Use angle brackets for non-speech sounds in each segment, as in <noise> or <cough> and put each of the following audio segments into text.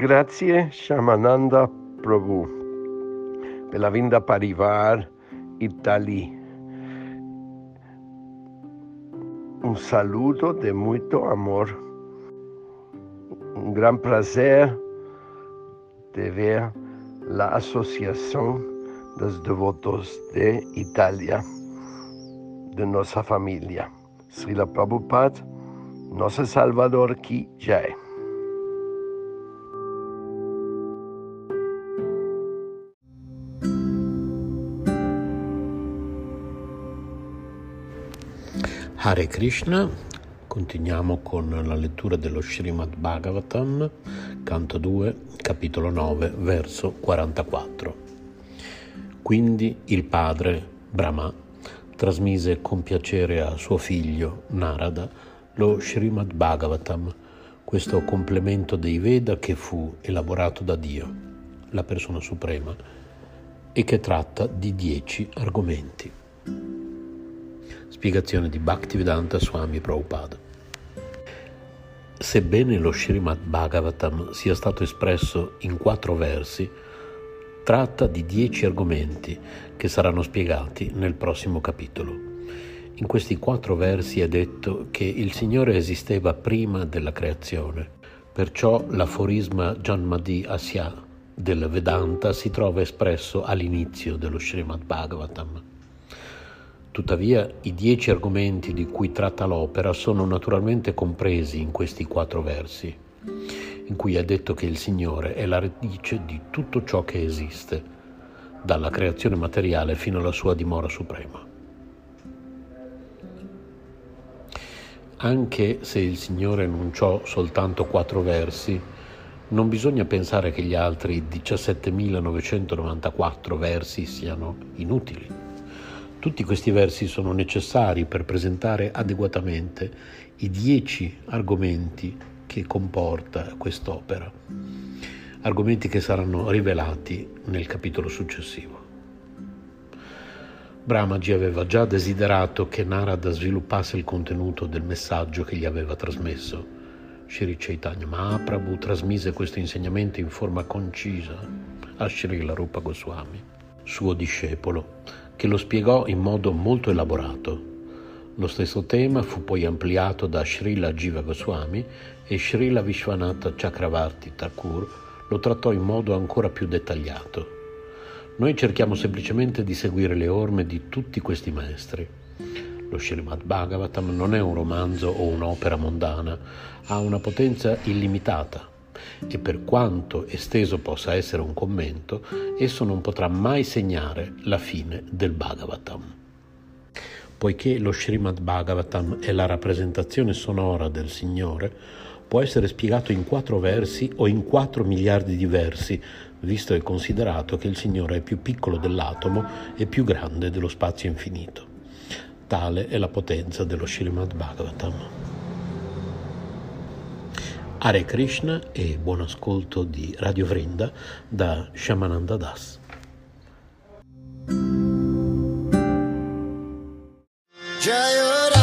Grazie Shamananda Prabhu per la vinda Parivar Italia. Un saludo de muito amor. Un gran placer de ver la Asociación dos Devotos de Italia, de nuestra familia. Srila Prabhupada, nosso Salvador Ki Jai. Hare Krishna, continuiamo con la lettura dello Srimad Bhagavatam, canto 2, capitolo 9, verso 44. Quindi il padre Brahma trasmise con piacere a suo figlio Narada lo Srimad Bhagavatam, questo complemento dei Veda che fu elaborato da Dio, la persona suprema, e che tratta di dieci argomenti. Spiegazione di Bhaktivedanta Swami Prabhupada. Sebbene lo Srimad Bhagavatam sia stato espresso in quattro versi, tratta di dieci argomenti che saranno spiegati nel prossimo capitolo. In questi quattro versi è detto che il Signore esisteva prima della creazione, perciò l'aforisma Janmadi Asya del Vedanta si trova espresso all'inizio dello Srimad Bhagavatam. Tuttavia i dieci argomenti di cui tratta l'opera sono naturalmente compresi in questi quattro versi, in cui è detto che il Signore è la radice di tutto ciò che esiste, dalla creazione materiale fino alla sua dimora suprema. Anche se il Signore enunciò soltanto quattro versi, non bisogna pensare che gli altri 17.994 versi siano inutili. Tutti questi versi sono necessari per presentare adeguatamente i dieci argomenti che comporta quest'opera, argomenti che saranno rivelati nel capitolo successivo. Brahmaji aveva già desiderato che Narada sviluppasse il contenuto del messaggio che gli aveva trasmesso. Shri Chaitanya Mahaprabhu trasmise questo insegnamento in forma concisa a Srila Rupa Goswami, suo discepolo, che lo spiegò in modo molto elaborato. Lo stesso tema fu poi ampliato da Srila Jiva Goswami e Srila Vishwanatha Chakravarti Thakur lo trattò in modo ancora più dettagliato. Noi cerchiamo semplicemente di seguire le orme di tutti questi maestri. Lo Srimad Bhagavatam non è un romanzo o un'opera mondana, ha una potenza illimitata e per quanto esteso possa essere un commento, esso non potrà mai segnare la fine del Bhagavatam. Poiché lo Srimad Bhagavatam è la rappresentazione sonora del Signore, può essere spiegato in quattro versi o in quattro miliardi di versi, visto e considerato che il Signore è più piccolo dell'atomo e più grande dello spazio infinito. Tale è la potenza dello Srimad Bhagavatam. Hare Krishna e buon ascolto di Radio Vrinda da Shamananda Das. Jaya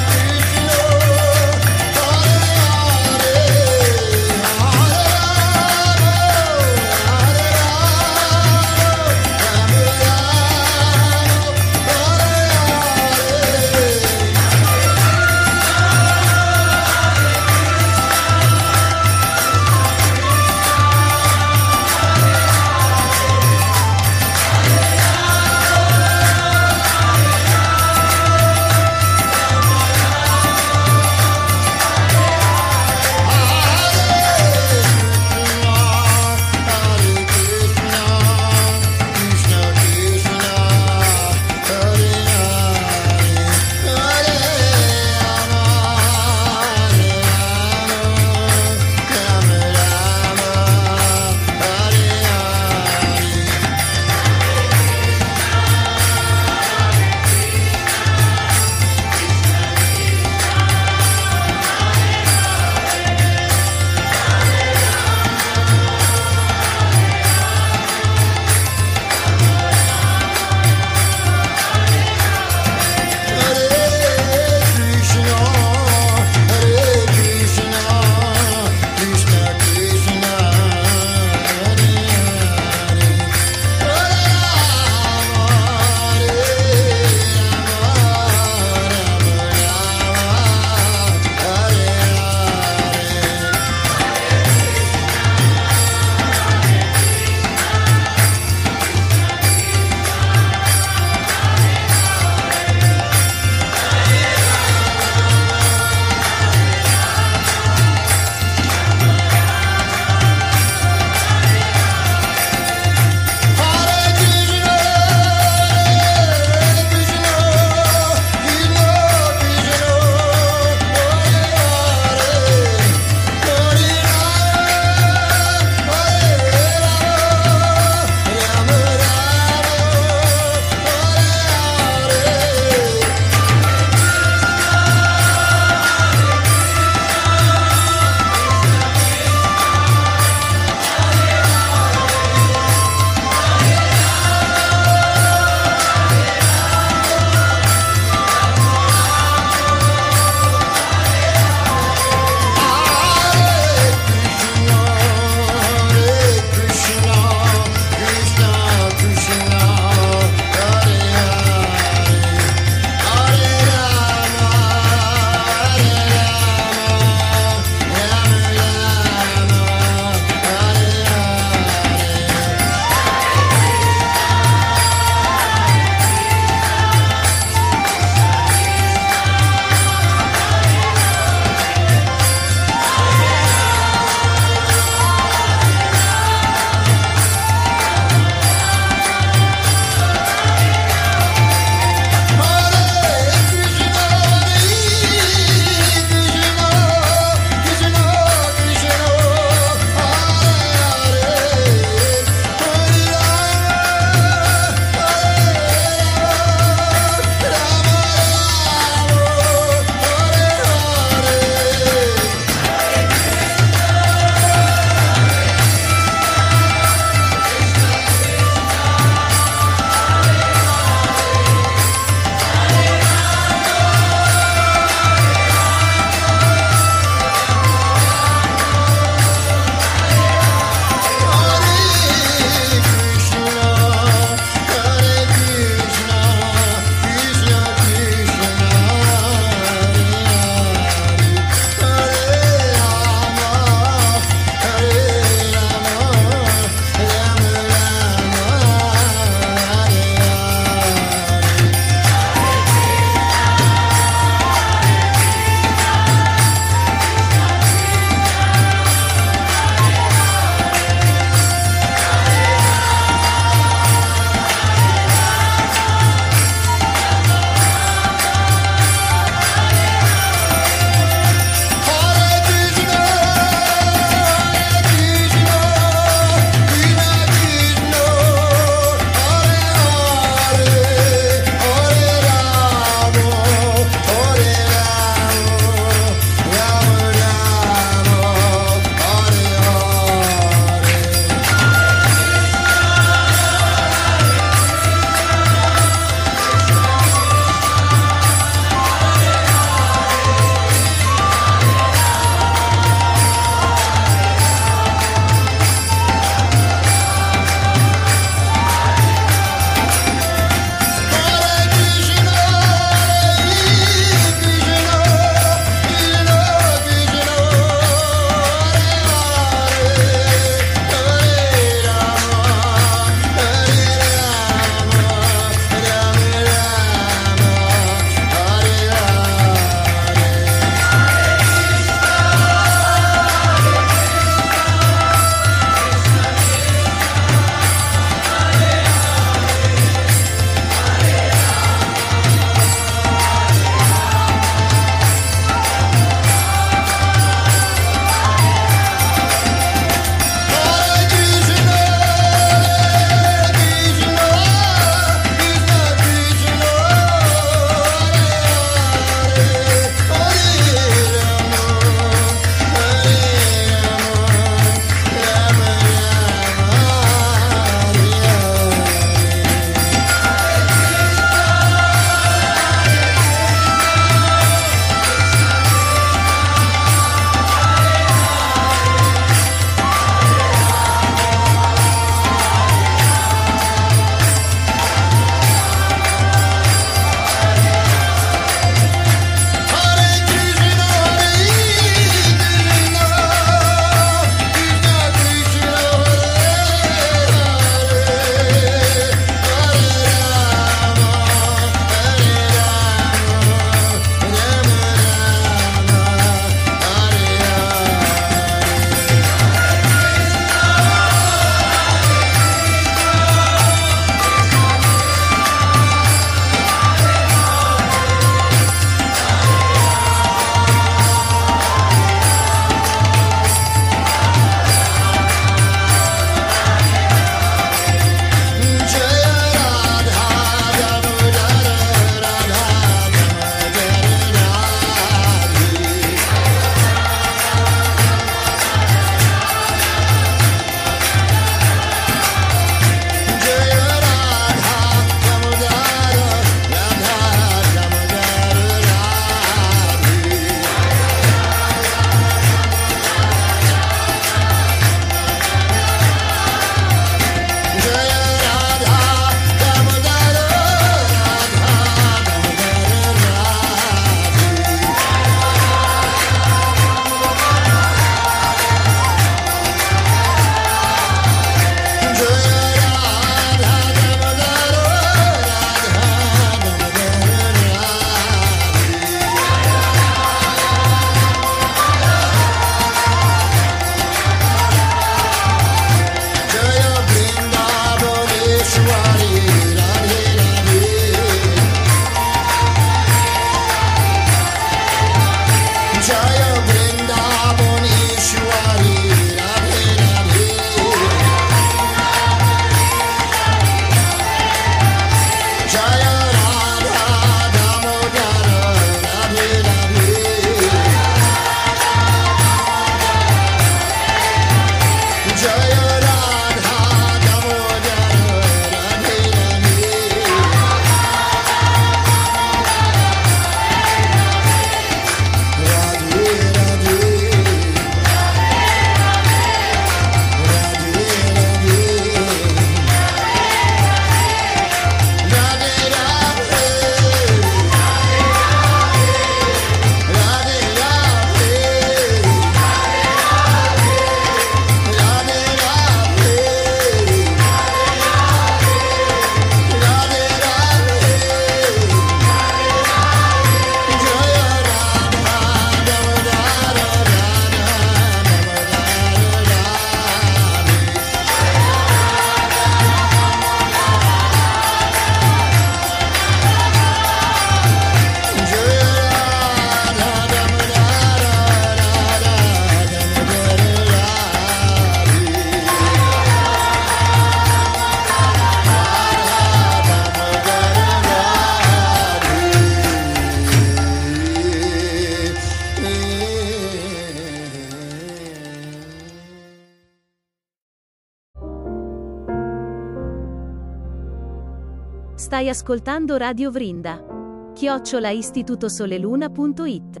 ascoltando Radio Vrinda. Chiocciola istitutosoleluna.it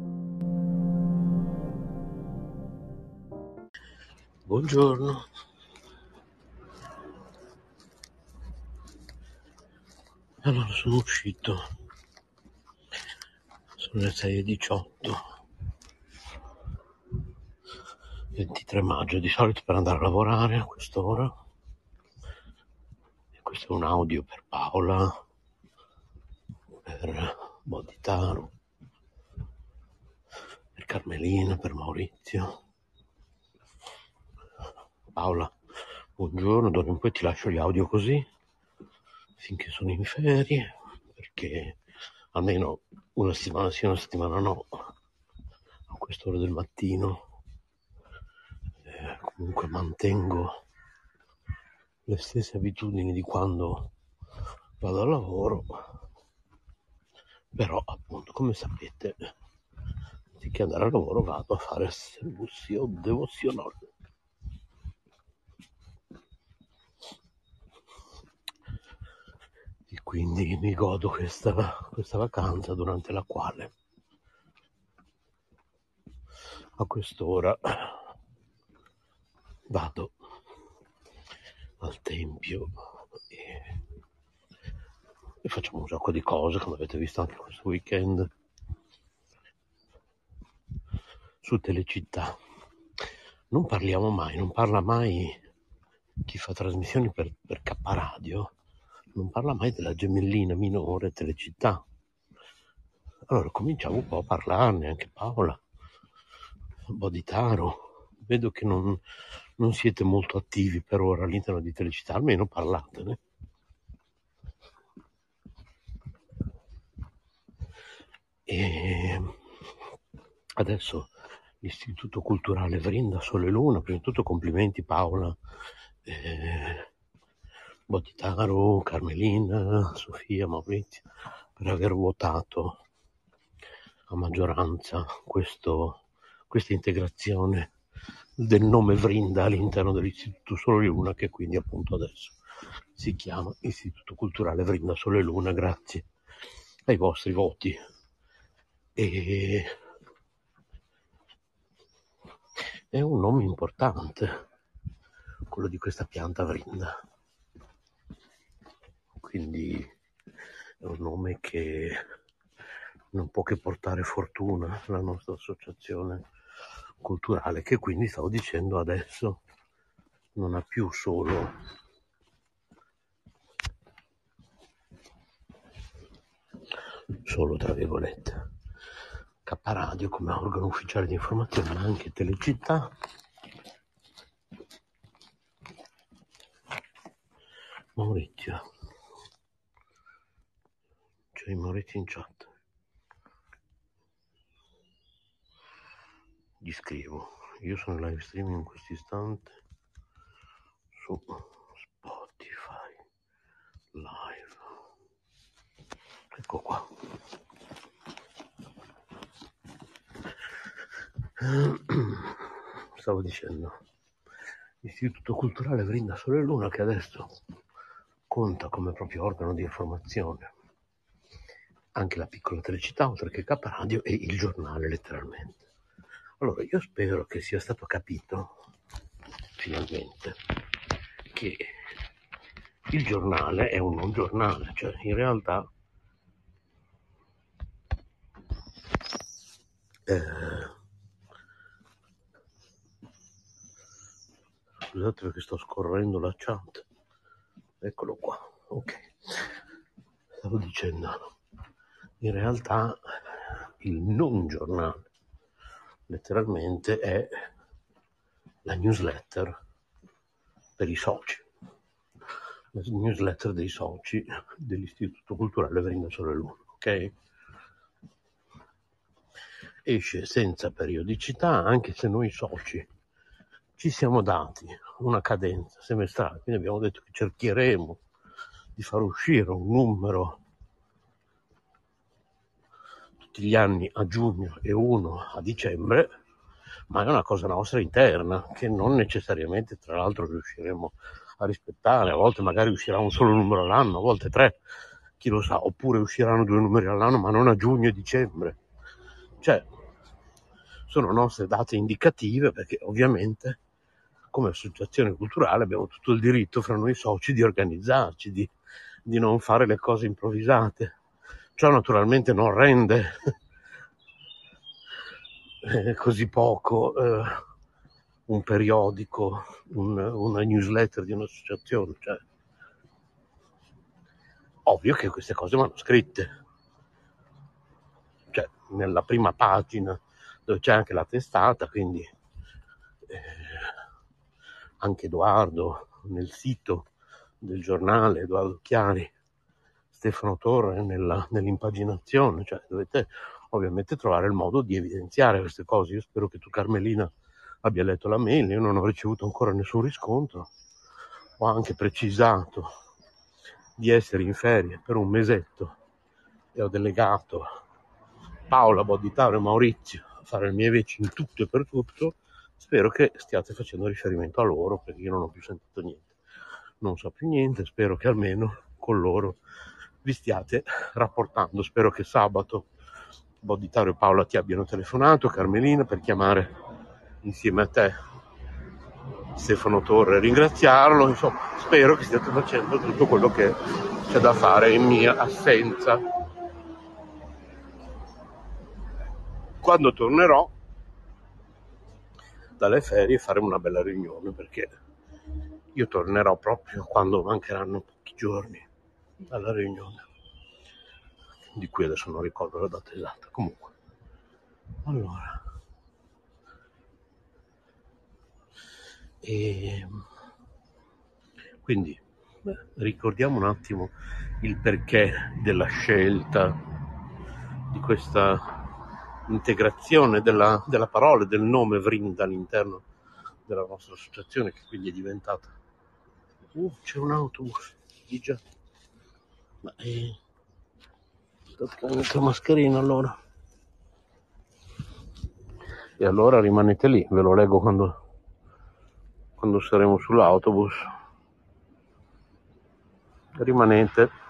Buongiorno. Allora sono uscito. Sono le 6.18. 23 maggio, di solito per andare a lavorare a quest'ora. Questo è un audio per Paola, per Boditaro, per Carmelina, per Maurizio. Paola, buongiorno, d'ora in poi ti lascio gli audio così, finché sono in ferie, perché almeno una settimana sì, una settimana no, a quest'ora del mattino. Eh, comunque mantengo le stesse abitudini di quando vado al lavoro, però appunto come sapete, anziché andare al lavoro vado a fare servizio devozionale. E quindi mi godo questa, questa vacanza durante la quale a quest'ora vado al tempio e, e facciamo un sacco di cose come avete visto anche questo weekend su Telecittà. Non parliamo mai, non parla mai chi fa trasmissioni per, per K Radio, non parla mai della gemellina minore Telecittà. Allora cominciamo un po' a parlarne, anche Paola, Boditaro. Vedo che non, non siete molto attivi per ora all'interno di Telecittà, almeno parlatene. E adesso l'Istituto Culturale Vrinda Sole Luna, prima di tutto complimenti Paola, eh, Boditaro, Carmelina, Sofia, Maurizio, per aver votato a maggioranza questo, questa integrazione del nome Vrinda all'interno dell'Istituto Sole Luna, che quindi appunto adesso si chiama Istituto Culturale Vrinda Sole Luna, grazie ai vostri voti. E è un nome importante, quello di questa pianta Vrinda. Quindi è un nome che non può che portare fortuna alla nostra associazione culturale, che quindi stavo dicendo adesso non ha più solo solo tra virgolette K Radio come organo ufficiale di informazione ma anche Telecittà. Maurizio. C'è Maurizio in chat. Gli scrivo. Io sono live streaming in questo istante su Spotify. Live. Ecco qua <clears throat> stavo dicendo Istituto Culturale Vrinda Sole Luna che adesso conta come proprio organo di informazione anche la piccola Telecittà oltre che K Radio e il giornale letteralmente. Allora io spero che sia stato capito finalmente che il giornale è un non giornale cioè in realtà eh, scusate perché sto scorrendo la chat. Eccolo qua ok. Stavo dicendo in realtà il non giornale letteralmente è la newsletter per i soci. La newsletter dei soci dell'Istituto Culturale Verinda Sole Luna ok? Esce senza periodicità anche se noi soci ci siamo dati una cadenza semestrale quindi abbiamo detto che cercheremo di far uscire un numero tutti gli anni a giugno e uno a dicembre, ma è una cosa nostra interna che non necessariamente tra l'altro riusciremo a rispettare, a volte magari uscirà un solo numero all'anno, a volte tre, chi lo sa, oppure usciranno due numeri all'anno, ma non a giugno e dicembre. Cioè, sono nostre date indicative perché ovviamente come associazione culturale abbiamo tutto il diritto fra noi soci di organizzarci, di, di non fare le cose improvvisate. Ciò naturalmente non rende eh, così poco eh, un periodico, un, una newsletter di un'associazione. Cioè, ovvio che queste cose vanno scritte. Cioè, nella prima pagina dove c'è anche la testata, quindi eh, anche Edoardo nel sito del giornale, Edoardo Chiari, Stefano Torre nella, nell'impaginazione, cioè dovete ovviamente trovare il modo di evidenziare queste cose. Io spero che tu Carmelina abbia letto la mail, io non ho ricevuto ancora nessun riscontro, ho anche precisato di essere in ferie per un mesetto e ho delegato Paola, Boditaro e Maurizio a fare il mio invece in tutto e per tutto, spero che stiate facendo riferimento a loro perché io non ho più sentito niente, non so più niente, spero che almeno con loro vi stiate rapportando, spero che sabato Boditaro e Paola ti abbiano telefonato, Carmelina, per chiamare insieme a te Stefano Torre ringraziarlo, insomma spero che stiate facendo tutto quello che c'è da fare in mia assenza. Quando tornerò dalle ferie faremo una bella riunione perché io tornerò proprio quando mancheranno pochi giorni dalla riunione di cui adesso non ricordo la data esatta. Comunque, allora, e quindi beh, ricordiamo un attimo il perché della scelta di questa integrazione della, della parola e del nome Vrinda all'interno della nostra associazione che quindi è diventata uh, c'è un autobus di già ma eh, la mascherina allora. E allora rimanete lì, ve lo leggo quando, quando saremo sull'autobus. Rimanete.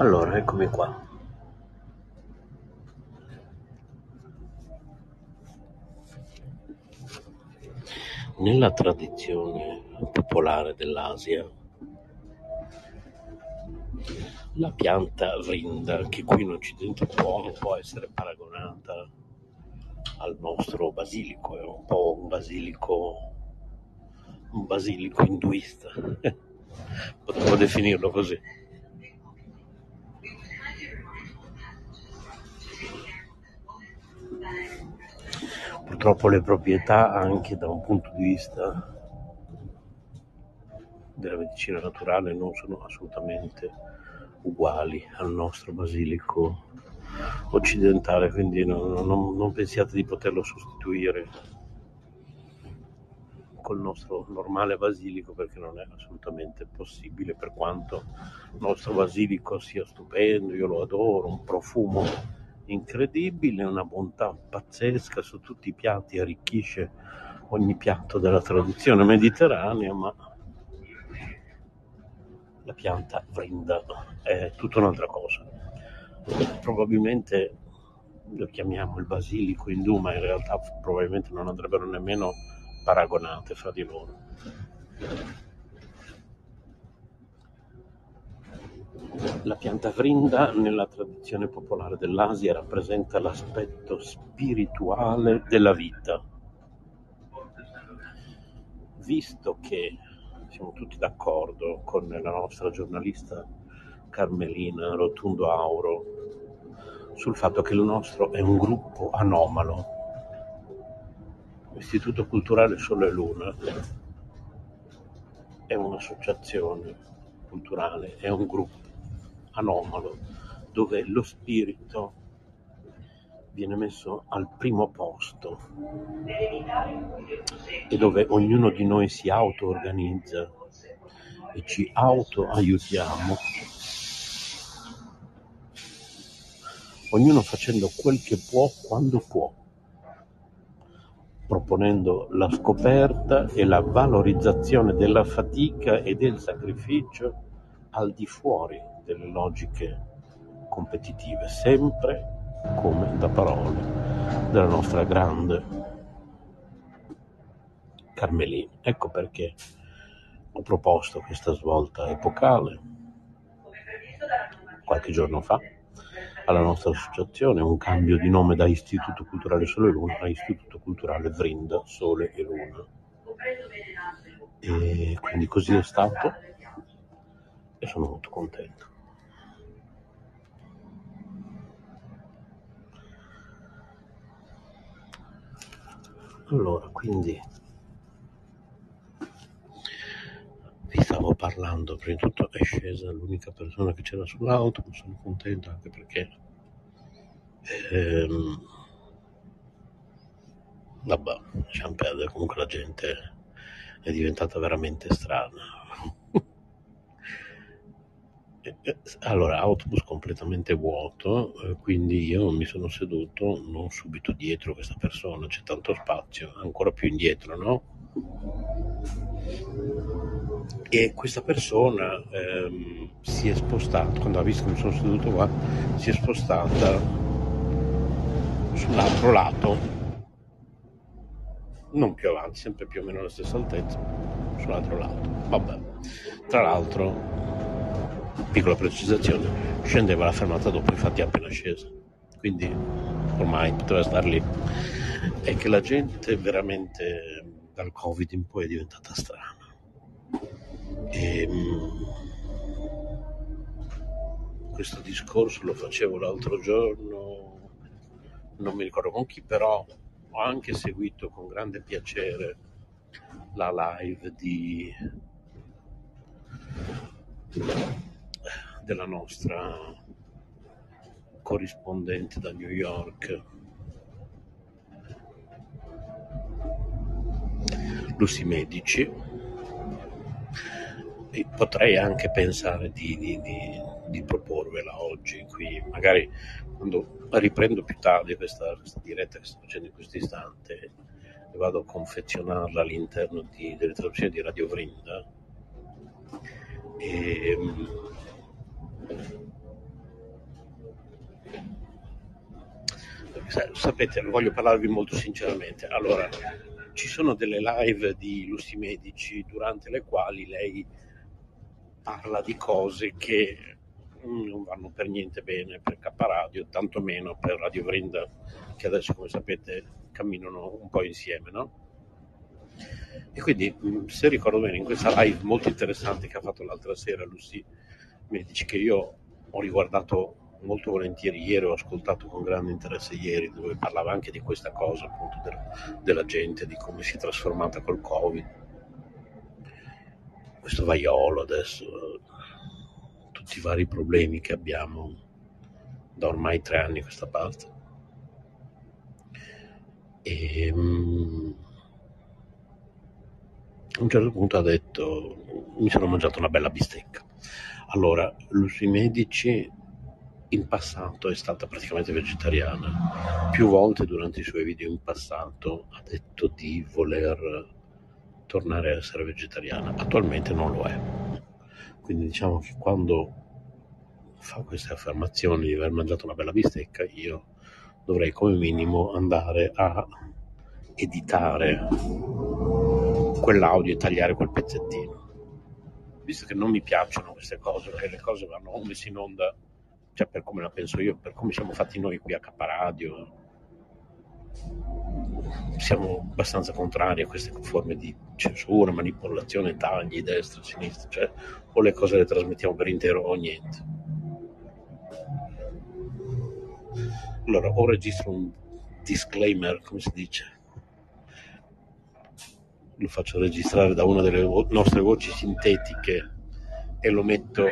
Allora, eccomi qua. Nella tradizione popolare dell'Asia, la pianta vrinda, che qui in Occidente può, può essere paragonata al nostro basilico, è un po' un basilico, un basilico induista, <laughs> potremmo definirlo così. Purtroppo le proprietà anche da un punto di vista della medicina naturale non sono assolutamente uguali al nostro basilico occidentale, quindi non, non, non pensiate di poterlo sostituire col nostro normale basilico perché non è assolutamente possibile per quanto il nostro basilico sia stupendo, io lo adoro, un profumo incredibile, una bontà pazzesca su tutti i piatti, arricchisce ogni piatto della tradizione mediterranea, ma la pianta Vrinda è tutta un'altra cosa. Probabilmente lo chiamiamo il basilico indù, ma in realtà probabilmente non andrebbero nemmeno paragonate fra di loro. La pianta Vrinda nella tradizione popolare dell'Asia rappresenta l'aspetto spirituale della vita. Visto che siamo tutti d'accordo con la nostra giornalista Carmelina Rotundo Auro sul fatto che il nostro è un gruppo anomalo. L'Istituto Culturale Sole e Luna è un'associazione culturale, è un gruppo anomalo dove lo spirito viene messo al primo posto. E dove ognuno di noi si auto-organizza e ci auto-aiutiamo, ognuno facendo quel che può quando può, proponendo la scoperta e la valorizzazione della fatica e del sacrificio al di fuori delle logiche competitive, sempre come da parole della nostra grande Carmelina. Ecco perché ho proposto questa svolta epocale qualche giorno fa alla nostra associazione un cambio di nome da Istituto Culturale Sole e Luna a Istituto Culturale Vrinda Sole e Luna. E quindi così è stato e sono molto contento. Allora, quindi vi stavo parlando, prima di tutto è scesa l'unica persona che c'era sull'auto, sono contento anche perché ehm, vabbè, lasciamo perdere, comunque la gente è diventata veramente strana. Allora, autobus completamente vuoto, eh, quindi io mi sono seduto non subito dietro questa persona, c'è tanto spazio, ancora più indietro, no? E questa persona ehm, si è spostata, quando ha visto che mi sono seduto qua, si è spostata sull'altro lato, non più avanti, sempre più o meno alla stessa altezza, sull'altro lato. Vabbè, tra l'altro piccola precisazione, scendeva la fermata dopo, infatti è appena scesa, quindi ormai poteva star lì. È che la gente veramente dal Covid in poi è diventata strana. E, ehm, questo discorso lo facevo l'altro giorno, non mi ricordo con chi, però ho anche seguito con grande piacere la live di della nostra corrispondente da New York, Lucy Medici. E potrei anche pensare di, di, di, di, proporvela oggi qui, magari quando riprendo più tardi questa, questa diretta che sto facendo in questo istante e vado a confezionarla all'interno delle traduzioni di Radio Vrinda. E, sapete, voglio parlarvi molto sinceramente. Allora, ci sono delle live di Lusti Medici durante le quali lei parla di cose che non vanno per niente bene per K Radio, tantomeno per Radio Vrinda, che adesso, come sapete, camminano un po' insieme, no? E quindi, se ricordo bene, in questa live molto interessante che ha fatto l'altra sera Lucy Medici, che io ho riguardato molto volentieri ieri, ho ascoltato con grande interesse ieri, dove parlava anche di questa cosa, appunto, della, della gente, di come si è trasformata col Covid. Questo vaiolo adesso, tutti i vari problemi che abbiamo da ormai tre anni a questa parte. E um, a un certo punto ha detto, mi sono mangiato una bella bistecca. Allora, Lucy Medici in passato è stata praticamente vegetariana. Più volte durante i suoi video in passato ha detto di voler tornare a essere vegetariana. Attualmente non lo è. quindi diciamo che quando fa queste affermazioni di aver mangiato una bella bistecca, io dovrei come minimo andare a editare quell'audio e tagliare quel pezzettino. Visto che non mi piacciono queste cose, perché le cose vanno messe in onda, cioè per come la penso io, per come siamo fatti noi qui a Caparadio, siamo abbastanza contrari a queste forme di censura, manipolazione, tagli, destra, sinistra, cioè o le cose le trasmettiamo per intero o niente. Allora, o registro un disclaimer, come si dice, lo faccio registrare da una delle nostre voci sintetiche e lo metto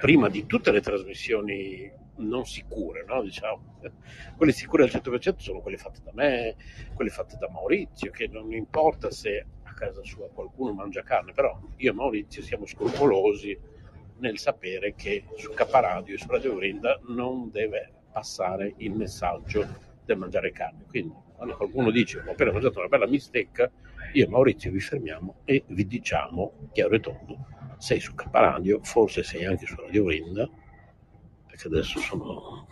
prima di tutte le trasmissioni non sicure, no? diciamo. <laughs> Quelle sicure al 100% sono quelle fatte da me, quelle fatte da Maurizio, che non importa se a casa sua qualcuno mangia carne, però io e Maurizio siamo scrupolosi nel sapere che su Caparadio e su Radio Grinda non deve passare il messaggio del mangiare carne. Quindi quando qualcuno dice ho appena mangiato una bella mistecca, io e Maurizio vi fermiamo e vi diciamo chiaro e tondo, sei su Caparadio, forse sei anche su Radio Grinda, perché adesso sono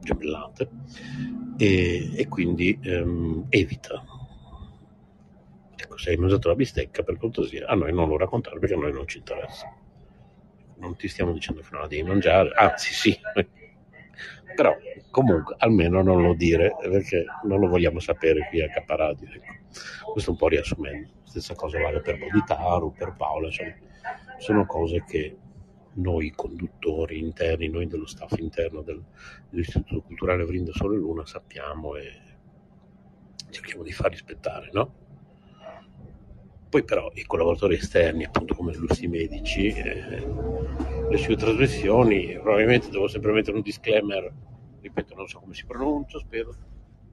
gemellate, e, e quindi ehm, evita. Ecco, se hai mangiato la bistecca, per cortesia, a noi non lo raccontare perché a noi non ci interessa. Non ti stiamo dicendo che non la devi mangiare, anzi sì, però comunque almeno non lo dire perché non lo vogliamo sapere qui a Caparadio. Ecco. Questo un po' riassumendo. Stessa cosa vale per Boditaru, per Paola, insomma, sono cose che noi conduttori interni, noi dello staff interno del, dell'Istituto Culturale Vrinda Sole Luna sappiamo e cerchiamo di far rispettare, no? Poi però i collaboratori esterni, appunto come i medici, eh, le sue trasmissioni, probabilmente devo sempre mettere un disclaimer, ripeto, non so come si pronuncia, spero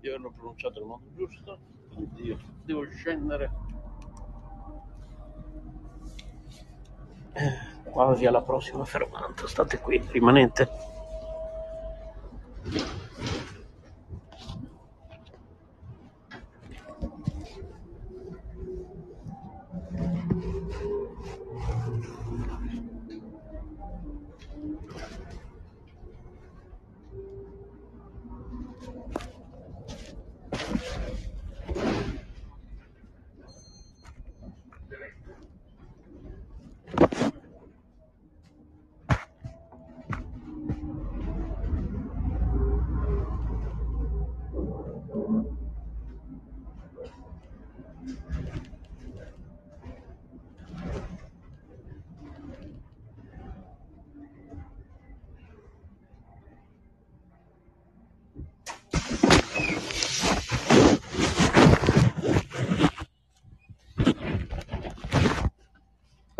di averlo pronunciato nel modo giusto, quindi devo scendere eh, quasi alla prossima fermata, state qui, rimanete.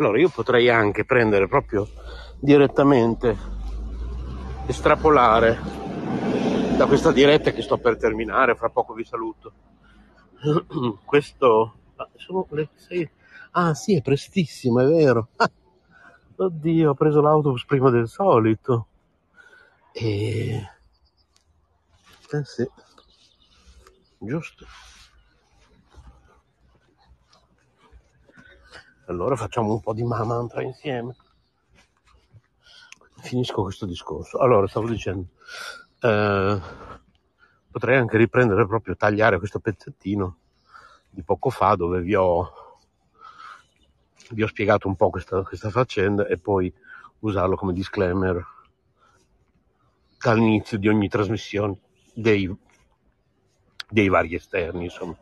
Allora io potrei anche prendere proprio direttamente, estrapolare da questa diretta che sto per terminare, fra poco vi saluto. <clears throat> Questo... Sono le 6... Ah sì, è prestissimo, è vero. Ah, oddio, ho preso l'autobus prima del solito. E... Eh sì, giusto. Allora facciamo un po' di mantra insieme. Finisco questo discorso. Allora, stavo dicendo, eh, potrei anche riprendere proprio, tagliare questo pezzettino di poco fa dove vi ho, vi ho spiegato un po' questa, questa faccenda e poi usarlo come disclaimer dall'inizio di ogni trasmissione dei, dei vari esterni, insomma,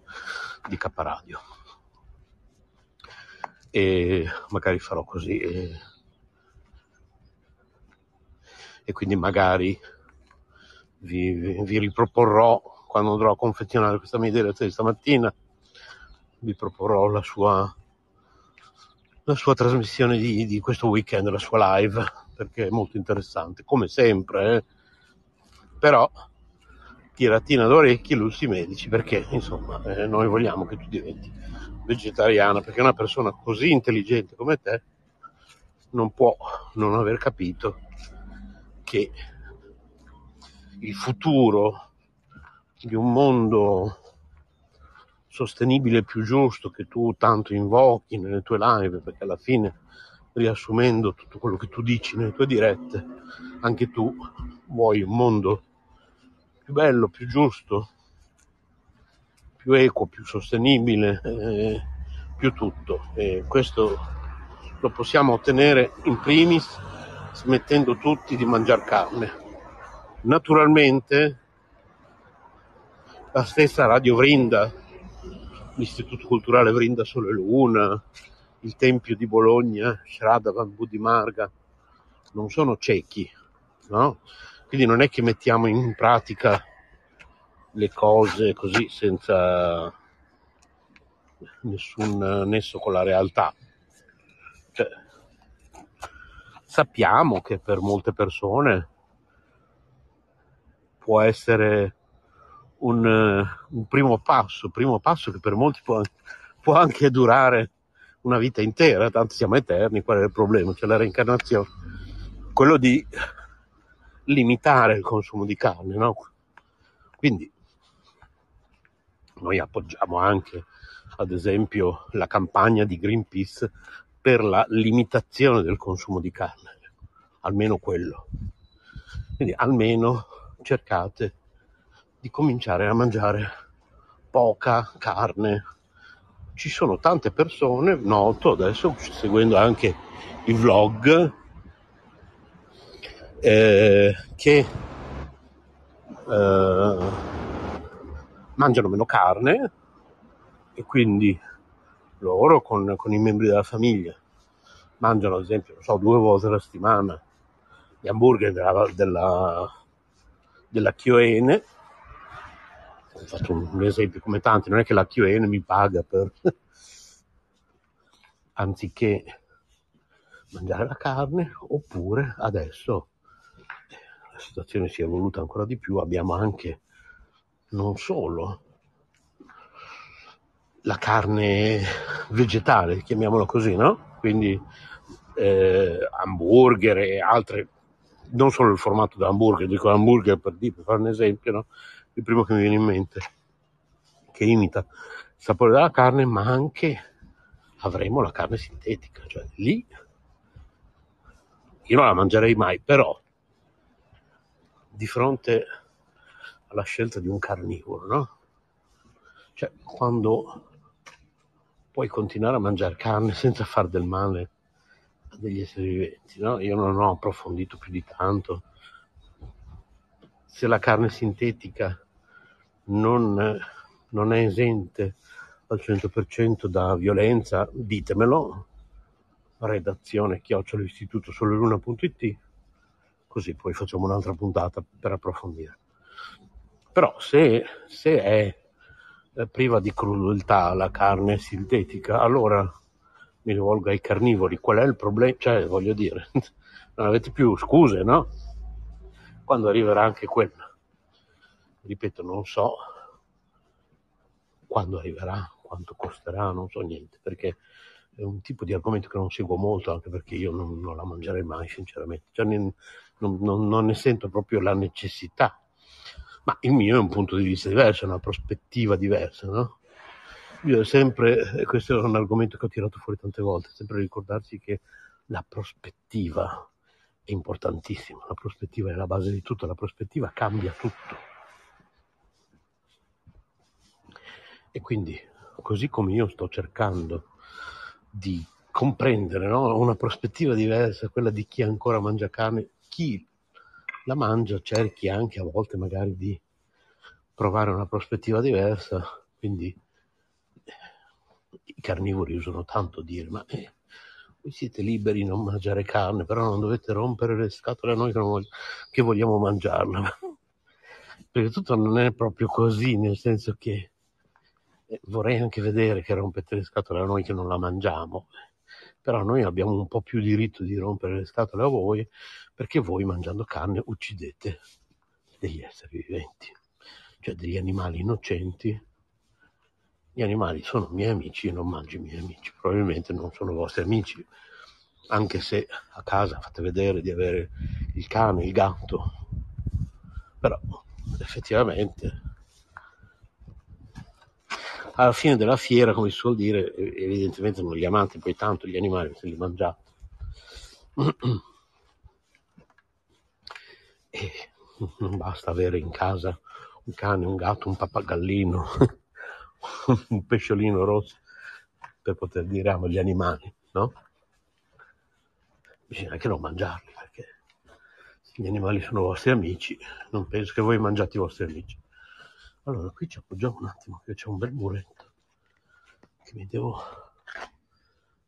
di Caparadio e magari farò così e, e quindi magari vi, vi, vi, riproporrò quando andrò a confezionare questa mia diretta di stamattina vi proporrò la sua la sua trasmissione di, di questo weekend la sua live perché è molto interessante come sempre eh? però tiratina d'orecchi lussi medici perché insomma eh, noi vogliamo che tu diventi vegetariana perché una persona così intelligente come te non può non aver capito che il futuro di un mondo sostenibile e più giusto che tu tanto invochi nelle tue live perché alla fine riassumendo tutto quello che tu dici nelle tue dirette, anche tu vuoi un mondo più bello, più giusto, più equo, più sostenibile, eh, più tutto. E questo lo possiamo ottenere in primis smettendo tutti di mangiare carne. Naturalmente la stessa Radio Vrinda, l'Istituto Culturale Vrinda Sole Luna, il Tempio di Bologna, Shradavan Buddhimarga, non sono ciechi, no? Quindi non è che mettiamo in pratica le cose così senza nessun nesso con la realtà. Cioè, sappiamo che per molte persone può essere un, un primo passo, primo passo che per molti può, può anche durare una vita intera, tanto siamo eterni, qual è il problema? C'è la reincarnazione. Quello di limitare il consumo di carne, no? Quindi noi appoggiamo anche, ad esempio, la campagna di Greenpeace per la limitazione del consumo di carne, almeno quello. Quindi almeno cercate di cominciare a mangiare poca carne. Ci sono tante persone, noto adesso, seguendo anche i vlog, eh, che eh, mangiano meno carne e quindi loro con, con, i membri della famiglia mangiano ad esempio so, due volte alla settimana gli hamburger della, della, della Chioene ho fatto un, esempio come tanti non è che la Chioene mi paga per <laughs> anziché mangiare la carne oppure adesso la situazione si è evoluta ancora di più abbiamo anche non solo la carne vegetale, chiamiamola così, no? Quindi eh, hamburger e altre, non solo il formato da hamburger, dico hamburger per, dire, per fare un esempio, no? Il primo che mi viene in mente, che imita il sapore della carne, ma anche avremo la carne sintetica, cioè lì io non la mangerei mai, però di fronte alla scelta di un carnivoro, no? Cioè, quando puoi continuare a mangiare carne senza far del male a degli esseri viventi, no? Io non ho approfondito più di tanto. Se la carne sintetica non, non è esente al 100% da violenza, ditemelo. Redazione chiocciol'istituto soleluna.it così poi facciamo un'altra puntata per approfondire. Però se, se è priva di crudeltà la carne sintetica, allora mi rivolgo ai carnivori. Qual è il problema? Cioè, voglio dire, <laughs> non avete più scuse, no? Quando arriverà anche quella. Ripeto, non so quando arriverà, quanto costerà, non so niente, perché è un tipo di argomento che non seguo molto, anche perché io non, non la mangerei mai, sinceramente. Cioè, non, non, non ne sento proprio la necessità ma il mio è un punto di vista diverso, è una prospettiva diversa, no? Io sempre, questo è un argomento che ho tirato fuori tante volte, sempre ricordarsi che la prospettiva è importantissima, la prospettiva è la base di tutto, la prospettiva cambia tutto. E quindi, così come io sto cercando di comprendere no? una prospettiva diversa, quella di chi ancora mangia carne, chi la mangia, cerchi anche a volte magari di provare una prospettiva diversa, quindi i carnivori usano tanto dire, ma eh, voi siete liberi di non mangiare carne, però non dovete rompere le scatole a noi che, voglio, che vogliamo mangiarla. <laughs> Perché tutto non è proprio così, nel senso che eh, vorrei anche vedere che rompete le scatole a noi che non la mangiamo però noi abbiamo un po' più diritto di rompere le scatole a voi perché voi mangiando carne uccidete degli esseri viventi, cioè degli animali innocenti. Gli animali sono miei amici, io non mangio i miei amici, probabilmente non sono vostri amici, anche se a casa fate vedere di avere il cane, il gatto, però effettivamente alla fine della fiera, come si suol dire, evidentemente non li amate poi tanto gli animali se li mangiate. <clears throat> e non basta avere in casa un cane, un gatto, un pappagallino, <laughs> un pesciolino rosso per poter dire amo gli animali, no? Bisogna anche non mangiarli perché gli animali sono vostri amici, non penso che voi mangiate i vostri amici. Allora qui ci appoggiamo un attimo che c'è un bel muretto che mi devo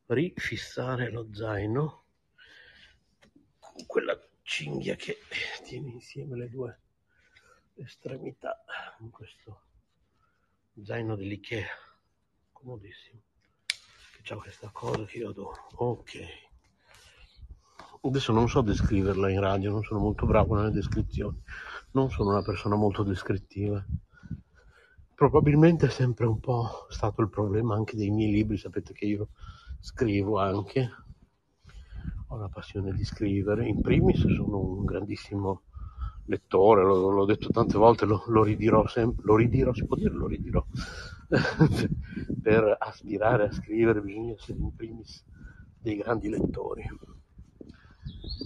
rifissare lo zaino con quella cinghia che tiene insieme le due estremità in questo zaino dell'Ikea comodissimo. Che c'ha questa cosa che io adoro. Ok. Adesso non so descriverla in radio non sono molto bravo nelle descrizioni. Non sono una persona molto descrittiva probabilmente è sempre un po' stato il problema anche dei miei libri sapete che io scrivo anche ho la passione di scrivere in primis sono un grandissimo lettore, l'ho, l'ho detto tante volte, lo, lo ridirò sempre, lo ridirò, si può dire lo ridirò, <laughs> per aspirare a scrivere bisogna essere in primis dei grandi lettori.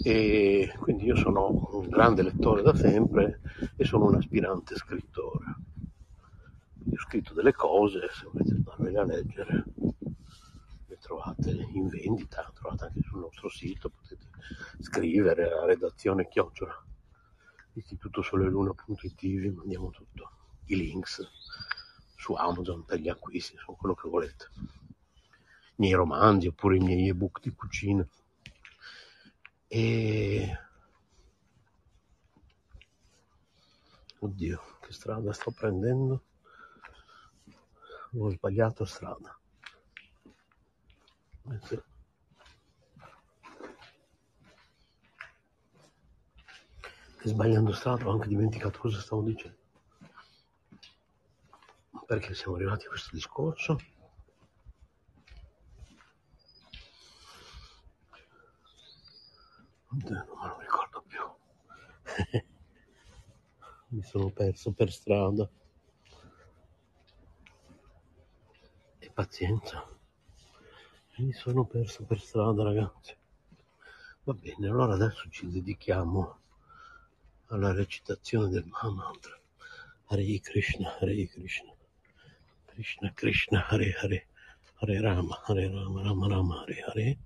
E quindi io sono un grande lettore da sempre e sono un aspirante scrittore. Ho scritto delle cose, se volete andarvele a leggere, le trovate in vendita, trovate anche sul nostro sito, potete scrivere a redazione chiocciola istitutosoleluna.it vi mandiamo tutto, i links su Amazon per gli acquisti, insomma quello che volete. I miei romanzi oppure i miei ebook di cucina. E... Oddio, che strada sto prendendo? Ho sbagliato strada. Eh sì. sbagliando strada ho anche dimenticato cosa stavo dicendo. Perché siamo arrivati a questo discorso? Non me lo ricordo più. <laughs> Mi sono perso per strada. Pazienza. Mi sono perso per strada, ragazzi. Va bene, allora adesso ci dedichiamo alla recitazione del Mahamantra. Hare Krishna, Hare Krishna, Krishna Krishna, Hare Hare, Hare Rama, Hare Rama, Rama Rama, Hare Hare.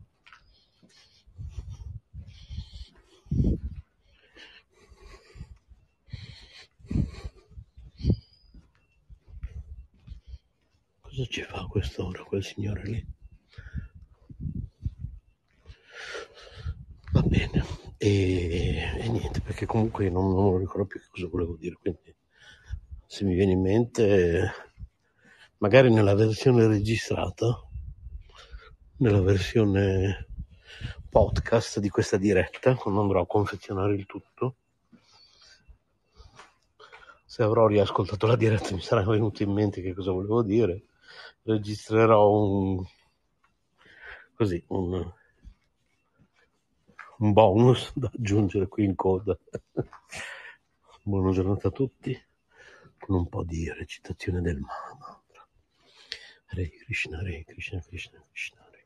Cosa ci fa a quest'ora quel signore lì? Va bene, e, e niente, perché comunque non, non ricordo più che cosa volevo dire, quindi se mi viene in mente, magari nella versione registrata, nella versione podcast di questa diretta, quando andrò a confezionare il tutto, se avrò riascoltato la diretta mi sarà venuto in mente che cosa volevo dire, registrerò un così un un bonus <laughs> da aggiungere qui in coda. <laughs> Buona giornata a tutti con un po' di recitazione del mantra. Hare Krishna, Hare Krishna, Krishna Krishna, Hare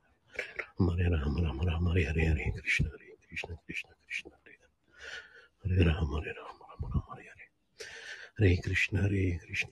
Hare Rama, Rama Rama, Hare Hare, Hare Krishna, Hare Krishna, Krishna Krishna, Hare Hare Rama, Hare Rama, Rama Rama, Hare Hare. Krishna, Hare Krishna,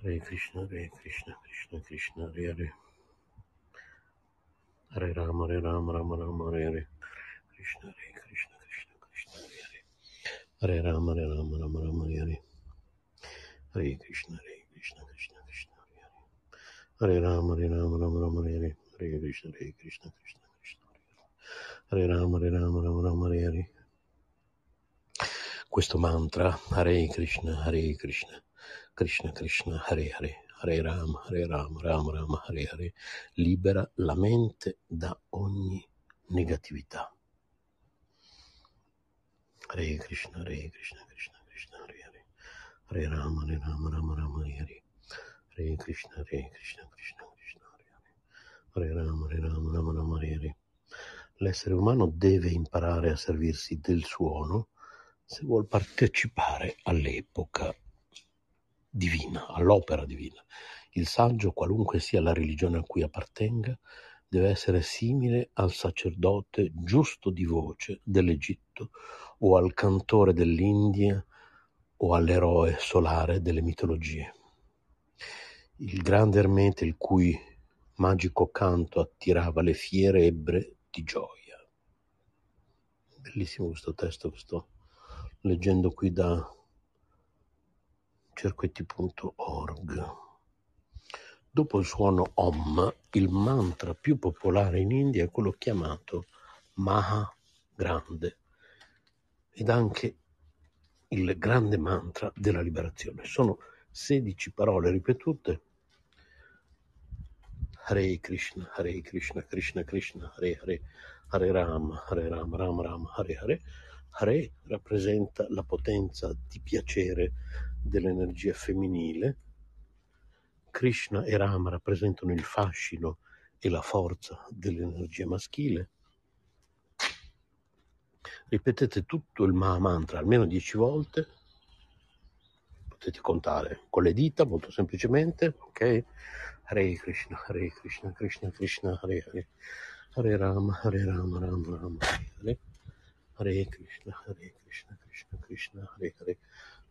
Hare Krishna, Hare Krishna, Krishna Krishna, Hare Hare. Hare Rama, Hare Rama, Rama Rama, Hare Hare. Krishna, Hare Krishna, Krishna Krishna, Hare Hare. Hare Rama, Hare Rama, Rama Rama, Hare Hare. Hare Krishna, Hare Krishna, Krishna Krishna, Hare Hare. Hare Rama, Hare Rama, Rama Rama, Hare Hare. Hare Krishna, Hare Krishna, Krishna Krishna, Hare Hare. Hare Rama, Hare Rama, Rama Rama, Hare Hare. Questo mantra, Hare Krishna, Hare Krishna, Krishna Krishna, Hare Hare, Hare Rama, Hare Rama, Rama Rama, Hare Hare, libera la mente da ogni negatività. Hare Krishna, Hare Krishna, Krishna Krishna, Hare Hare, Hare Rama, Hare Rama, Rama Rama, Hare Hare, Hare Krishna, Hare Krishna, Krishna Krishna, Hare Hare, Hare Rama, Hare Rama, Rama Rama, Hare Hare. L'essere umano deve imparare a servirsi del suono se vuol partecipare all'epoca divina, all'opera divina. Il saggio, qualunque sia la religione a cui appartenga, deve essere simile al sacerdote giusto di voce dell'Egitto o al cantore dell'India o all'eroe solare delle mitologie. Il grande ermete il cui magico canto attirava le fiere ebbre di gioia. Bellissimo questo testo che sto leggendo qui da cerquetti.org. Dopo il suono Om, il mantra più popolare in India è quello chiamato Maha Grande ed anche il grande mantra della liberazione. Sono 16 parole ripetute. Hare Krishna, Hare Krishna, Krishna Krishna, Hare Hare, Hare Rama, Hare Rama, Rama Rama, Hare Hare. Hare rappresenta la potenza di piacere dell'energia femminile, Krishna e Rama rappresentano il fascino e la forza dell'energia maschile. Ripetete tutto il Maha Mantra almeno dieci volte, potete contare con le dita molto semplicemente, ok? Hare Krishna, Hare Krishna, Krishna Krishna, Hare Hare, Hare Rama, Hare Rama, Rama Rama, Hare Hare, Hare Krishna, Hare Krishna, Krishna Krishna, Hare Hare,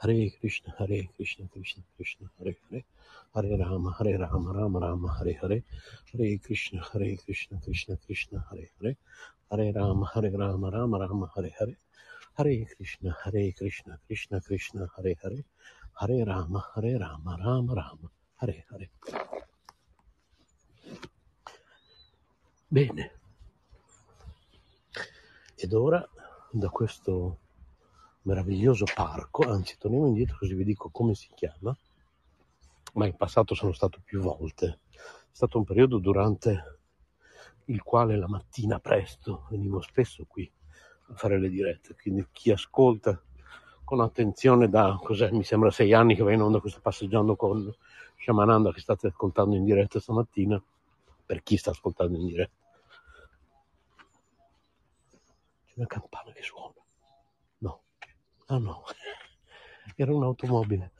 Hare Krishna, Hare Krishna, Krishna Krishna, Hare Hare, Hare Rama, Hare Rama, Rama Rama, Hare Hare, Hare Krishna, Hare Krishna, Krishna Krishna, Hare Hare, Hare Rama, Hare Rama, Rama Rama, Hare Hare, Hare Krishna, Hare Krishna, Krishna Krishna, Hare Hare, Hare Rama, Hare Rama, Rama Rama, Hare Hare. Bene. Ed ora, da questo meraviglioso parco, anzi torniamo indietro così vi dico come si chiama, ma in passato sono stato più volte. È stato un periodo durante il quale la mattina presto venivo spesso qui a fare le dirette, quindi chi ascolta con attenzione da, cos'è, mi sembra sei anni che va in onda questo passeggiando con Shamananda che state ascoltando in diretta stamattina, per chi sta ascoltando in diretta. C'è una campana che suona. Ah no. <laughs> Era un'automobile.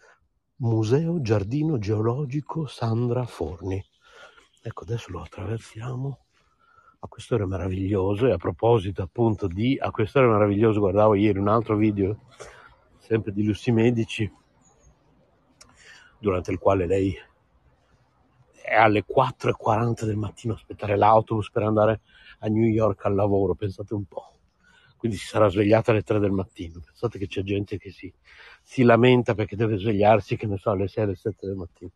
Museo Giardino Geologico Sandra Forni. Ecco, adesso lo attraversiamo a quest'ora meraviglioso e a proposito appunto di a quest'ora meraviglioso guardavo ieri un altro video sempre di Lucy Medici durante il quale lei è alle 4.40 del mattino a aspettare l'autobus per andare a New York al lavoro pensate un po' quindi si sarà svegliata alle 3 del mattino pensate che c'è gente che si, si lamenta perché deve svegliarsi che ne so alle 6 alle 7 del mattino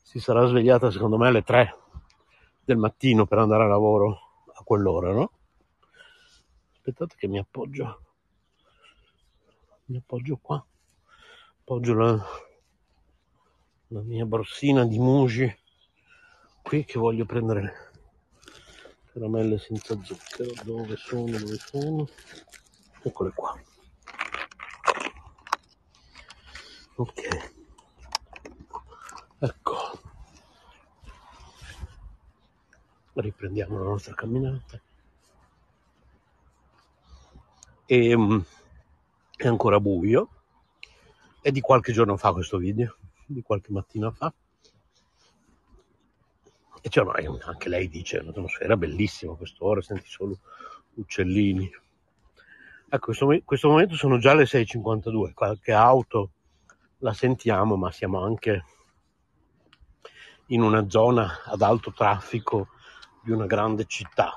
si sarà svegliata secondo me alle 3 del mattino per andare a lavoro a quell'ora, no? Aspettate che mi appoggio. Mi appoggio qua. Appoggio la, la mia borsina di Muji qui che voglio prendere caramelle senza zucchero. Dove sono? Dove sono? Eccole qua. Ok. Ecco. riprendiamo la nostra camminata e mm, è ancora buio è di qualche giorno fa questo video di qualche mattina fa e cioè, anche lei dice un'atmosfera bellissima a quest'ora senti solo uccellini. Ecco, in questo momento sono già le 6.52, qualche auto la sentiamo, ma siamo anche in una zona ad alto traffico di una grande città.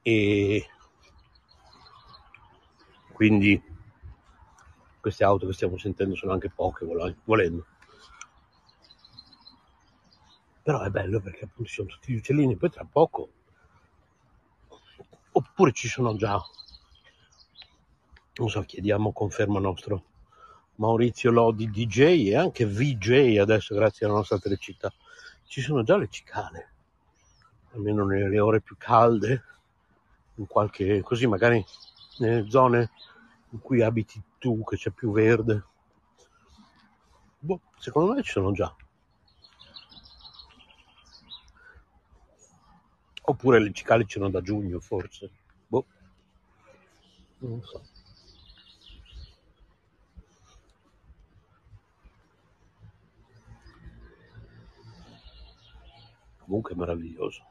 E quindi queste auto che stiamo sentendo sono anche poche volendo però è bello perché appunto ci sono tutti gli uccellini poi tra poco oppure ci sono già. Non so chiediamo conferma nostro Maurizio Lodi DJ e anche VJ adesso grazie alla nostra telecità. Ci sono già le cicale almeno nelle ore più calde in qualche così magari nelle zone in cui abiti tu che c'è più verde. Boh, secondo me ci sono già oppure le cicale ci sono da giugno forse boh non so comunque è meraviglioso.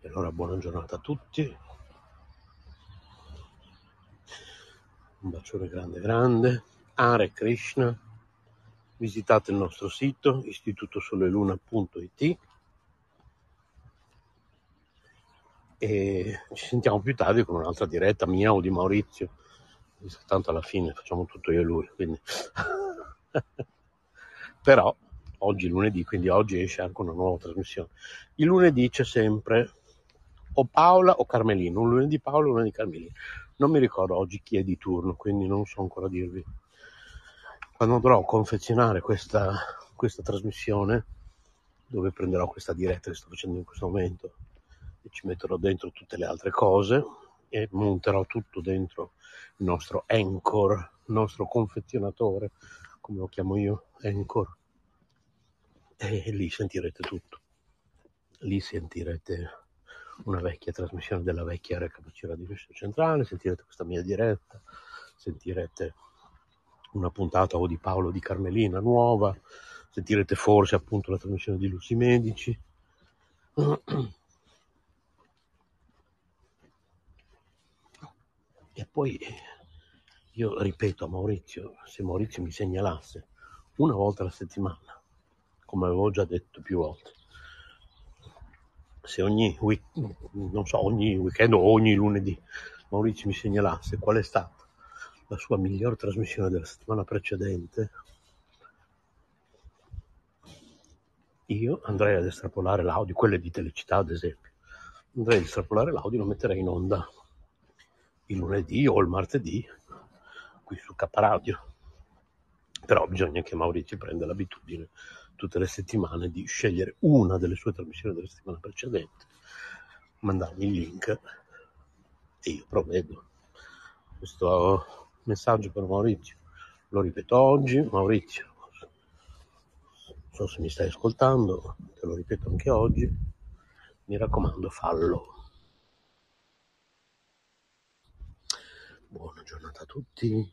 E allora buona giornata a tutti. Un bacione grande grande. Are Krishna. Visitate il nostro sito istitutosoleluna.it e ci sentiamo più tardi con un'altra diretta mia o di Maurizio tanto alla fine facciamo tutto io e lui, quindi... <laughs> però oggi è lunedì, quindi oggi esce anche una nuova trasmissione. Il lunedì c'è sempre o Paola o Carmelino, un lunedì Paola e un lunedì Carmelino. Non mi ricordo oggi chi è di turno, quindi non so ancora dirvi. Quando andrò a confezionare questa, questa trasmissione, dove prenderò questa diretta che sto facendo in questo momento e ci metterò dentro tutte le altre cose e monterò tutto dentro il nostro Anchor, il nostro confezionatore, come lo chiamo io, Anchor. E lì sentirete tutto. Lì sentirete una vecchia trasmissione della vecchia recapacità di Russia Centrale, sentirete questa mia diretta, sentirete una puntata o di Paolo di Carmelina nuova, sentirete forse appunto la trasmissione di Lucy Medici. E poi io ripeto a Maurizio, se Maurizio mi segnalasse una volta alla settimana, come avevo già detto più volte, se ogni, week, so, ogni weekend o ogni lunedì Maurizio mi segnalasse qual è stata la sua miglior trasmissione della settimana precedente, io andrei ad estrapolare l'audio, quelle di Telecità ad esempio, andrei ad estrapolare l'audio e lo metterei in onda il lunedì o il martedì qui su K Radio. Però bisogna che Maurizio prenda l'abitudine tutte le settimane di scegliere una delle sue trasmissioni della settimana precedente, mandarmi il link e io provvedo. Questo messaggio per Maurizio lo ripeto oggi, Maurizio, non so se mi stai ascoltando, te lo ripeto anche oggi, mi raccomando fallo. Buona giornata a tutti.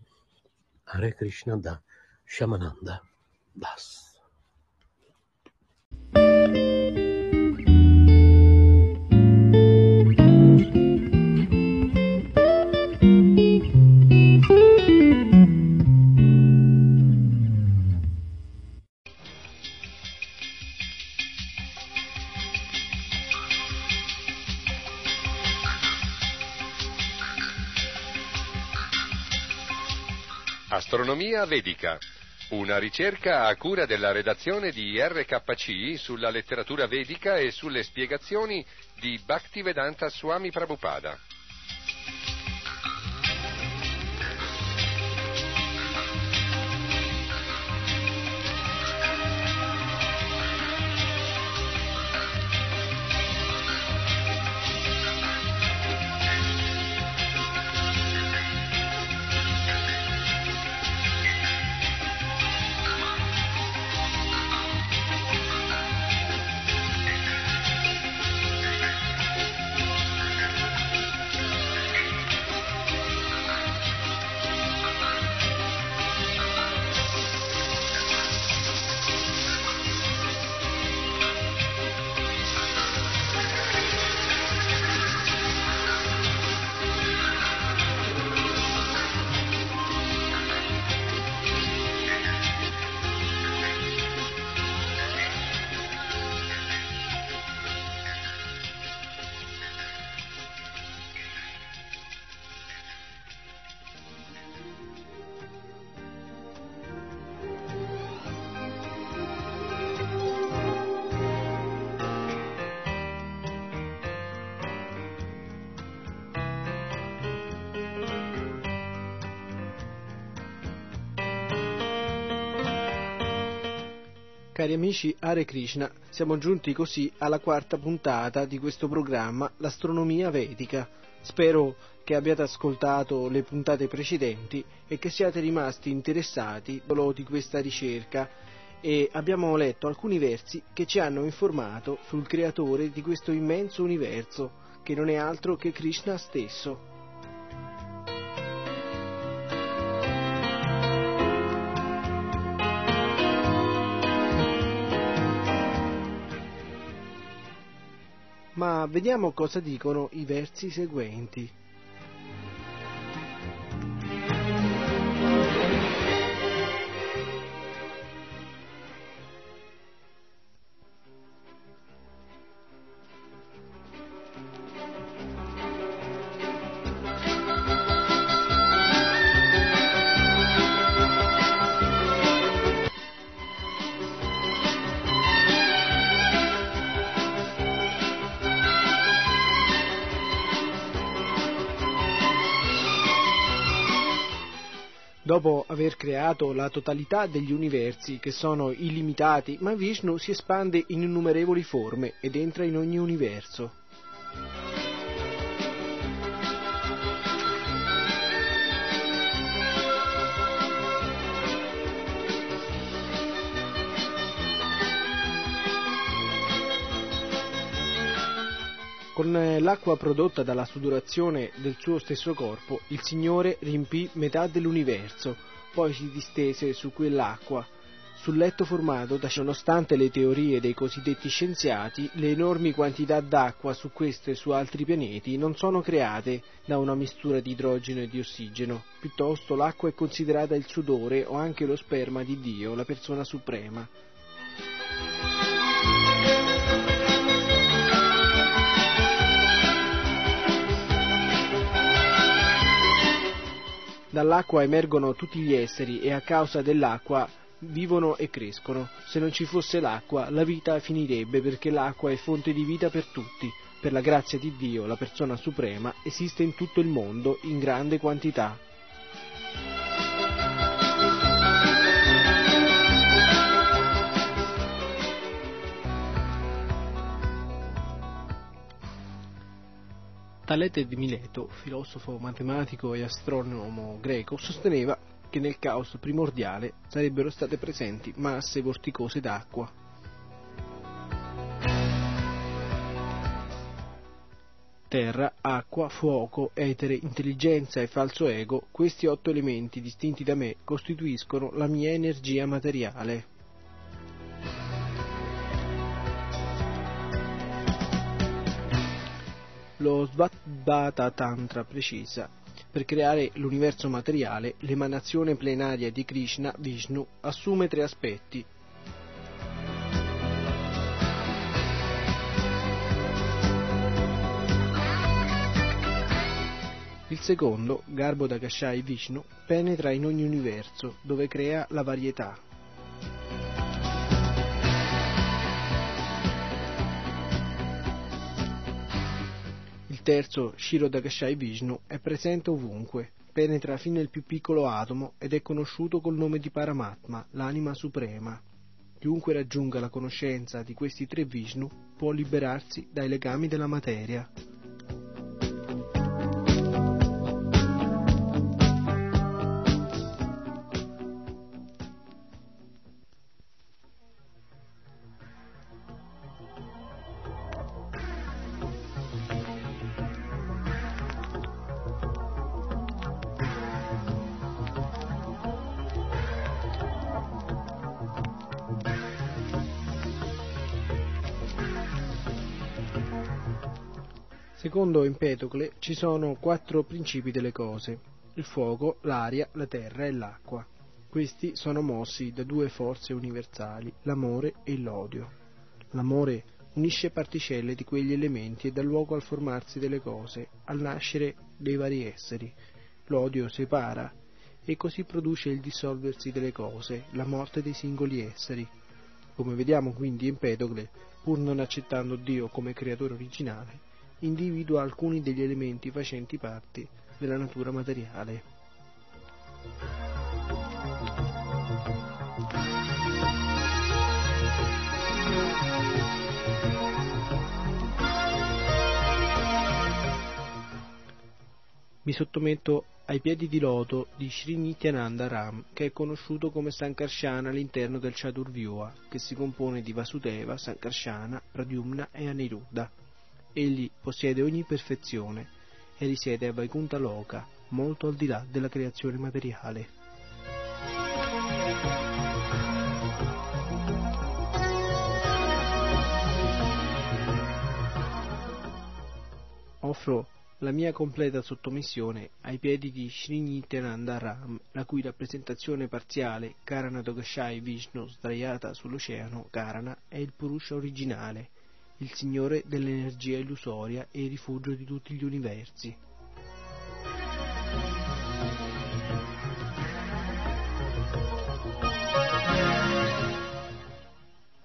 Hare Krishna da Shamananda Das. Astronomia Vedica, una ricerca a cura della redazione di RKC sulla letteratura vedica e sulle spiegazioni di Bhaktivedanta Swami Prabhupada. Amici, Hare Krishna, siamo giunti così alla quarta puntata di questo programma, L'astronomia vedica. Spero che abbiate ascoltato le puntate precedenti e che siate rimasti interessati di questa ricerca e abbiamo letto alcuni versi che ci hanno informato sul creatore di questo immenso universo, che non è altro che Krishna stesso. Ma vediamo cosa dicono i versi seguenti. Dopo aver creato la totalità degli universi che sono illimitati, ma Vishnu si espande in innumerevoli forme ed entra in ogni universo. Con eh, l'acqua prodotta dalla sudorazione del suo stesso corpo, il Signore riempì metà dell'universo, poi si distese su quell'acqua. Sul letto formato da nonostante le teorie dei cosiddetti scienziati, le enormi quantità d'acqua su questo e su altri pianeti non sono create da una mistura di idrogeno e di ossigeno, piuttosto l'acqua è considerata il sudore o anche lo sperma di Dio, la persona suprema. Dall'acqua emergono tutti gli esseri e a causa dell'acqua vivono e crescono. Se non ci fosse l'acqua, la vita finirebbe perché l'acqua è fonte di vita per tutti. Per la grazia di Dio, la persona suprema esiste in tutto il mondo in grande quantità. Talete di Mileto, filosofo, matematico e astronomo greco, sosteneva che nel caos primordiale sarebbero state presenti masse vorticose d'acqua. Terra, acqua, fuoco, etere, intelligenza e falso ego, questi otto elementi distinti da me costituiscono la mia energia materiale. Lo Svadvata Tantra precisa per creare l'universo materiale, l'emanazione plenaria di Krishna, Vishnu, assume tre aspetti. Il secondo, Garbo Dakashai Vishnu, penetra in ogni universo, dove crea la varietà, terzo, Shiro Dagashai Vishnu, è presente ovunque, penetra fino nel più piccolo atomo ed è conosciuto col nome di Paramatma, l'anima suprema. Chiunque raggiunga la conoscenza di questi tre Vishnu può liberarsi dai legami della materia. Secondo Empetocle ci sono quattro principi delle cose, il fuoco, l'aria, la terra e l'acqua. Questi sono mossi da due forze universali, l'amore e l'odio. L'amore unisce particelle di quegli elementi e dà luogo al formarsi delle cose, al nascere dei vari esseri. L'odio separa e così produce il dissolversi delle cose, la morte dei singoli esseri. Come vediamo quindi Empetocle, pur non accettando Dio come creatore originale, individua alcuni degli elementi facenti parte della natura materiale. Mi sottometto ai piedi di loto di Sri Nityananda Ram, che è conosciuto come Sankarsana all'interno del Chaturvyuha, che si compone di Vasudeva, Sankarsana, Pradyumna e Aniruddha. Egli possiede ogni perfezione e risiede a Vaikuntha Loka, molto al di là della creazione materiale. Offro la mia completa sottomissione ai piedi di Sri Nityananda Ram, la cui rappresentazione parziale, Karana Dogashai Vishnu sdraiata sull'oceano, Karana, è il Purusha originale, il signore dell'energia illusoria e il rifugio di tutti gli universi.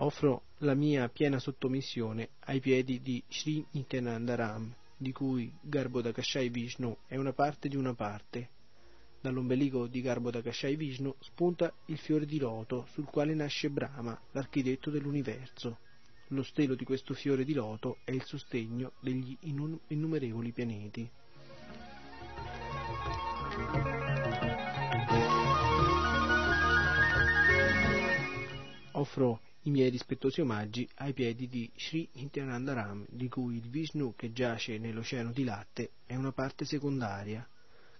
Offro la mia piena sottomissione ai piedi di Sri Nityananda Ram, di cui Garbhodakashai Vishnu è una parte di una parte. Dall'ombelico di Garbhodakashai Vishnu spunta il fiore di loto sul quale nasce Brahma, l'architetto dell'universo. Lo stelo di questo fiore di loto è il sostegno degli innumerevoli pianeti. Offro i miei rispettosi omaggi ai piedi di Sri Nityananda Ram, di cui il Vishnu che giace nell'oceano di latte è una parte secondaria.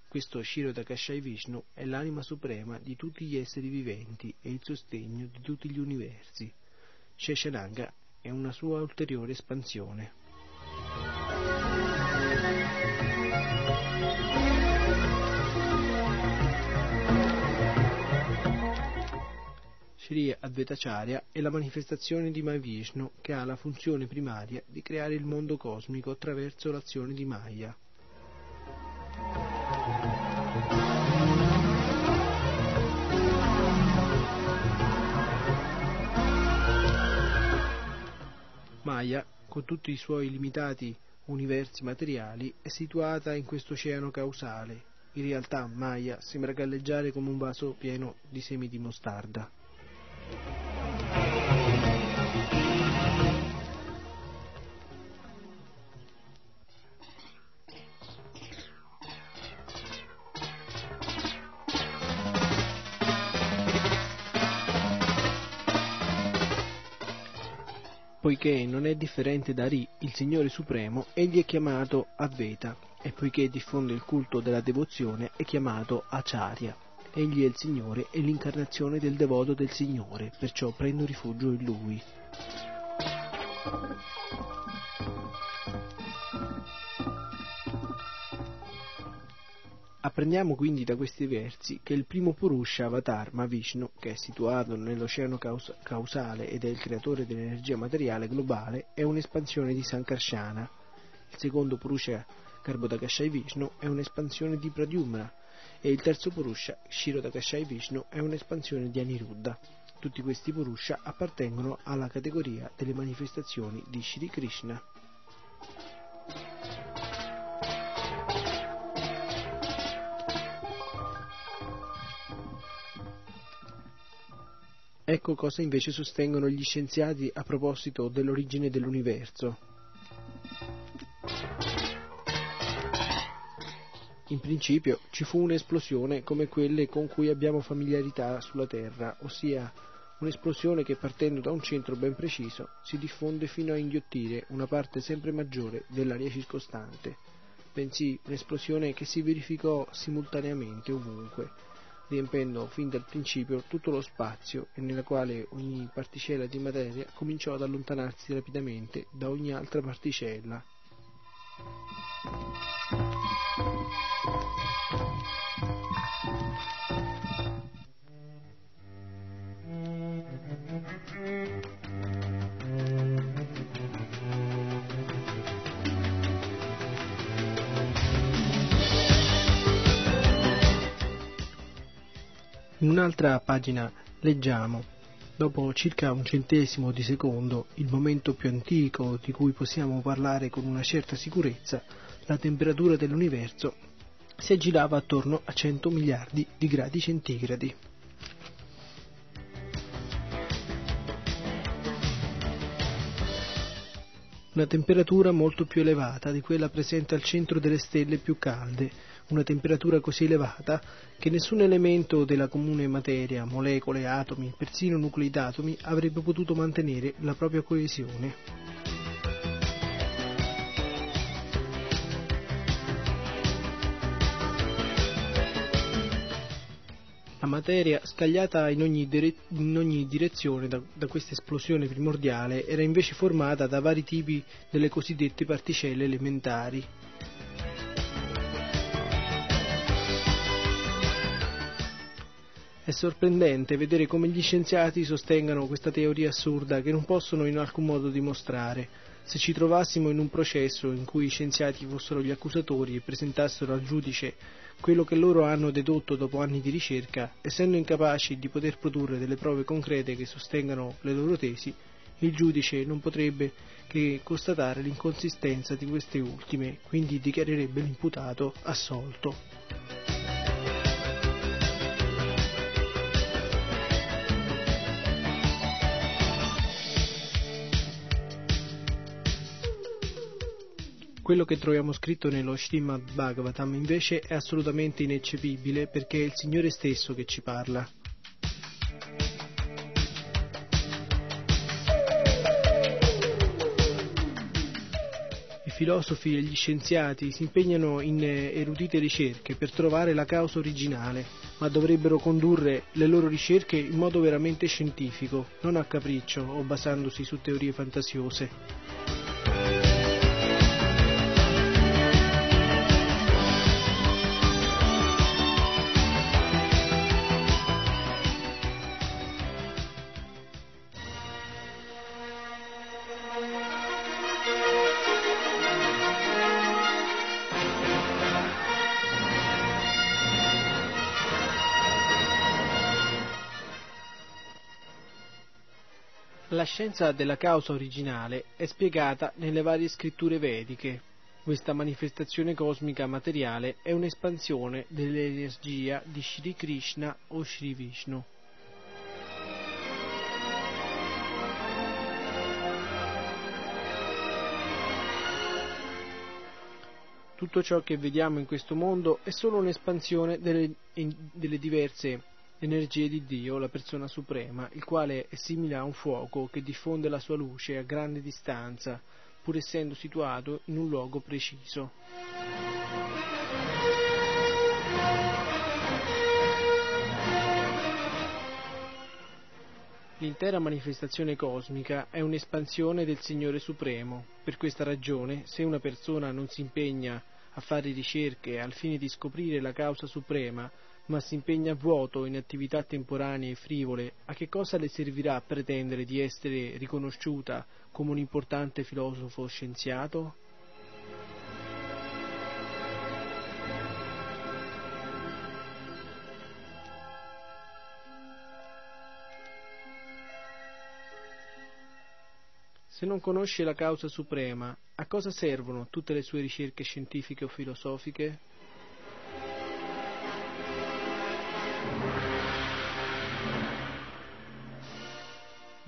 Questo Shirodakashai Vishnu è l'anima suprema di tutti gli esseri viventi e il sostegno di tutti gli universi. Sheshananga è una sua ulteriore espansione. Sri Advaitacharya è la manifestazione di Mahavishnu che ha la funzione primaria di creare il mondo cosmico attraverso l'azione di Maya. Maya, con tutti i suoi limitati universi materiali, è situata in questo oceano causale. In realtà Maya sembra galleggiare come un vaso pieno di semi di mostarda. Poiché non è differente da Ri, il Signore Supremo, egli è chiamato Adveta, e poiché diffonde il culto della devozione è chiamato Acharya. Egli è il Signore e l'incarnazione del devoto del Signore, perciò prendo rifugio in Lui. Apprendiamo quindi da questi versi che il primo Purusha Avatar Vishnu, che è situato nell'oceano caus- causale ed è il creatore dell'energia materiale globale, è un'espansione di Sankarsana. Il secondo Purusha Garbhodakashai Vishnu è un'espansione di Pradyumna, e il terzo Purusha, Shirodakashai Vishnu, è un'espansione di Aniruddha. Tutti questi Purusha appartengono alla categoria delle manifestazioni di Shri Krishna. Ecco cosa invece sostengono gli scienziati a proposito dell'origine dell'universo. In principio ci fu un'esplosione come quelle con cui abbiamo familiarità sulla Terra, ossia un'esplosione che partendo da un centro ben preciso si diffonde fino a inghiottire una parte sempre maggiore dell'aria circostante, bensì un'esplosione che si verificò simultaneamente ovunque, riempendo fin dal principio tutto lo spazio e nella quale ogni particella di materia cominciò ad allontanarsi rapidamente da ogni altra particella. In un'altra pagina leggiamo, dopo circa un centesimo di secondo, il momento più antico di cui possiamo parlare con una certa sicurezza, la temperatura dell'universo si aggirava attorno a 100 miliardi di gradi centigradi. Una temperatura molto più elevata di quella presente al centro delle stelle più calde, una temperatura così elevata che nessun elemento della comune materia, molecole, atomi, persino nuclei d'atomi, avrebbe potuto mantenere la propria coesione. La materia, scagliata in ogni, dire- in ogni direzione da, da questa esplosione primordiale, era invece formata da vari tipi delle cosiddette particelle elementari. È sorprendente vedere come gli scienziati sostengano questa teoria assurda che non possono in alcun modo dimostrare. Se ci trovassimo in un processo in cui i scienziati fossero gli accusatori e presentassero al giudice quello che loro hanno dedotto dopo anni di ricerca, essendo incapaci di poter produrre delle prove concrete che sostengano le loro tesi, il giudice non potrebbe che constatare l'inconsistenza di queste ultime, quindi dichiarerebbe l'imputato assolto. Quello che troviamo scritto nello Srimad Bhagavatam invece è assolutamente ineccepibile perché è il Signore stesso che ci parla. I filosofi e gli scienziati si impegnano in erudite ricerche per trovare la causa originale, ma dovrebbero condurre le loro ricerche in modo veramente scientifico, non a capriccio o basandosi su teorie fantasiose. Scienza della causa originale è spiegata nelle varie scritture vediche. Questa manifestazione cosmica materiale è un'espansione dell'energia di Sri Krishna o Sri Vishnu. Tutto ciò che vediamo in questo mondo è solo un'espansione delle, delle diverse l'energia di Dio, la persona suprema, il quale è simile a un fuoco che diffonde la sua luce a grande distanza, pur essendo situato in un luogo preciso. L'intera manifestazione cosmica è un'espansione del Signore Supremo. Per questa ragione, se una persona non si impegna a fare ricerche al fine di scoprire la causa suprema, ma si impegna a vuoto in attività temporanee e frivole, a che cosa le servirà pretendere di essere riconosciuta come un importante filosofo scienziato? Se non conosce la causa suprema, a cosa servono tutte le sue ricerche scientifiche o filosofiche?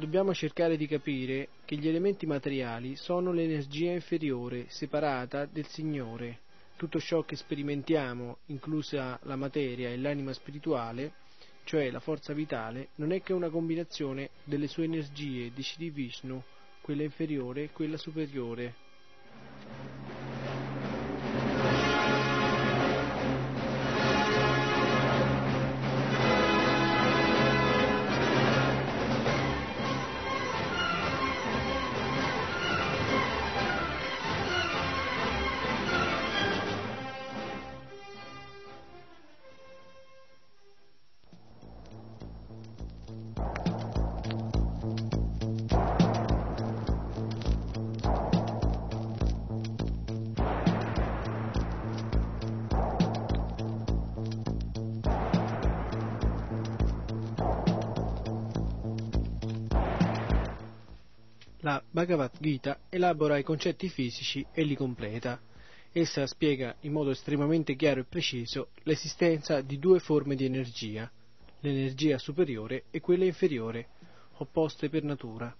Dobbiamo cercare di capire che gli elementi materiali sono l'energia inferiore, separata del Signore. Tutto ciò che sperimentiamo, inclusa la materia e l'anima spirituale, cioè la forza vitale, non è che una combinazione delle sue energie di Shri Vishnu, quella inferiore e quella superiore. Bhagavad Gita elabora i concetti fisici e li completa. Essa spiega in modo estremamente chiaro e preciso l'esistenza di due forme di energia, l'energia superiore e quella inferiore, opposte per natura.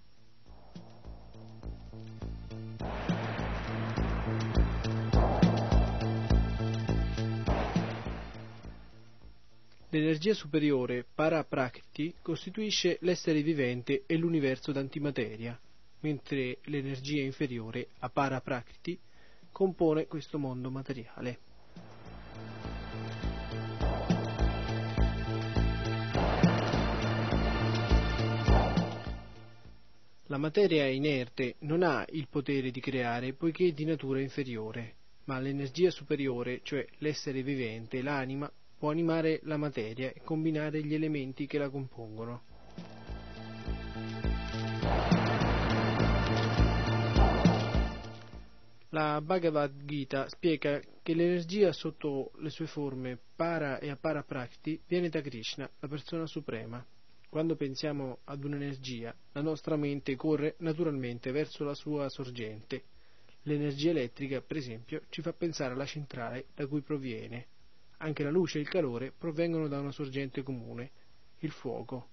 L'energia superiore, para prakti, costituisce l'essere vivente e l'universo d'antimateria mentre l'energia inferiore, Aparaprakriti, compone questo mondo materiale. La materia inerte non ha il potere di creare poiché è di natura inferiore, ma l'energia superiore, cioè l'essere vivente, l'anima, può animare la materia e combinare gli elementi che la compongono. La Bhagavad Gita spiega che l'energia sotto le sue forme para e apara prakti viene da Krishna, la persona suprema. Quando pensiamo ad un'energia, la nostra mente corre naturalmente verso la sua sorgente. L'energia elettrica, per esempio, ci fa pensare alla centrale da cui proviene. Anche la luce e il calore provengono da una sorgente comune, il fuoco.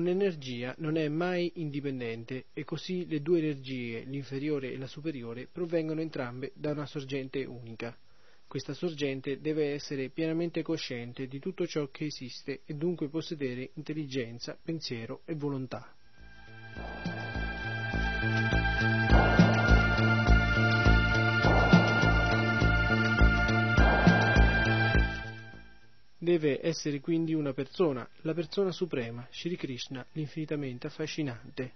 Un'energia non è mai indipendente e così le due energie, l'inferiore e la superiore, provengono entrambe da una sorgente unica. Questa sorgente deve essere pienamente cosciente di tutto ciò che esiste e dunque possedere intelligenza, pensiero e volontà. Deve essere quindi una persona, la persona suprema, Shri Krishna, l'infinitamente affascinante.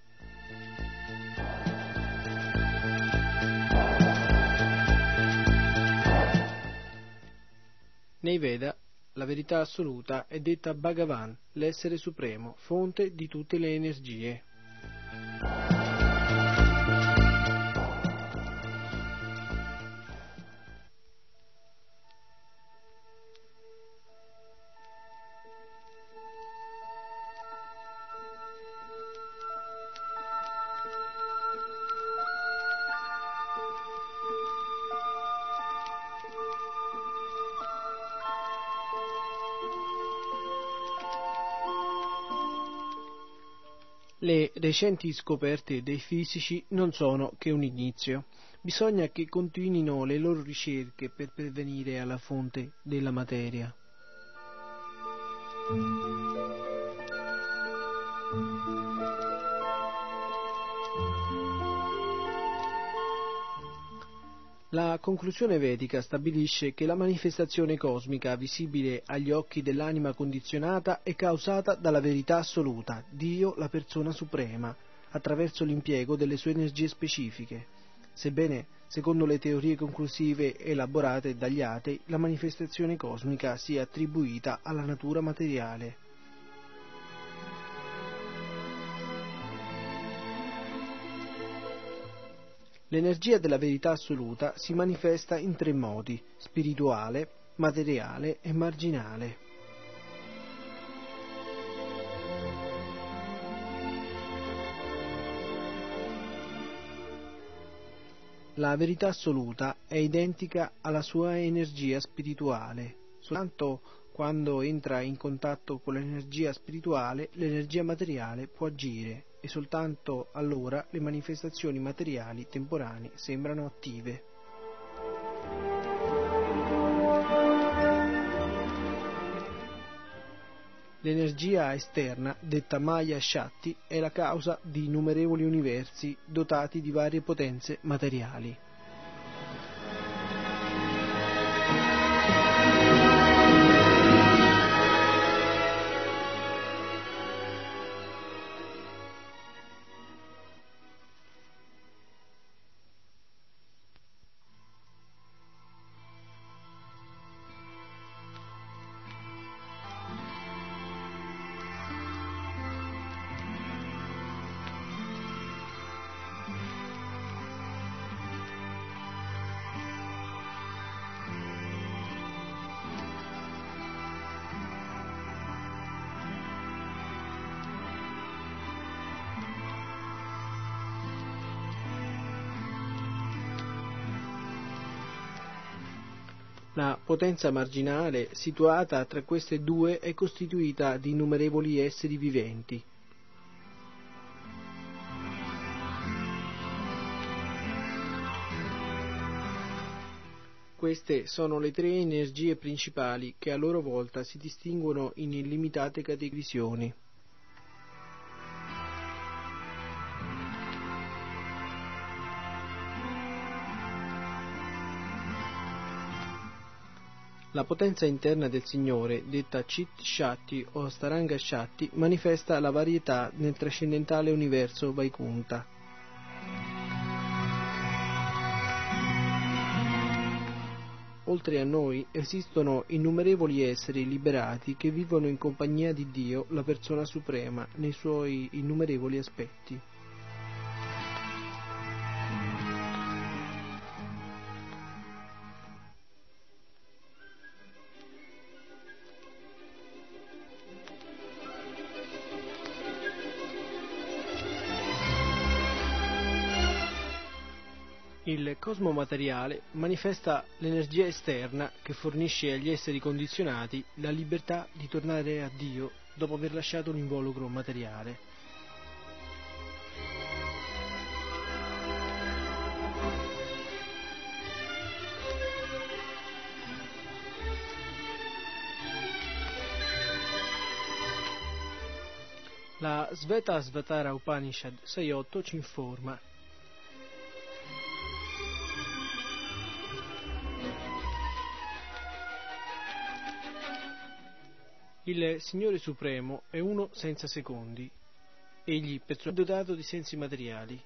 Nei Veda la verità assoluta è detta Bhagavan, l'essere supremo, fonte di tutte le energie. Recenti scoperte dei fisici non sono che un inizio. Bisogna che continuino le loro ricerche per pervenire alla fonte della materia. La conclusione vedica stabilisce che la manifestazione cosmica visibile agli occhi dell'anima condizionata è causata dalla verità assoluta, Dio la persona suprema, attraverso l'impiego delle sue energie specifiche. Sebbene, secondo le teorie conclusive elaborate dagli atei, la manifestazione cosmica sia attribuita alla natura materiale. L'energia della verità assoluta si manifesta in tre modi, spirituale, materiale e marginale. La verità assoluta è identica alla sua energia spirituale, soltanto quando entra in contatto con l'energia spirituale l'energia materiale può agire e soltanto allora le manifestazioni materiali temporanee sembrano attive. L'energia esterna, detta Maya Shakti, è la causa di innumerevoli universi dotati di varie potenze materiali. La potenza marginale situata tra queste due è costituita di innumerevoli esseri viventi, Queste sono le tre energie principali che a loro volta si distinguono in illimitate categorie. La potenza interna del Signore, detta Chit Shakti o Staranga Shakti, manifesta la varietà nel trascendentale universo Vaikunta. Oltre a noi esistono innumerevoli esseri liberati che vivono in compagnia di Dio, la persona suprema, nei suoi innumerevoli aspetti. Cosmo materiale manifesta l'energia esterna che fornisce agli esseri condizionati la libertà di tornare a Dio dopo aver lasciato l'involucro materiale. La Sveta Svatara Upanishad 6.8 ci informa Il Signore Supremo è uno senza secondi. Egli perciò è dotato di sensi materiali.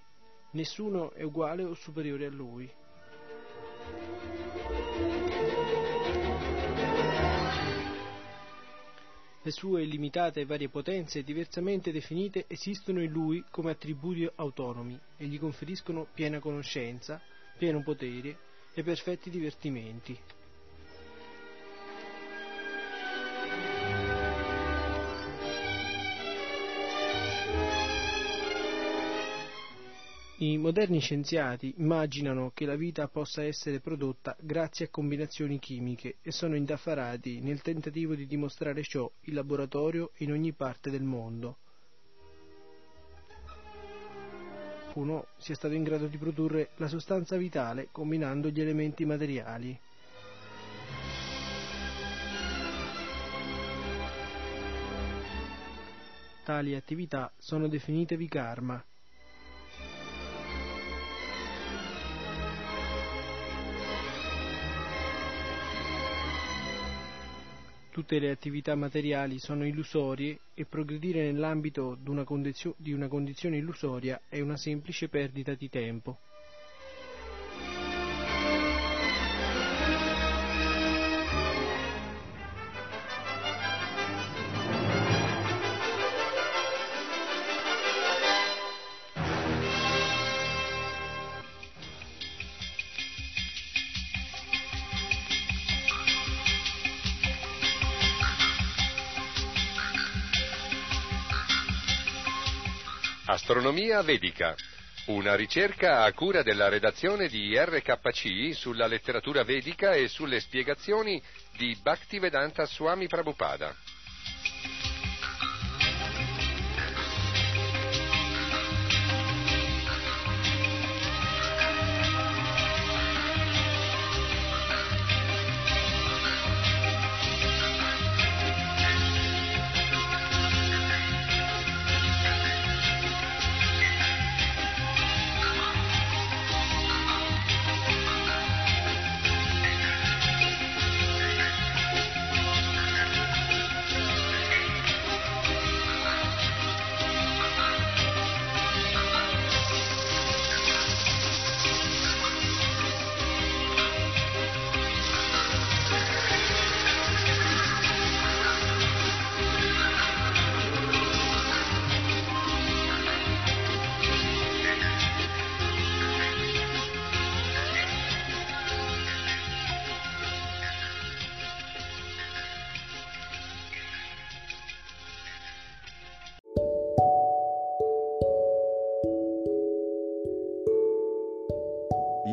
Nessuno è uguale o superiore a Lui. Le sue illimitate e varie potenze diversamente definite esistono in Lui come attributi autonomi e gli conferiscono piena conoscenza, pieno potere e perfetti divertimenti. I moderni scienziati immaginano che la vita possa essere prodotta grazie a combinazioni chimiche e sono indaffarati nel tentativo di dimostrare ciò in laboratorio in ogni parte del mondo. Uno sia stato in grado di produrre la sostanza vitale combinando gli elementi materiali. Tali attività sono definite vikarma Tutte le attività materiali sono illusorie e progredire nell'ambito di una, condizio- di una condizione illusoria è una semplice perdita di tempo. Astronomia vedica. Una ricerca a cura della redazione di RKC sulla letteratura vedica e sulle spiegazioni di Bhaktivedanta Swami Prabhupada.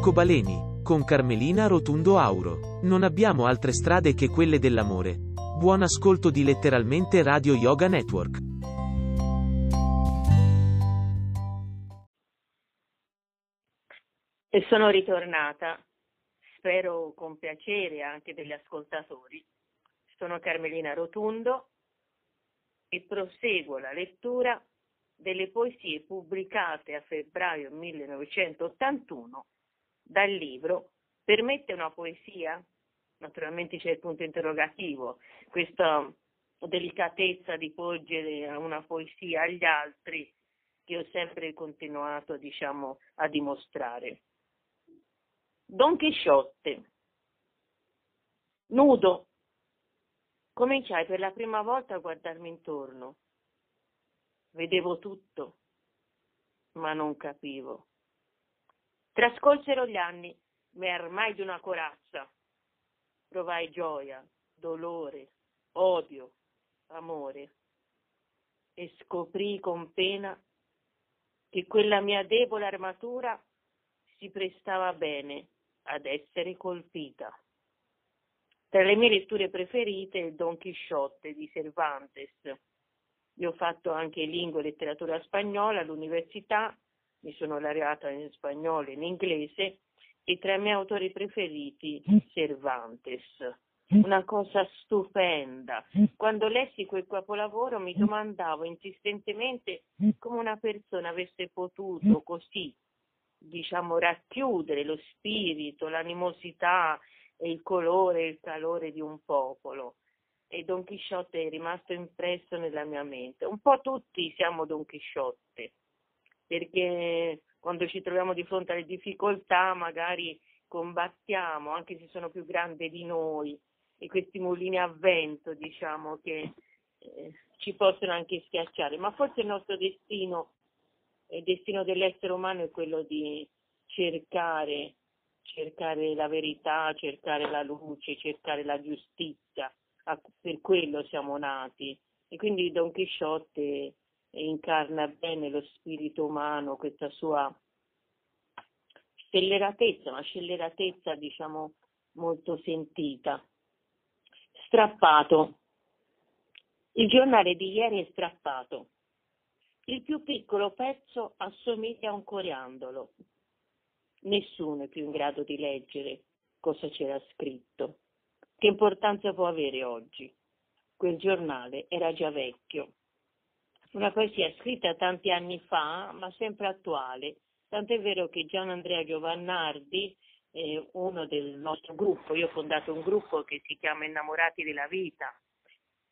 Arcobaleni, con Carmelina Rotundo Auro. Non abbiamo altre strade che quelle dell'amore. Buon ascolto di letteralmente Radio Yoga Network. E sono ritornata, spero con piacere anche degli ascoltatori. Sono Carmelina Rotundo e proseguo la lettura delle poesie pubblicate a febbraio 1981 dal libro Permette una poesia? Naturalmente c'è il punto interrogativo, questa delicatezza di porgere una poesia agli altri che ho sempre continuato diciamo, a dimostrare. Don Chisciotte, nudo, cominciai per la prima volta a guardarmi intorno Vedevo tutto, ma non capivo. Trascolsero gli anni, mi armai di una corazza. Provai gioia, dolore, odio, amore e scoprì con pena che quella mia debole armatura si prestava bene ad essere colpita. Tra le mie letture preferite il Don Chisciotte di Cervantes, io ho fatto anche lingua e letteratura spagnola all'università, mi sono laureata in spagnolo e in inglese e tra i miei autori preferiti Cervantes. Una cosa stupenda. Quando lessi quel capolavoro mi domandavo insistentemente come una persona avesse potuto così, diciamo, racchiudere lo spirito, l'animosità e il colore e il calore di un popolo. E Don Chisciotte è rimasto impresso nella mia mente. Un po' tutti siamo Don Chisciotte, perché quando ci troviamo di fronte alle difficoltà magari combattiamo, anche se sono più grandi di noi, e questi mulini a vento, diciamo, che eh, ci possono anche schiacciare, ma forse il nostro destino, il destino dell'essere umano è quello di cercare, cercare la verità, cercare la luce, cercare la giustizia. Per quello siamo nati. E quindi Don Chisciotte incarna bene lo spirito umano, questa sua scelleratezza, una scelleratezza diciamo molto sentita. Strappato. Il giornale di ieri è strappato. Il più piccolo pezzo assomiglia a un coriandolo. Nessuno è più in grado di leggere cosa c'era scritto. Che importanza può avere oggi? Quel giornale era già vecchio. Una poesia scritta tanti anni fa, ma sempre attuale. Tant'è vero che Gian Andrea Giovannardi, eh, uno del nostro gruppo, io ho fondato un gruppo che si chiama Innamorati della vita.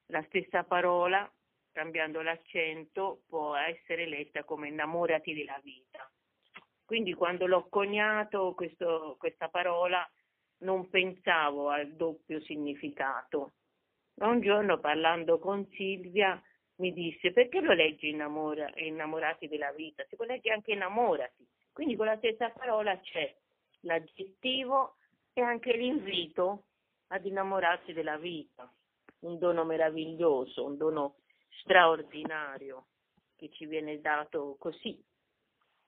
La stessa parola, cambiando l'accento, può essere letta come innamorati della vita. Quindi quando l'ho coniato questo, questa parola non pensavo al doppio significato. Ma un giorno parlando con Silvia mi disse perché lo leggi innamora, innamorati della vita? Si può leggere anche innamorati. Quindi con la stessa parola c'è l'aggettivo e anche l'invito ad innamorarsi della vita. Un dono meraviglioso, un dono straordinario che ci viene dato così,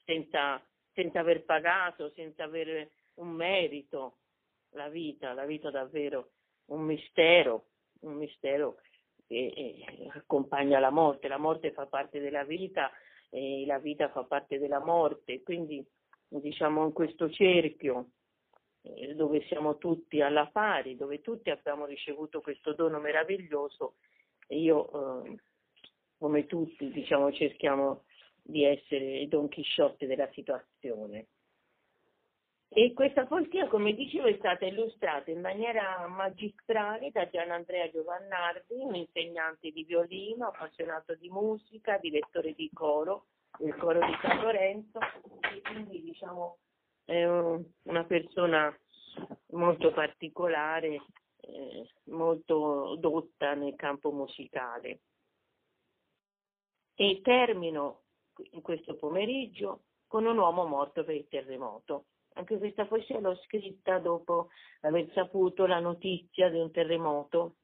senza, senza aver pagato, senza avere un merito, la vita, la vita davvero un mistero, un mistero che accompagna la morte, la morte fa parte della vita e la vita fa parte della morte, quindi diciamo in questo cerchio eh, dove siamo tutti alla pari, dove tutti abbiamo ricevuto questo dono meraviglioso, io eh, come tutti diciamo cerchiamo di essere Don Chisciotte della situazione. E questa poesia, come dicevo, è stata illustrata in maniera magistrale da Gian Andrea Giovannardi, un insegnante di violino, appassionato di musica, direttore di coro, il coro di San Lorenzo, e quindi diciamo è una persona molto particolare, eh, molto dotta nel campo musicale. E termino in questo pomeriggio con un uomo morto per il terremoto. Anche questa poesia l'ho scritta dopo aver saputo la notizia di un terremoto.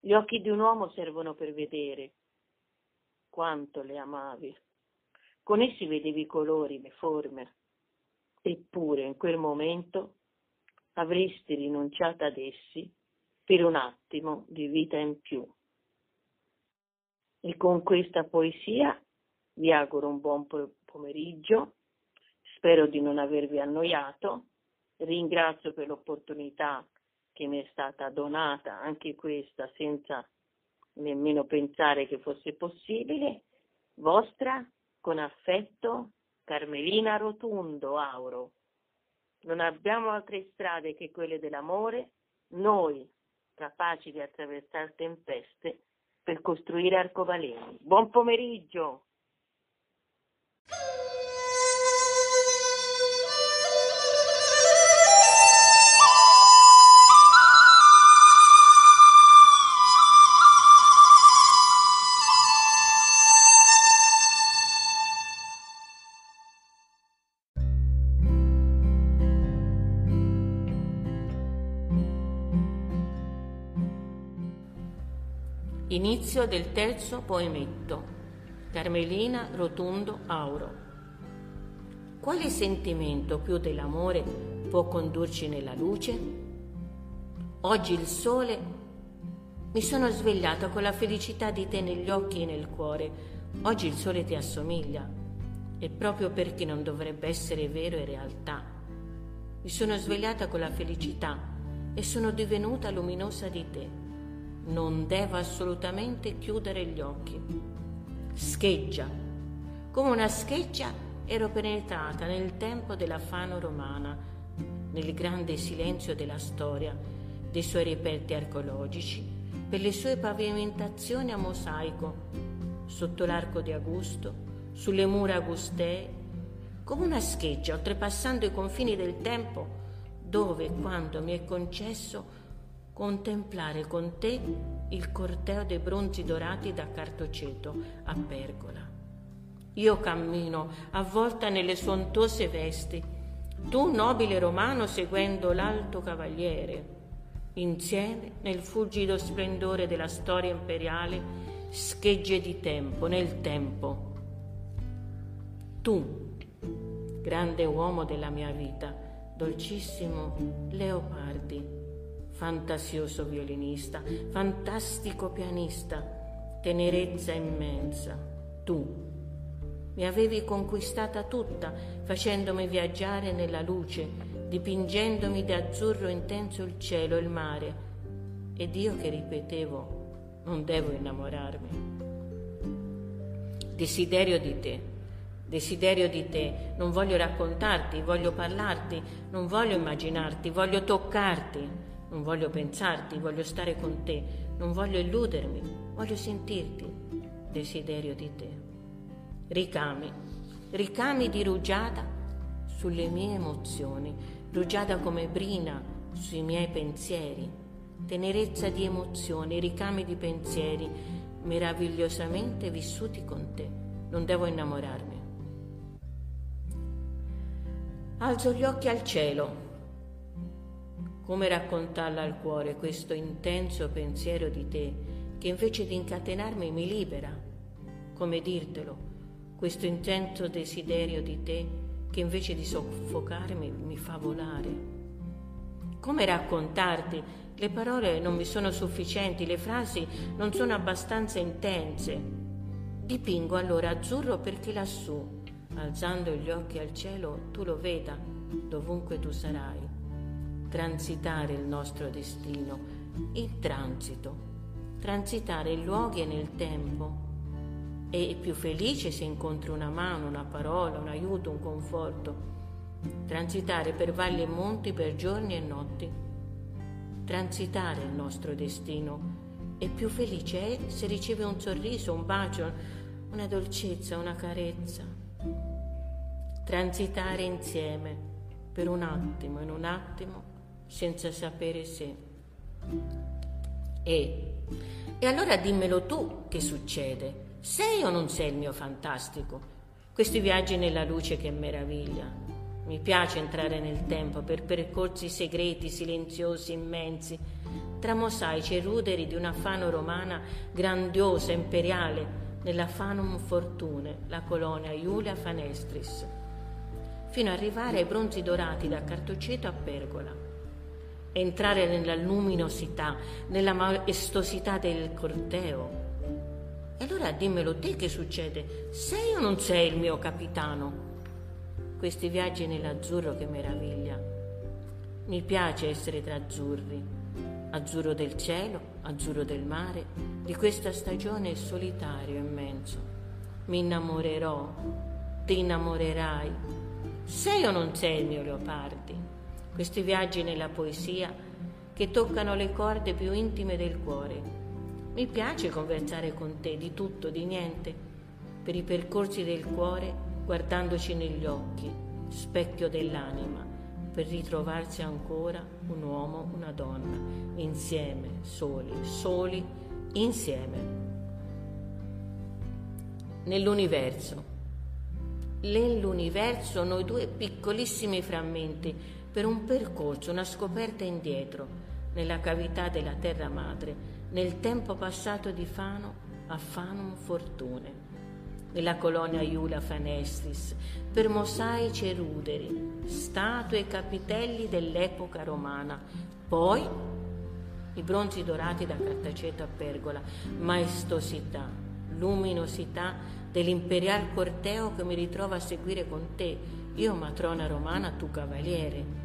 Gli occhi di un uomo servono per vedere quanto le amavi. Con essi vedevi i colori, le forme. Eppure in quel momento avresti rinunciato ad essi per un attimo di vita in più. E con questa poesia vi auguro un buon pomeriggio, spero di non avervi annoiato, ringrazio per l'opportunità che mi è stata donata, anche questa senza nemmeno pensare che fosse possibile, vostra con affetto Carmelina Rotundo Auro. Non abbiamo altre strade che quelle dell'amore, noi capaci di attraversare tempeste per costruire arcobaleni. Buon pomeriggio! Inizio del terzo poemetto. Carmelina Rotundo Auro. Quale sentimento più dell'amore può condurci nella luce? Oggi il sole mi sono svegliata con la felicità di te negli occhi e nel cuore. Oggi il sole ti assomiglia e proprio perché non dovrebbe essere vero e realtà. Mi sono svegliata con la felicità e sono divenuta luminosa di te non devo assolutamente chiudere gli occhi. Scheggia. Come una scheggia ero penetrata nel tempo della Fano romana, nel grande silenzio della storia, dei suoi reperti archeologici, per le sue pavimentazioni a mosaico, sotto l'arco di Augusto, sulle mura augustee, come una scheggia oltrepassando i confini del tempo, dove quando mi è concesso contemplare con te il corteo dei bronzi dorati da Cartoceto a Pergola. Io cammino avvolta nelle sontuose vesti, tu nobile romano seguendo l'alto cavaliere, insieme nel fulgido splendore della storia imperiale, schegge di tempo, nel tempo. Tu, grande uomo della mia vita, dolcissimo Leopardi, fantasioso violinista, fantastico pianista, tenerezza immensa. Tu mi avevi conquistata tutta, facendomi viaggiare nella luce, dipingendomi d'azzurro intenso il cielo e il mare. Ed io che ripetevo, non devo innamorarmi. Desiderio di te, desiderio di te, non voglio raccontarti, voglio parlarti, non voglio immaginarti, voglio toccarti, non voglio pensarti, voglio stare con te, non voglio illudermi, voglio sentirti, desiderio di te. Ricami, ricami di rugiada sulle mie emozioni, rugiada come brina sui miei pensieri, tenerezza di emozioni, ricami di pensieri, meravigliosamente vissuti con te. Non devo innamorarmi. Alzo gli occhi al cielo come raccontarla al cuore questo intenso pensiero di te che invece di incatenarmi mi libera? Come dirtelo? Questo intenso desiderio di te che invece di soffocarmi mi fa volare? Come raccontarti? Le parole non mi sono sufficienti, le frasi non sono abbastanza intense. Dipingo allora azzurro perché lassù, alzando gli occhi al cielo, tu lo veda, dovunque tu sarai transitare il nostro destino, il transito, transitare in luoghi e nel tempo. E più felice se incontri una mano, una parola, un aiuto, un conforto. Transitare per valli e monti per giorni e notti. Transitare il nostro destino. E più felice è se riceve un sorriso, un bacio, una dolcezza, una carezza. Transitare insieme per un attimo, in un attimo, senza sapere se. E, e allora dimmelo tu che succede. Sei o non sei il mio fantastico? Questi viaggi nella luce che meraviglia. Mi piace entrare nel tempo per percorsi segreti, silenziosi, immensi, tra mosaici e ruderi di una fano romana grandiosa, imperiale, nella Fanum Fortune, la colonia Iulia Fanestris fino ad arrivare ai bronzi dorati da Cartoceto a Pergola. Entrare nella luminosità, nella maestosità del corteo. E allora dimmelo te che succede, sei o non sei il mio capitano? Questi viaggi nell'azzurro che meraviglia. Mi piace essere tra azzurri, azzurro del cielo, azzurro del mare, di questa stagione solitario immenso. Mi innamorerò, ti innamorerai. Sei o non sei il mio Leopardi? Questi viaggi nella poesia che toccano le corde più intime del cuore. Mi piace conversare con te di tutto, di niente, per i percorsi del cuore guardandoci negli occhi, specchio dell'anima per ritrovarsi ancora un uomo, una donna, insieme, soli, soli, insieme. Nell'universo. Nell'universo noi due piccolissimi frammenti per un percorso, una scoperta indietro, nella cavità della terra madre, nel tempo passato di Fano a Fanum Fortune nella colonia Iula Fanestris, per mosaici e ruderi, statue e capitelli dell'epoca romana. Poi i bronzi dorati da Cartaceto a Pergola, maestosità, luminosità dell'imperial corteo che mi ritrova a seguire con te, io matrona romana, tu cavaliere.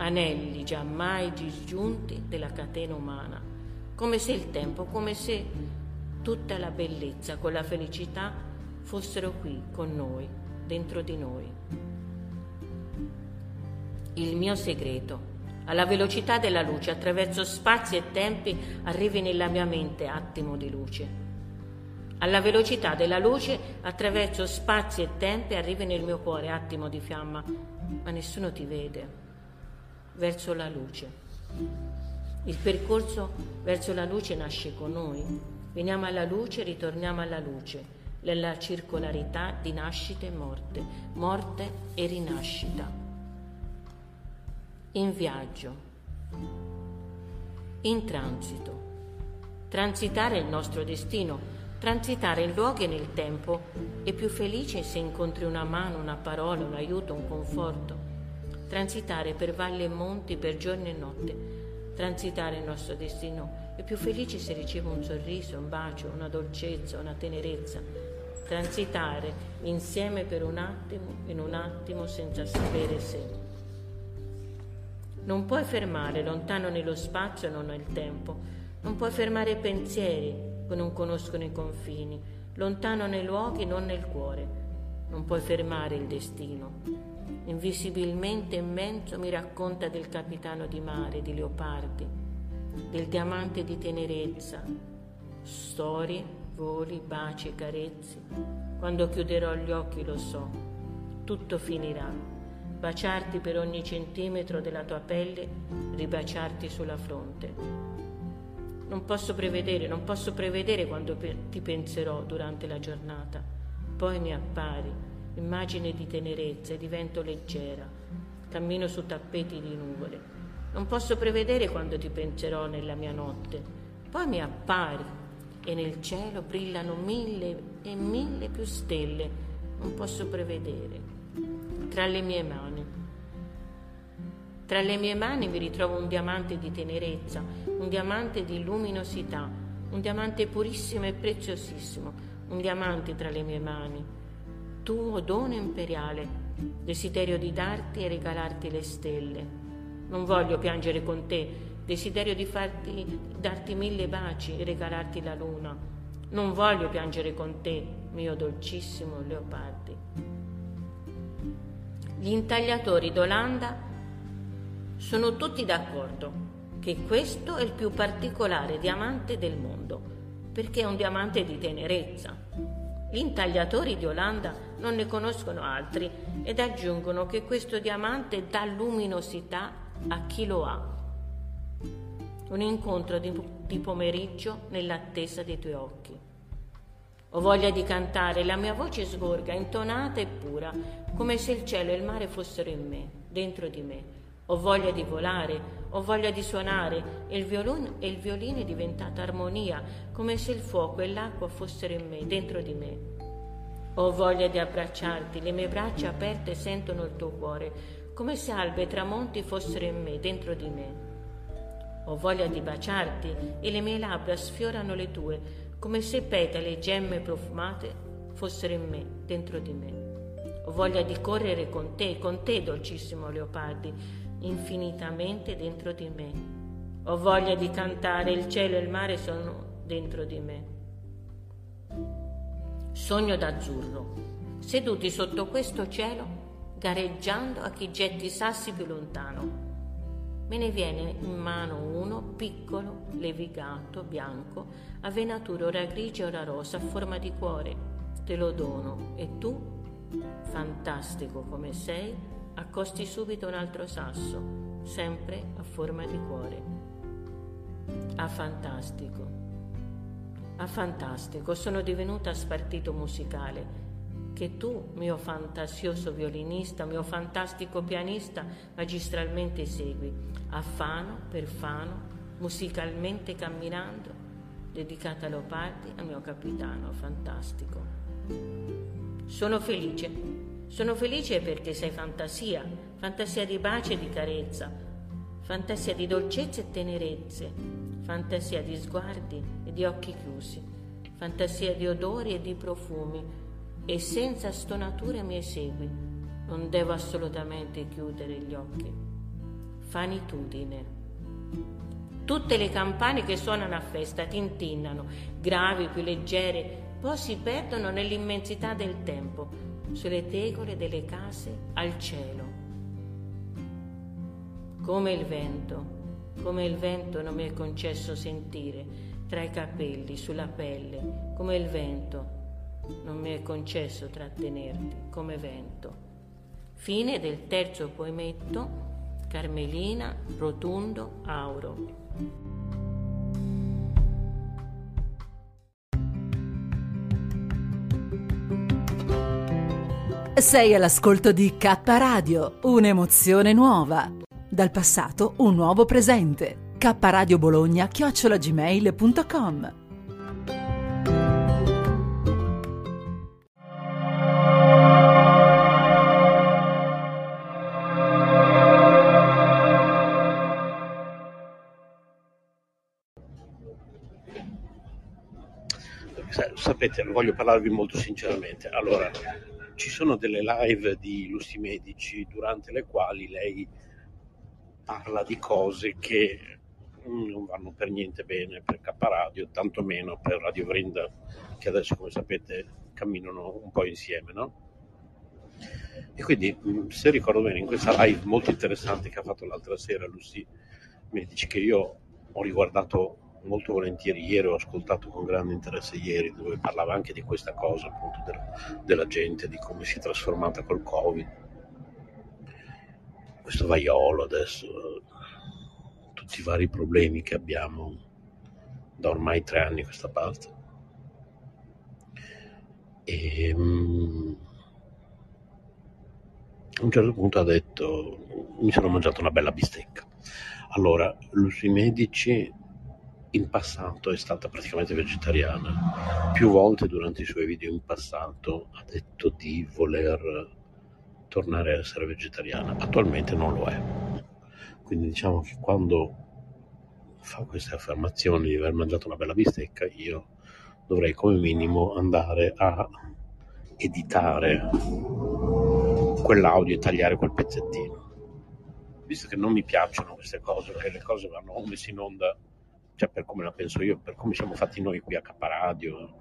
Anelli giammai disgiunti della catena umana, come se il tempo, come se tutta la bellezza con la felicità fossero qui con noi, dentro di noi. Il mio segreto, alla velocità della luce, attraverso spazi e tempi, arrivi nella mia mente attimo di luce. Alla velocità della luce, attraverso spazi e tempi, arrivi nel mio cuore attimo di fiamma, ma nessuno ti vede. Verso la luce. Il percorso verso la luce nasce con noi. Veniamo alla luce, ritorniamo alla luce nella circolarità di nascita e morte, morte e rinascita. In viaggio, in transito. Transitare il nostro destino, transitare in luoghi e nel tempo è più felice se incontri una mano, una parola, un aiuto, un conforto. Transitare per valli e monti, per giorno e notte. Transitare il nostro destino è più felice se riceve un sorriso, un bacio, una dolcezza, una tenerezza transitare insieme per un attimo, in un attimo senza sapere se. Non puoi fermare lontano nello spazio e non nel tempo, non puoi fermare pensieri che non conoscono i confini, lontano nei luoghi, non nel cuore. Non puoi fermare il destino. Invisibilmente immenso mi racconta del capitano di mare, di Leopardi, del diamante di tenerezza, storie voli, baci e carezze. Quando chiuderò gli occhi lo so, tutto finirà. Baciarti per ogni centimetro della tua pelle, ribaciarti sulla fronte. Non posso prevedere, non posso prevedere quando ti penserò durante la giornata. Poi mi appari, immagine di tenerezza e divento leggera. Cammino su tappeti di nuvole. Non posso prevedere quando ti penserò nella mia notte. Poi mi appari, e nel cielo brillano mille e mille più stelle, non posso prevedere, tra le mie mani. Tra le mie mani mi ritrovo un diamante di tenerezza, un diamante di luminosità, un diamante purissimo e preziosissimo, un diamante tra le mie mani. Tuo dono imperiale, desiderio di darti e regalarti le stelle. Non voglio piangere con te, desiderio di farti, darti mille baci e regalarti la luna. Non voglio piangere con te, mio dolcissimo Leopardi. Gli intagliatori d'Olanda sono tutti d'accordo che questo è il più particolare diamante del mondo, perché è un diamante di tenerezza. Gli intagliatori di Olanda non ne conoscono altri ed aggiungono che questo diamante dà luminosità a chi lo ha un incontro di, di pomeriggio nell'attesa dei tuoi occhi. Ho voglia di cantare, la mia voce sgorga, intonata e pura, come se il cielo e il mare fossero in me, dentro di me. Ho voglia di volare, ho voglia di suonare e il, violone, e il violino è diventato armonia, come se il fuoco e l'acqua fossero in me, dentro di me. Ho voglia di abbracciarti, le mie braccia aperte sentono il tuo cuore, come se albe e tramonti fossero in me, dentro di me. Ho voglia di baciarti e le mie labbra sfiorano le tue, come se petali e gemme profumate fossero in me, dentro di me. Ho voglia di correre con te, con te, dolcissimo Leopardi, infinitamente dentro di me. Ho voglia di cantare, il cielo e il mare sono dentro di me. Sogno d'azzurro, seduti sotto questo cielo, gareggiando a chi getti i sassi più lontano. Me ne viene in mano uno piccolo, levigato, bianco, a venatura ora grigia ora rosa, a forma di cuore. Te lo dono e tu, fantastico come sei, accosti subito un altro sasso, sempre a forma di cuore. Ah, fantastico. Ah, fantastico, sono divenuta spartito musicale che tu, mio fantasioso violinista, mio fantastico pianista, magistralmente segui, a Fano per Fano, musicalmente camminando, dedicata a Leopardi, al mio capitano fantastico. Sono felice, sono felice perché sei fantasia, fantasia di baci e di carezza, fantasia di dolcezze e tenerezze, fantasia di sguardi e di occhi chiusi, fantasia di odori e di profumi, e senza stonature mi esegui. Non devo assolutamente chiudere gli occhi. Fanitudine. Tutte le campane che suonano a festa tintinnano, gravi, più leggere, poi si perdono nell'immensità del tempo, sulle tegole delle case al cielo. Come il vento, come il vento non mi è concesso sentire tra i capelli, sulla pelle, come il vento non mi è concesso trattenerti come vento. Fine del terzo poemetto, Carmelina, Rotundo, Auro. Sei all'ascolto di K Radio, un'emozione nuova. Dal passato un nuovo presente. K Radio Bologna chiocciolagmail.com sapete, voglio parlarvi molto sinceramente. Allora, ci sono delle live di Lussi Medici durante le quali lei parla di cose che non vanno per niente bene per K Radio, tantomeno per Radio Vrinda, che adesso, come sapete, camminano un po' insieme, no? E quindi, se ricordo bene, in questa live molto interessante che ha fatto l'altra sera Lucy Medici, che io ho riguardato molto volentieri ieri, ho ascoltato con grande interesse ieri, dove parlava anche di questa cosa, appunto, della, della gente, di come si è trasformata col Covid. Questo vaiolo adesso, tutti i vari problemi che abbiamo da ormai tre anni a questa parte. E, um, a un certo punto ha detto mi sono mangiato una bella bistecca allora Lucy Medici in passato è stata praticamente vegetariana. Più volte durante i suoi video in passato ha detto di voler tornare a essere vegetariana. Attualmente non lo è. Quindi diciamo che quando fa queste affermazioni di aver mangiato una bella bistecca, io dovrei come minimo andare a editare quell'audio e tagliare quel pezzettino. Visto che non mi piacciono queste cose, che le cose vanno messe in onda cioè per come la penso io, per come siamo fatti noi qui a Caparadio,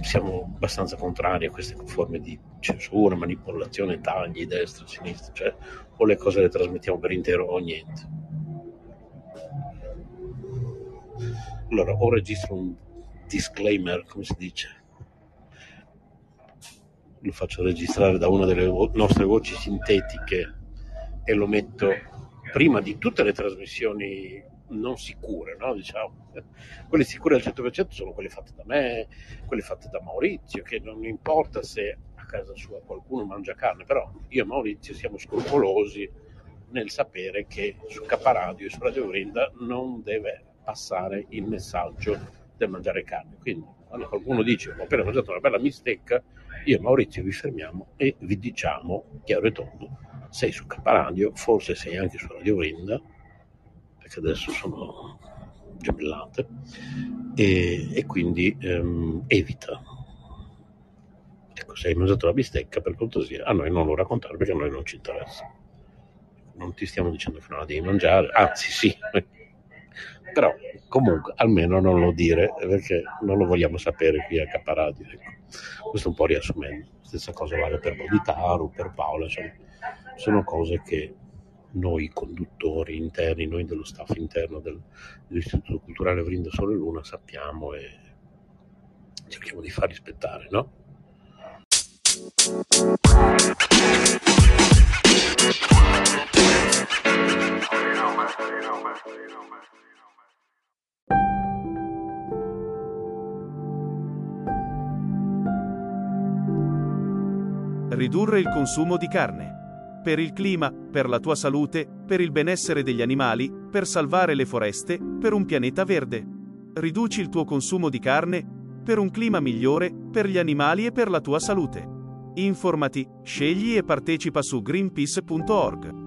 siamo abbastanza contrari a queste forme di censura, manipolazione, tagli, destra, sinistra, cioè o le cose le trasmettiamo per intero o niente. Allora, o registro un disclaimer, come si dice, lo faccio registrare da una delle nostre voci sintetiche e lo metto prima di tutte le trasmissioni non sicure, no? diciamo. <laughs> quelle sicure al 100% sono quelle fatte da me, quelle fatte da Maurizio, che non importa se a casa sua qualcuno mangia carne, però io e Maurizio siamo scrupolosi nel sapere che su Caparadio e su Radio Grinda non deve passare il messaggio del mangiare carne. Quindi Allora qualcuno dice, ho appena mangiato una bella bistecca, io e Maurizio vi fermiamo e vi diciamo, chiaro e tondo, sei su K Radio, forse sei anche su Radio Vrinda, perché adesso sono gemellate, e, e quindi ehm, evita. Ecco, se hai mangiato la bistecca, per cortesia, a noi non lo raccontare perché a noi non ci interessa. Non ti stiamo dicendo che non la devi mangiare, anzi sì, <laughs> però comunque almeno non lo dire perché non lo vogliamo sapere qui a Caparadio. Ecco. Questo un po' riassumendo. Stessa cosa vale per Boditaru, per Paola, insomma, sono cose che noi conduttori interni, noi dello staff interno del, dell'Istituto Culturale Vrinda Sole Luna sappiamo e cerchiamo di far rispettare, no? Ridurre il consumo di carne. Per il clima, per la tua salute, per il benessere degli animali, per salvare le foreste, per un pianeta verde. Riduci il tuo consumo di carne, per un clima migliore, per gli animali e per la tua salute. Informati, scegli e partecipa su greenpeace.org.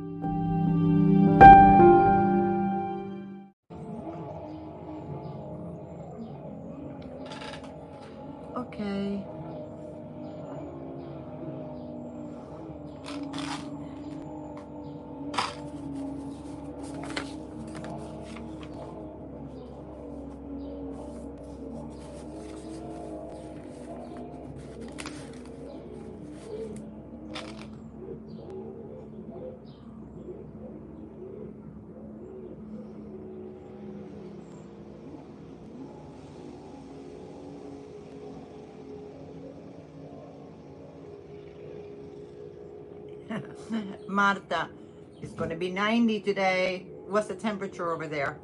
90 today. What's the temperature over there?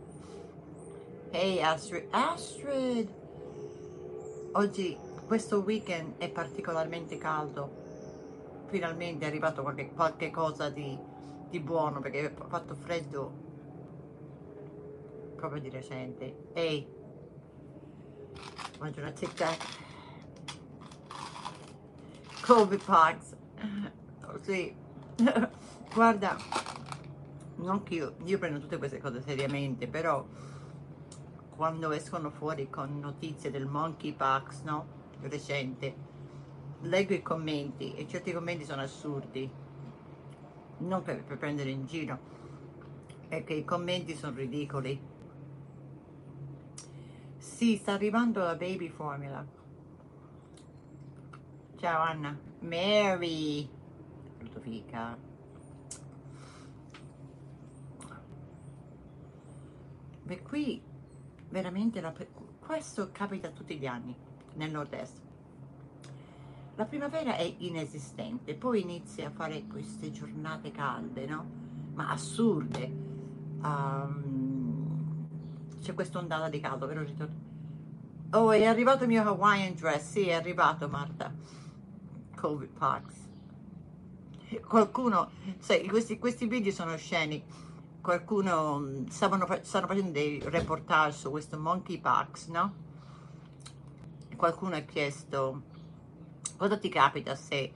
Hey Astrid, Astrid! Oggi, questo weekend è particolarmente caldo. Finalmente è arrivato qualche, qualche cosa di, di buono perché ha fatto freddo proprio di recente. Ehi, mangio una tic tac. Covid pox. Sì. <laughs> Guarda, non che io, io prendo tutte queste cose seriamente, però quando escono fuori con notizie del monkeypox, no? Recente, leggo i commenti e certi commenti sono assurdi, non per, per prendere in giro, è che i commenti sono ridicoli. Sì, sta arrivando la baby formula. Ciao Anna. Mary. Ludovica. Beh, qui veramente la, questo capita tutti gli anni nel nord-est. La primavera è inesistente, poi inizia a fare queste giornate calde, no? Ma assurde. Um, c'è questa ondata di caldo, vero? Oh, è arrivato il mio Hawaiian dress. Sì, è arrivato, Marta. Covid Parks. Qualcuno, sai, questi, questi video sono sceni qualcuno mm, stavano, stanno facendo dei reportage su questo monkeypox, no? Qualcuno ha chiesto cosa ti capita se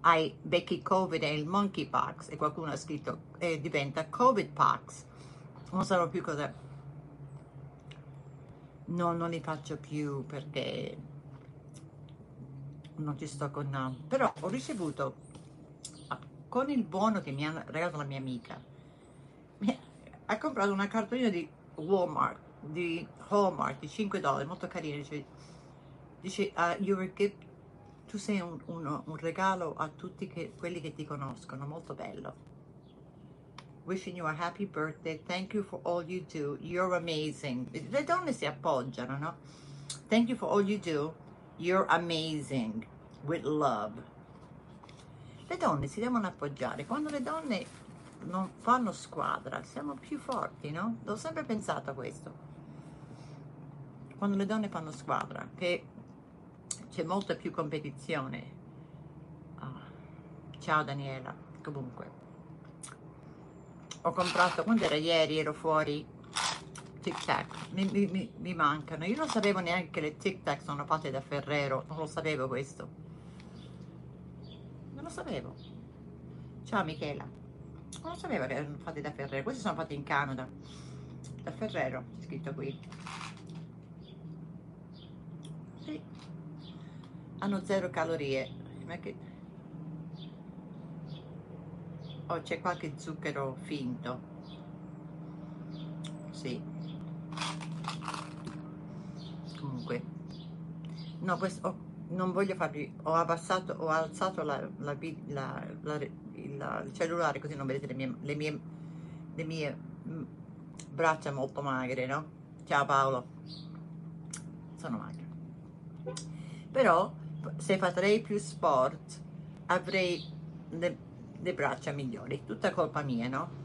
hai becchi covid e il monkeypox e qualcuno ha scritto eh, diventa covidpox. Non so più cosa. No, non li faccio più perché non ci sto con... Però ho ricevuto con il buono che mi ha regalato la mia amica ha comprato una cartolina di Walmart, di Hallmark, di 5 dollari, molto carina, dice, dice uh, you're a gift, tu sei un, un, un regalo a tutti che, quelli che ti conoscono, molto bello. Wishing you a happy birthday, thank you for all you do, you're amazing. Le donne si appoggiano, no? Thank you for all you do, you're amazing, with love. Le donne si devono appoggiare, quando le donne non fanno squadra, siamo più forti, no? Ho sempre pensato a questo. Quando le donne fanno squadra, che c'è molta più competizione. Oh. Ciao Daniela, comunque. Ho comprato, quando era ieri, ero fuori, tic tac, mi, mi, mi, mi mancano. Io non sapevo neanche che le tic tac sono fatte da Ferrero, non lo sapevo questo. Non lo sapevo. Ciao Michela. Non lo sapevo che erano fatte da Ferrero, questi sono fatti in Canada. Da Ferrero, è scritto qui. Sì. Hanno zero calorie. Ma che... Oh, c'è qualche zucchero finto. Sì. Comunque. No, questo... oh, non voglio farvi... Ho abbassato, ho alzato la, la, la- il, cellulare così non vedete le mie, le mie, le mie mm, braccia molto magre, no? Ciao Paolo. Sono magre. Però se farei più sport avrei le, le braccia migliori. Tutta colpa mia, no?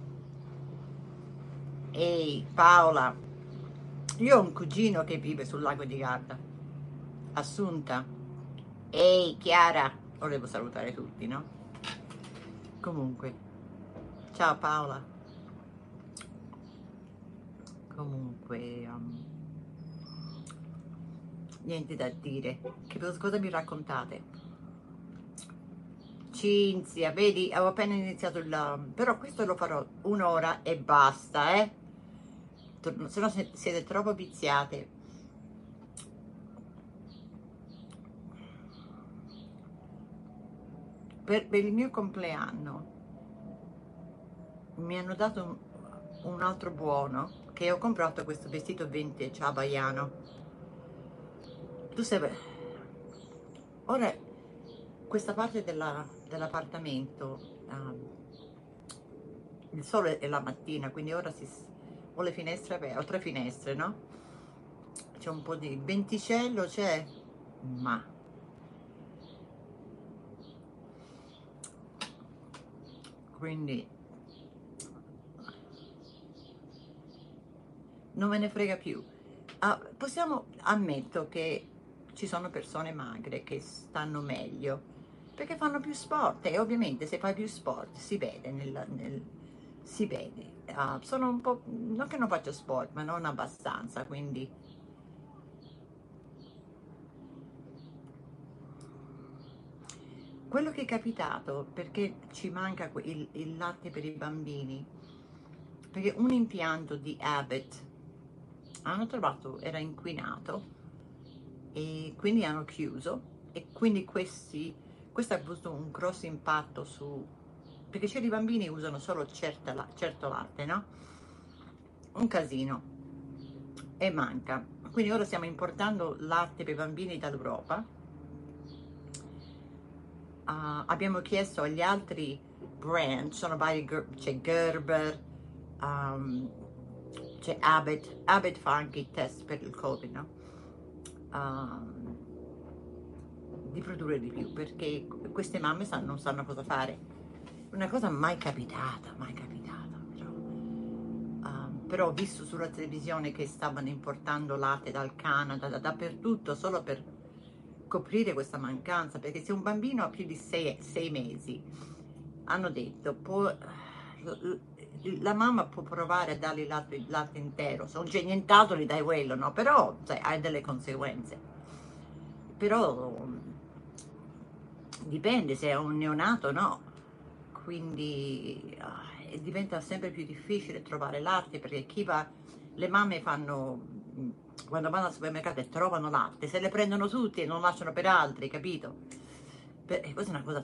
Ehi Paola, io ho un cugino che vive sul lago di Garda. Assunta. Ehi Chiara, volevo salutare tutti, no? Comunque, ciao Paola. Comunque, um, niente da dire. Che cosa mi raccontate? Cinzia, vedi, avevo appena iniziato il... però questo lo farò un'ora e basta, eh? Se no siete troppo viziate. Per, per il mio compleanno mi hanno dato un, un altro buono che ho comprato questo vestito vintage abaiano. Tu sai, ora questa parte della, dell'appartamento, um, il sole è la mattina, quindi ora si, ho le finestre aperte, ho tre finestre, no? C'è un po' di venticello, c'è, ma quindi non me ne frega più. Uh, possiamo, ammetto che ci sono persone magre che stanno meglio perché fanno più sport e ovviamente se fai più sport si vede nel, nel si vede uh, sono un po' non che non faccio sport ma non abbastanza quindi quello che è capitato perché ci manca il, il latte per i bambini perché un impianto di Abbott hanno trovato era inquinato e quindi hanno chiuso e quindi questi questo ha avuto un grosso impatto su perché certi bambini usano solo certa, certo latte no? un casino e manca quindi ora stiamo importando latte per bambini dall'Europa uh, abbiamo chiesto agli altri brand sono vari c'è Gerber um, c'è Abbott Abbott fa anche i test per il Covid no? Um, di produrre di più perché queste mamme sanno, non sanno cosa fare. Una cosa mai capitata, mai capitata. Però, um, però ho visto sulla televisione che stavano importando latte dal Canada, da, dappertutto, solo per coprire questa mancanza, perché se un bambino ha più di sei, sei mesi, hanno detto, può, la mamma può provare a dargli latte, latte intero, se non c'è nient'altro gli dai quello, no? Però cioè, hai delle conseguenze. Però dipende se è un neonato o no, quindi uh, diventa sempre più difficile trovare latte perché chi va, le mamme fanno, quando vanno al supermercato e trovano latte, se le prendono tutti e non lasciano per altri, capito? Per, e questa è una cosa,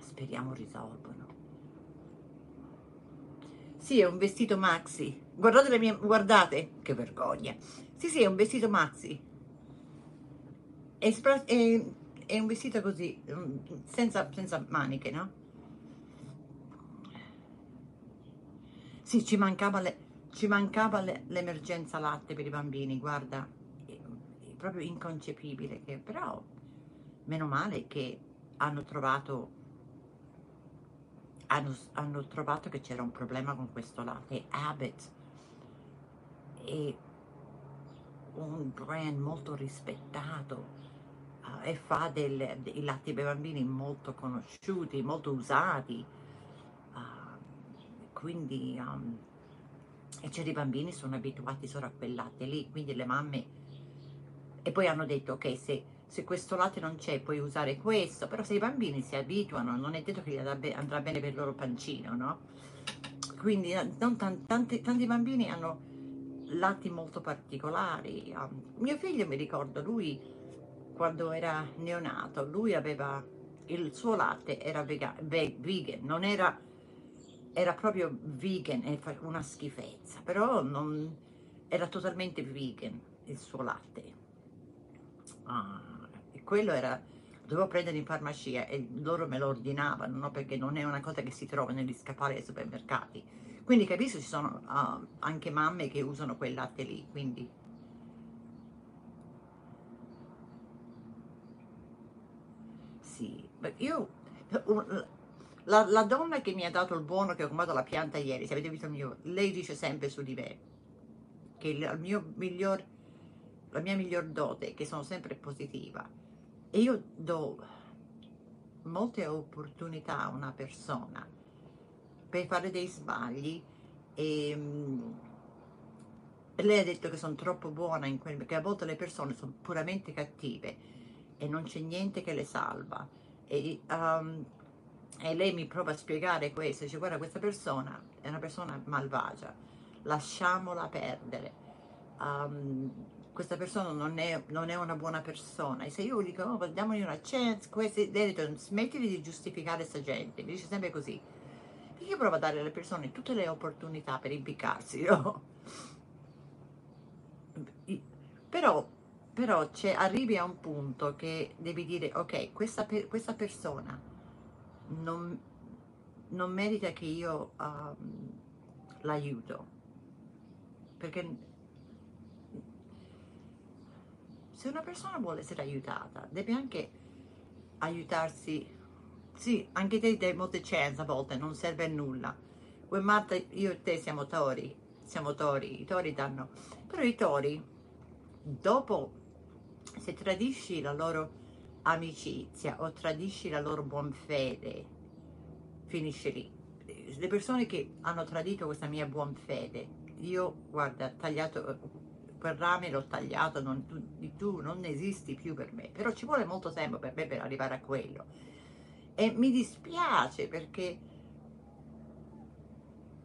speriamo risolvano. Sì, è un vestito maxi. Guardate le mie, guardate, che vergogna. Sì, sì, è un vestito maxi è, è, è un vestito così, mm, senza, senza maniche, no? Sì, ci mancava, le, ci mancava le, l'emergenza latte per i bambini, guarda, è, proprio inconcepibile, che, però meno male che hanno trovato, hanno, hanno trovato che c'era un problema con questo latte, Abbott, è un brand molto rispettato, e fa del, dei latte per bambini molto conosciuti, molto usati, uh, quindi um, e certi bambini sono abituati solo a quel latte lì, quindi le mamme... E poi hanno detto, ok, se, se questo latte non c'è puoi usare questo, però se i bambini si abituano non è detto che gli andrà bene per il loro pancino, no? Quindi eh, tanti, tanti bambini hanno lati molto particolari. Um, mio figlio mi ricordo, lui quando era neonato, lui aveva il suo latte era vegan, vegan non era era proprio vegan, una schifezza, però non, era totalmente vegan il suo latte. Ah, e quello era, dovevo prendere in farmacia e loro me lo ordinavano, no? perché non è una cosa che si trova negli scaffali ai supermercati. Quindi capisco ci sono uh, anche mamme che usano quel latte lì, quindi... Sì, io la, la, donna che mi ha dato il buono, che ho comprato la pianta ieri, se avete visto il mio, lei dice sempre su di me che il mio miglior, la mia miglior dote è che sono sempre positiva. E io do molte opportunità a una persona per fare dei sbagli e mm, lei ha detto che sono troppo buona in quel, che a volte le persone sono puramente cattive e non c'è niente che le salva. E, um, e lei mi prova a spiegare questo, dice guarda questa persona è una persona malvagia, lasciamola perdere, um, questa persona non è, non è, una buona persona. E se io dico oh, diamogli una chance, questi, lei smettili di giustificare questa gente, mi dice sempre così, io provo a dare alle persone tutte le opportunità per impiccarsi, no? però, però arrivi a un punto che devi dire ok, questa, questa persona non, non merita che io um, l'aiuto. Perché se una persona vuole essere aiutata, deve anche aiutarsi. Sì, anche te dai molte chance a volte, non serve a nulla. Poi Marta, io e te siamo tori, siamo tori, i tori danno. Però i tori, dopo, se tradisci la loro amicizia o tradisci la loro buon fede, finisce lì. Le persone che hanno tradito questa mia buon fede, io guarda, tagliato quel rame l'ho tagliato, non, tu, tu non esisti più per me, però ci vuole molto tempo per me per arrivare a quello. E mi dispiace perché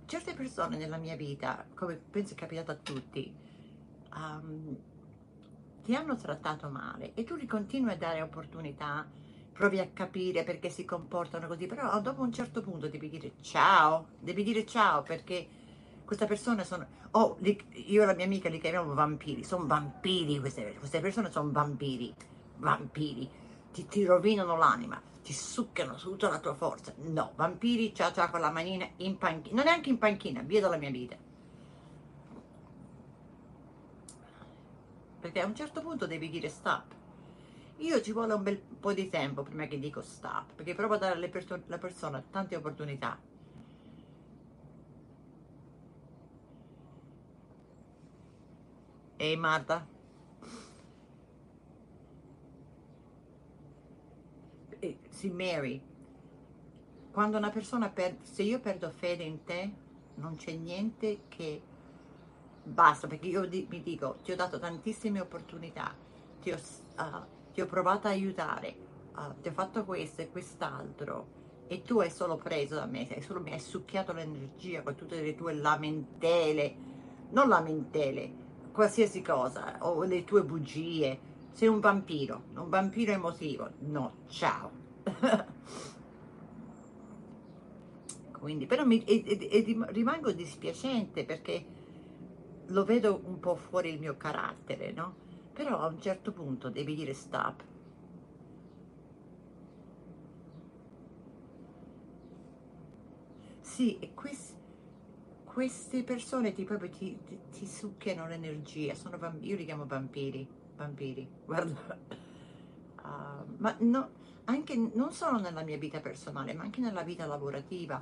certe persone nella mia vita, come penso è capitato a tutti, um, ti hanno trattato male e tu li continui a dare opportunità, provi a capire perché si comportano così, però dopo un certo punto devi dire ciao, devi dire ciao perché queste persone sono, oh, li, io e la mia amica li chiamiamo vampiri, sono vampiri queste, queste persone sono vampiri, vampiri, ti, ti rovinano l'anima, ti succhiano tutta la tua forza, no, vampiri, ciao ciao con la manina in panchina, non neanche in panchina, via dalla mia vita. Perché a un certo punto devi dire stop. Io ci vuole un bel po' di tempo prima che dico stop, perché provo a dare alle perso alla persona tante opportunità. Ehi Marta? Eh, sì, Mary, quando una persona perde, se io perdo fede in te, non c'è niente che basta perché io di, mi dico ti ho dato tantissime opportunità ti ho, uh, ti ho provato a aiutare uh, ti ho fatto questo e quest'altro e tu hai solo preso da me hai solo mi hai succhiato l'energia con tutte le tue lamentele non lamentele qualsiasi cosa o le tue bugie. Sei un vampiro un vampiro emotivo. No ciao. <laughs> Quindi però mi, e, e, e rimango dispiacente perché lo vedo un po' fuori il mio carattere, no? Però a un certo punto devi dire stop. Sì, e questi, queste persone ti, proprio ti, ti, ti succhiano l'energia, sono io li chiamo vampiri, vampiri, <laughs> guarda. Uh, ma no, anche non solo nella mia vita personale, ma anche nella vita lavorativa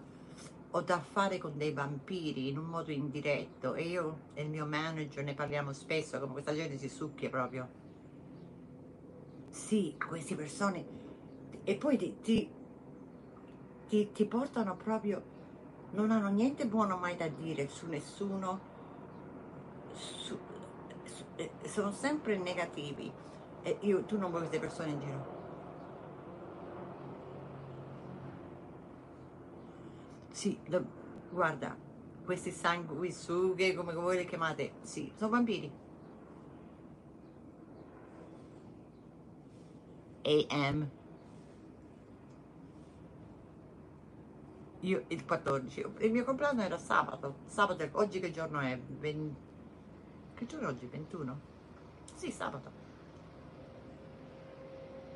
ho da fare con dei vampiri in un modo indiretto e io e il mio manager ne parliamo spesso come questa gente si succhia proprio sì, queste persone e poi ti, ti, ti, ti portano proprio non hanno niente buono mai da dire su nessuno su- su- eh, sono sempre negativi e io, tu non vuoi queste persone in giro. Sì, lo- guarda, questi sanguisughe, come voi li chiamate, sì, sono vampiri. AM. Io il 14, il mio compleanno era sabato, sabato, oggi che giorno è? Ven- Che giorno è oggi? 21? Sì, sabato.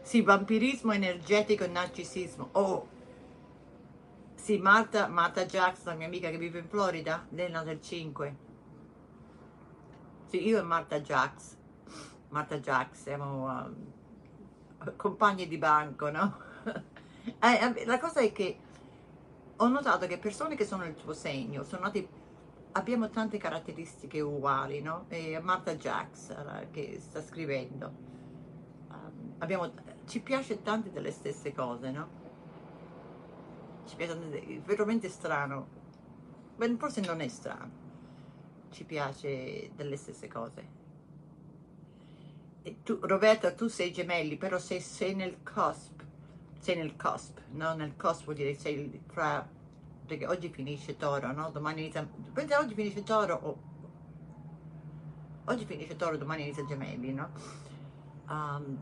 Sì, vampirismo energetico e narcisismo. Oh, sì, Marta, Marta Jax, la mia amica che vive in Florida, lei è nata il 5. Sì, io e Marta Jax, Marta Jax, siamo um, compagni di banco, no? <laughs> Eh, la cosa è che ho notato che persone che sono il tuo segno sono nati, abbiamo tante caratteristiche uguali, no? E Marta eh, che sta scrivendo, um, abbiamo, ci piace tante delle stesse cose, no? Ci piace, è veramente strano, Beh, forse non è strano, ci piace delle stesse cose. Tu, Roberta, tu sei gemelli, però sei, sei nel cusp, sei nel cusp, no? Nel cusp vuol dire sei fra, perché oggi finisce Toro, no? Domani inizia, pensa oggi finisce Toro, o oggi finisce Toro, domani inizia Gemelli, no? Um,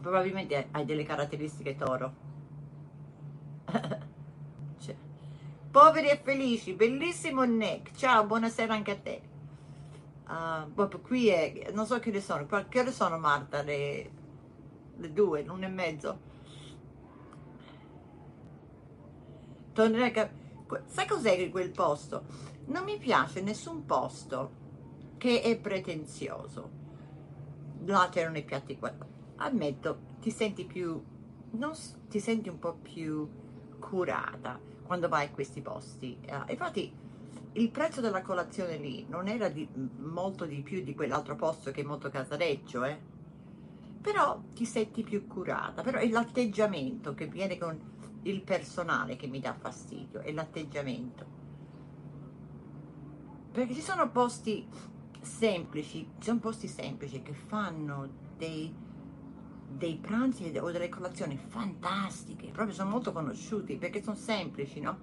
probabilmente hai delle caratteristiche Toro. Cioè, poveri e felici, bellissimo Nick, ciao, buonasera anche a te. Uh, qui è, non so che ore sono, che ore sono Marta? Le, le due, l'una e mezzo. Tornerei Sai cos'è quel posto? Non mi piace nessun posto che è pretenzioso. Là c'erano i piatti qua. Ammetto, ti senti più, non ti senti un po' più curata quando vai a questi posti. Eh, infatti il prezzo della colazione lì non era di, molto di più di quell'altro posto che è molto casareccio, eh. Però ti senti più curata, però è l'atteggiamento che viene con il personale che mi dà fastidio, è l'atteggiamento. Perché ci sono posti semplici, ci sono posti semplici che fanno dei, dei pranzi o delle colazioni fantastiche, proprio sono molto conosciuti perché sono semplici, no?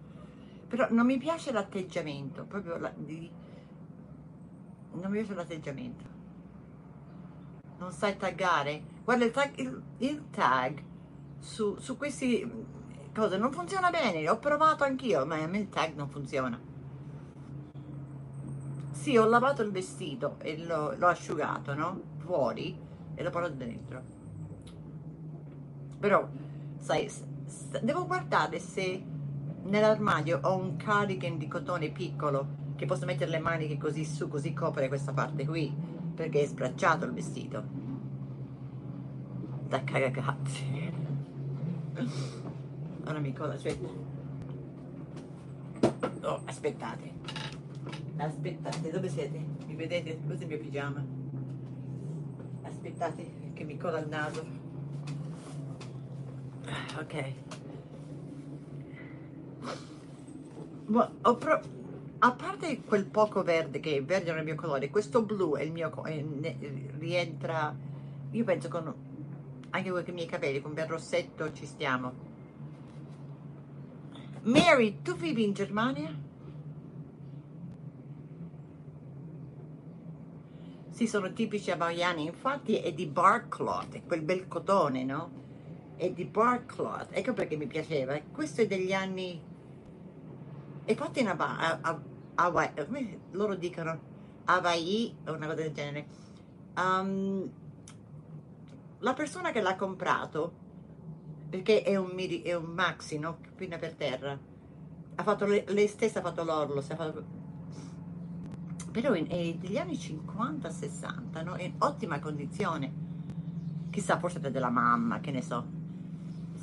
Però non mi piace l'atteggiamento, proprio la- di- non mi piace l'atteggiamento. Non sai taggare? Guarda il tag, il, il tag su, su questi mm, cose non funziona bene, ho provato anch'io, ma a me il tag non funziona. Sì, ho lavato il vestito e l'ho, l'ho asciugato, no? Fuori e l'ho portato dentro. Però, sai, devo guardare se nell'armadio ho un cardigan di cotone piccolo che posso mettere le maniche così su, così copre questa parte qui, perché è sbracciato il vestito. Da cagacazzi. <laughs> Ora mi cola, aspetta. Oh, aspettate. Aspettate, dove siete? Mi vedete? Questo è il mio pigiama. Aspettate che mi cola il naso. Ah, Ok. Ma ho pro- a parte quel poco verde che è verde non è il mio colore, questo blu è il mio è- ne- rientra, io penso con anche con i miei capelli, con bel rossetto ci stiamo. Mary, tu vivi in Germania? Sì, sono tipici hawaiani, infatti è di bark cloth, è quel bel cotone, no? È di bark cloth, ecco perché mi piaceva. Questo è degli anni è fatto in Hawaii, come loro dicono, Hawaii o una cosa del genere. Um, la persona che l'ha comprato, perché è un, miri- è un maxi, no? Pinna per terra, ha fatto le- lei stessa ha fatto l'orlo, fatto- però è degli anni 50-60, no? In ottima condizione. Chissà, forse è della mamma, che ne so.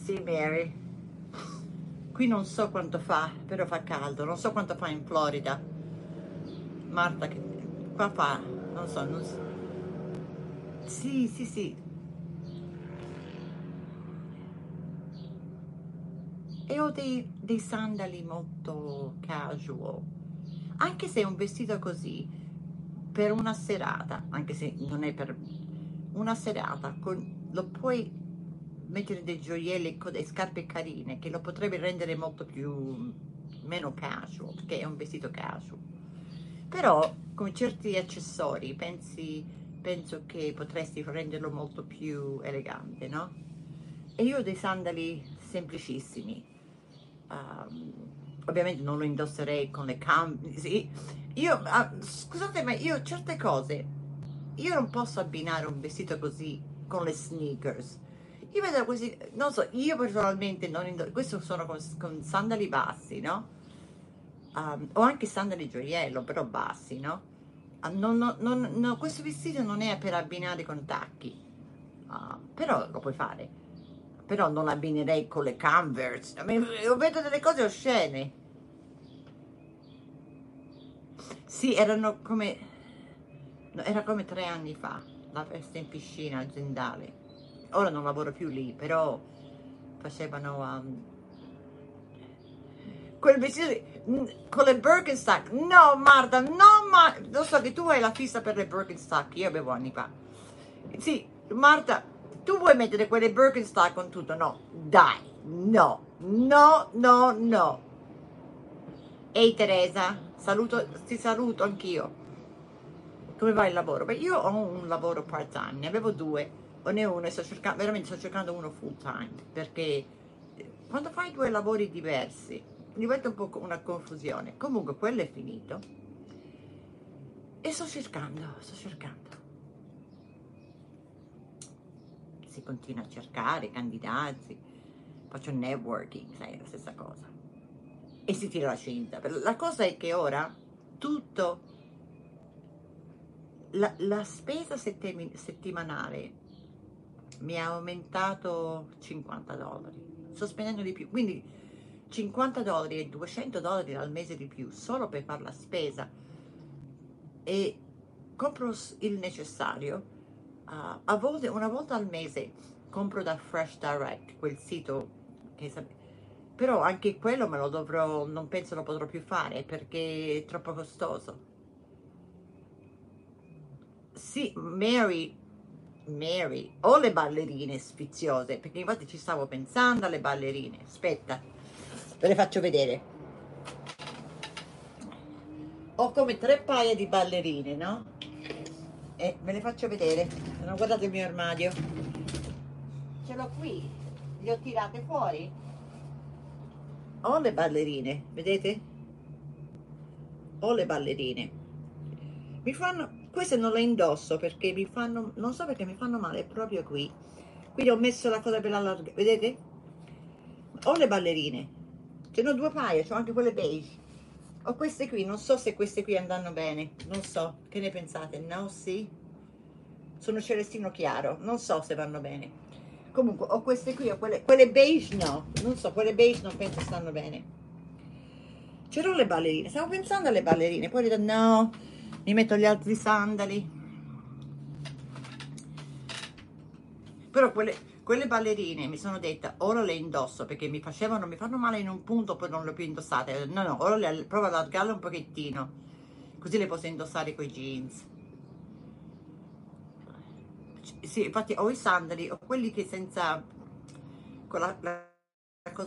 Sì, Mary. Qui non so quanto fa, però fa caldo, non so quanto fa in Florida. Marta, che qua fa, non so, non so. Sì, sì, sì. E ho dei, dei sandali molto casual. anche se un vestito così, per una serata, anche se non è per una serata, con, lo puoi mettere dei gioielli e scarpe carine che lo potrebbe rendere molto più meno casual, perché è un vestito casual. Però con certi accessori pensi, penso che potresti renderlo molto più elegante, no? E io ho dei sandali semplicissimi. Um, ovviamente non lo indosserei con le cam... Sì. Io, uh, scusate, ma io certe cose, io non posso abbinare un vestito così con le sneakers. Io vedo così, non so, io personalmente non indosso, questo sono con, con sandali bassi, no? Um, o anche sandali gioiello, però bassi, no? Uh, non, non, non, questo vestito non è per abbinare con tacchi, uh, però lo puoi fare però non abbinerei con le Converse. Io vedo delle cose oscene. Sì, erano come... Era come tre anni fa, la festa in piscina aziendale. Ora non lavoro più lì, però facevano... Um, quel vestito con le Birkenstock. No, Marta, no, ma... Lo so che tu hai la fissa per le Birkenstock, io avevo anni fa. Sì, Marta, tu vuoi mettere quelle Birkenstock con tutto? No, dai, no, no, no, no. Ehi Teresa, saluto, ti saluto anch'io. Come va il lavoro? Beh, io ho un lavoro part time, ne avevo due, o ne uno e sto cercando, veramente sto cercando uno full time, perché quando fai due lavori diversi diventa un po' una confusione. Comunque quello è finito e sto cercando, sto cercando. si continua a cercare candidati, faccio networking, sai, la stessa cosa. E si tira la cinta. La cosa è che ora tutto, la, la spesa settimanale mi ha aumentato 50 dollari. Sto spendendo di più, quindi 50 dollari e 200 dollari al mese di più solo per fare la spesa e compro il necessario uh, a volte, una volta al mese compro da Fresh Direct, quel sito che però anche quello me lo dovrò, non penso lo potrò più fare perché è troppo costoso. Sì, Mary, Mary, ho le ballerine sfiziose, perché infatti ci stavo pensando alle ballerine. Aspetta, ve le faccio vedere. Ho come tre paia di ballerine, no? E ve le faccio vedere. Non guardate il mio armadio. Ce l'ho qui. Le ho tirate fuori. Ho le ballerine, vedete? Ho le ballerine. Mi fanno... Queste non le indosso perché mi fanno... Non so perché mi fanno male proprio qui. Quindi ho messo la cosa per allargare. Vedete? Ho le ballerine. Ce ne ho due paia, ho anche quelle beige. Ho queste qui, non so se queste qui andranno bene, non so, che ne pensate? No, sì? Sono celestino chiaro, non so se vanno bene. Comunque, ho queste qui, ho quelle, quelle beige no, non so, quelle beige non penso stanno bene. C'erano le ballerine, stavo pensando alle ballerine, poi ho detto no, mi metto gli altri sandali. Però quelle, quelle ballerine mi sono detta ora le indosso perché mi facevano, mi fanno male in un punto poi non le ho più indossate. No, no, ora le, provo ad allargarle un pochettino, così le posso indossare con i jeans. Sì, infatti ho i sandali, ho quelli che senza con la, la,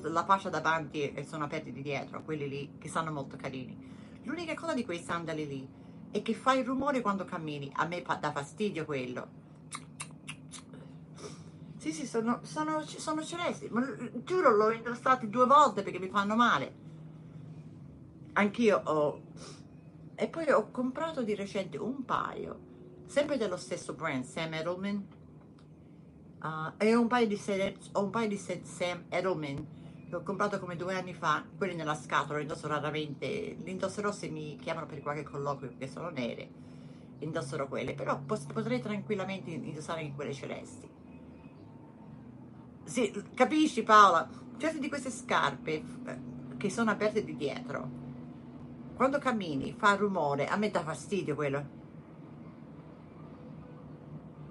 la fascia davanti e sono aperti di dietro, quelli lì che sono molto carini. L'unica cosa di quei sandali lì è che fa il rumore quando cammini, a me dà fastidio quello sì, sì, sono, sono, sono celesti, ma giuro l'ho indossati due volte perché mi fanno male. Anch'io ho... E poi ho comprato di recente un paio, sempre dello stesso brand, Sam Edelman. Uh, e un paio di, ho un paio di Sam Edelman ho comprato come due anni fa, quelli nella scatola, li indosso raramente, li indosserò se mi chiamano per qualche colloquio perché sono nere, indosserò quelle, però potrei tranquillamente indossare anche quelle celesti. Sì, capisci Paola? Certe di queste scarpe eh, che sono aperte di dietro, quando cammini fa rumore, a me dà fastidio quello.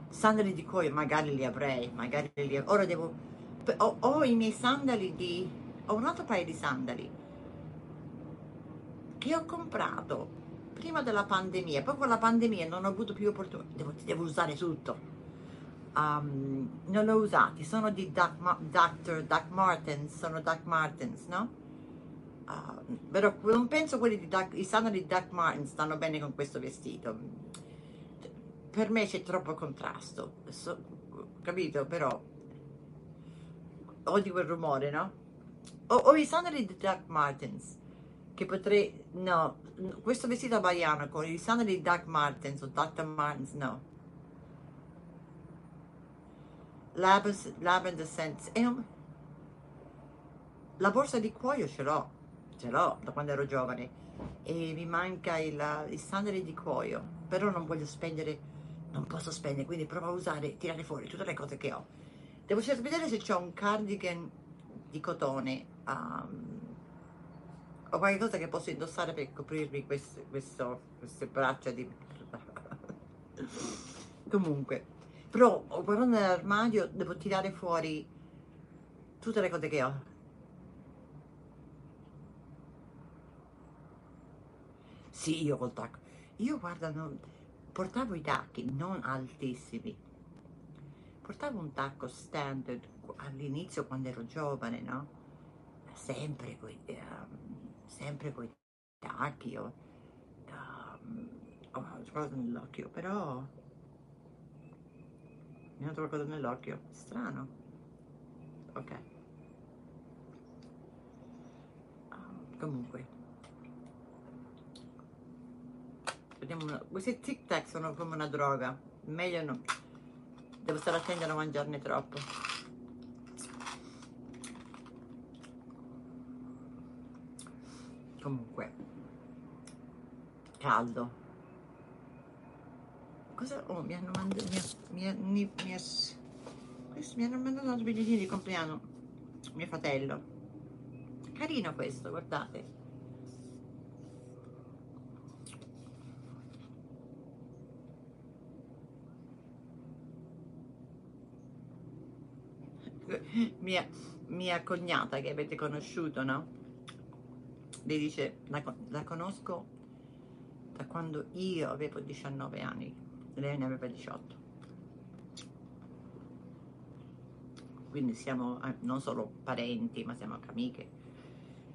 Sandali di cuoio magari li avrei, magari li avrei. Ora devo... Ho, ho i miei sandali di... Ho un altro paio di sandali che ho comprato prima della pandemia, poi con la pandemia non ho avuto più opportunità, devo, devo usare tutto. Um, non l'ho usati, sono di Doc, Dr. Doc Martens, sono Doc Martens, no? Uh, però non penso quelli di Doc, i sandali di Doc Martens stanno bene con questo vestito. Per me c'è troppo contrasto, so, capito? Però odio quel rumore, no? Ho, ho i sandali di Doc Martens che potrei, no, questo vestito hawaiano con i sandali di Doc Martens o Dr. Martens, no. Lavender Sense, è un... la borsa di cuoio ce l'ho, ce l'ho da quando ero giovane e mi manca il, il sandali di cuoio, però non voglio spendere, non posso spendere, quindi provo a usare, tirare fuori tutte le cose che ho. Devo cercare vedere se ho un cardigan di cotone um, o qualcosa che posso indossare per coprirmi queste, questo, queste braccia di... <laughs> Comunque, però guardando nell'armadio devo tirare fuori tutte le cose che ho. Sì, io col tacco. Io guarda, non, portavo i tacchi non altissimi. Portavo un tacco standard all'inizio quando ero giovane, no? Sempre con um, i tacchi o um, oh, qualcosa nell'occhio, però mi nato qualcosa nell'occhio, strano. Ok. Um, comunque. Vediamo. Questi tic tac sono come una droga. Meglio no. Devo stare attenta a non mangiarne troppo. comunque caldo. Cosa? Oh mi hanno mandato mi, mi, mi, mi, mi hanno mandato uno bigliettino di compleanno. Mio fratello. Carino questo guardate <laughs> mia, mia cognata che avete conosciuto no? lei dice la, la conosco da quando io avevo 19 anni lei ne aveva 18 quindi siamo eh, non solo parenti ma siamo anche amiche.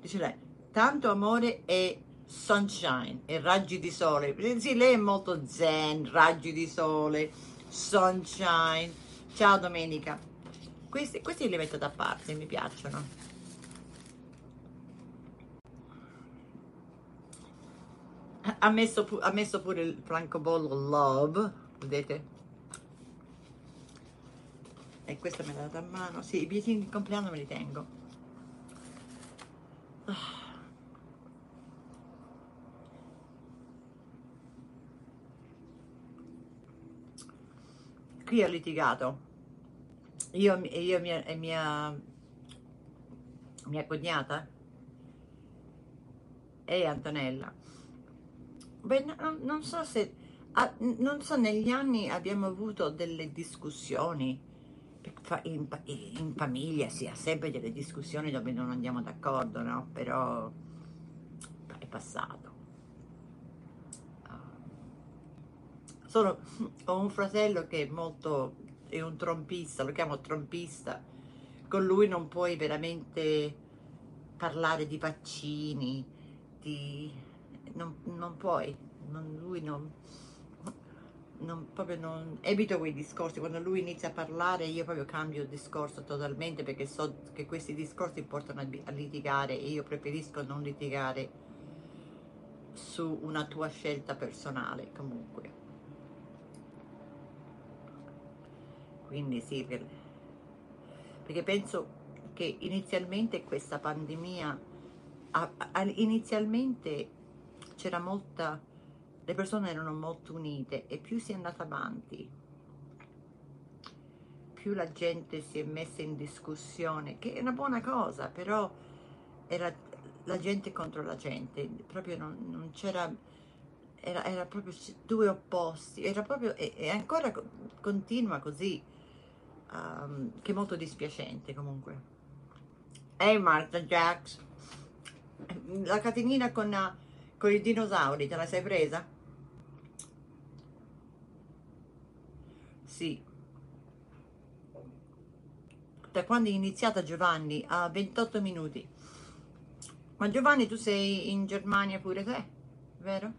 Dice lei tanto amore e sunshine e raggi di sole sì lei è molto zen raggi di sole sunshine. Ciao domenica questi, questi li metto da parte mi piacciono ha messo, ha messo pure il francobollo Love, vedete? E questa me l'ha data a mano. Sì, i bigliettini di compleanno me li tengo. Qui ho litigato. Io, io mia, e mia, mia cognata e Antonella Beh, no, non so se, ah, non so, negli anni abbiamo avuto delle discussioni, in, in, famiglia si ha sempre delle discussioni dove non andiamo d'accordo, no? Però è passato. Ah. Sono, ho un fratello che è molto, è un trompista, lo chiamo trompista, con lui non puoi veramente parlare di vaccini, di non, non puoi, non, lui non, non, proprio non, evito quei discorsi, quando lui inizia a parlare io proprio cambio discorso totalmente perché so che questi discorsi portano a, a litigare e io preferisco non litigare su una tua scelta personale comunque. Quindi sì, per, perché penso che inizialmente questa pandemia, a, a, inizialmente c'era molta, le persone erano molto unite e più si è andata avanti, più la gente si è messa in discussione, che è una buona cosa, però era la gente contro la gente, proprio non, non c'era, era, era, proprio due opposti, era proprio, e, e ancora continua così, um, che è molto dispiacente comunque. Ehi hey Martha Jax, la catenina con... Con i dinosauri, te la sei presa? Sì. Da quando è iniziata Giovanni? A 28 minuti. Ma Giovanni tu sei in Germania pure te, vero?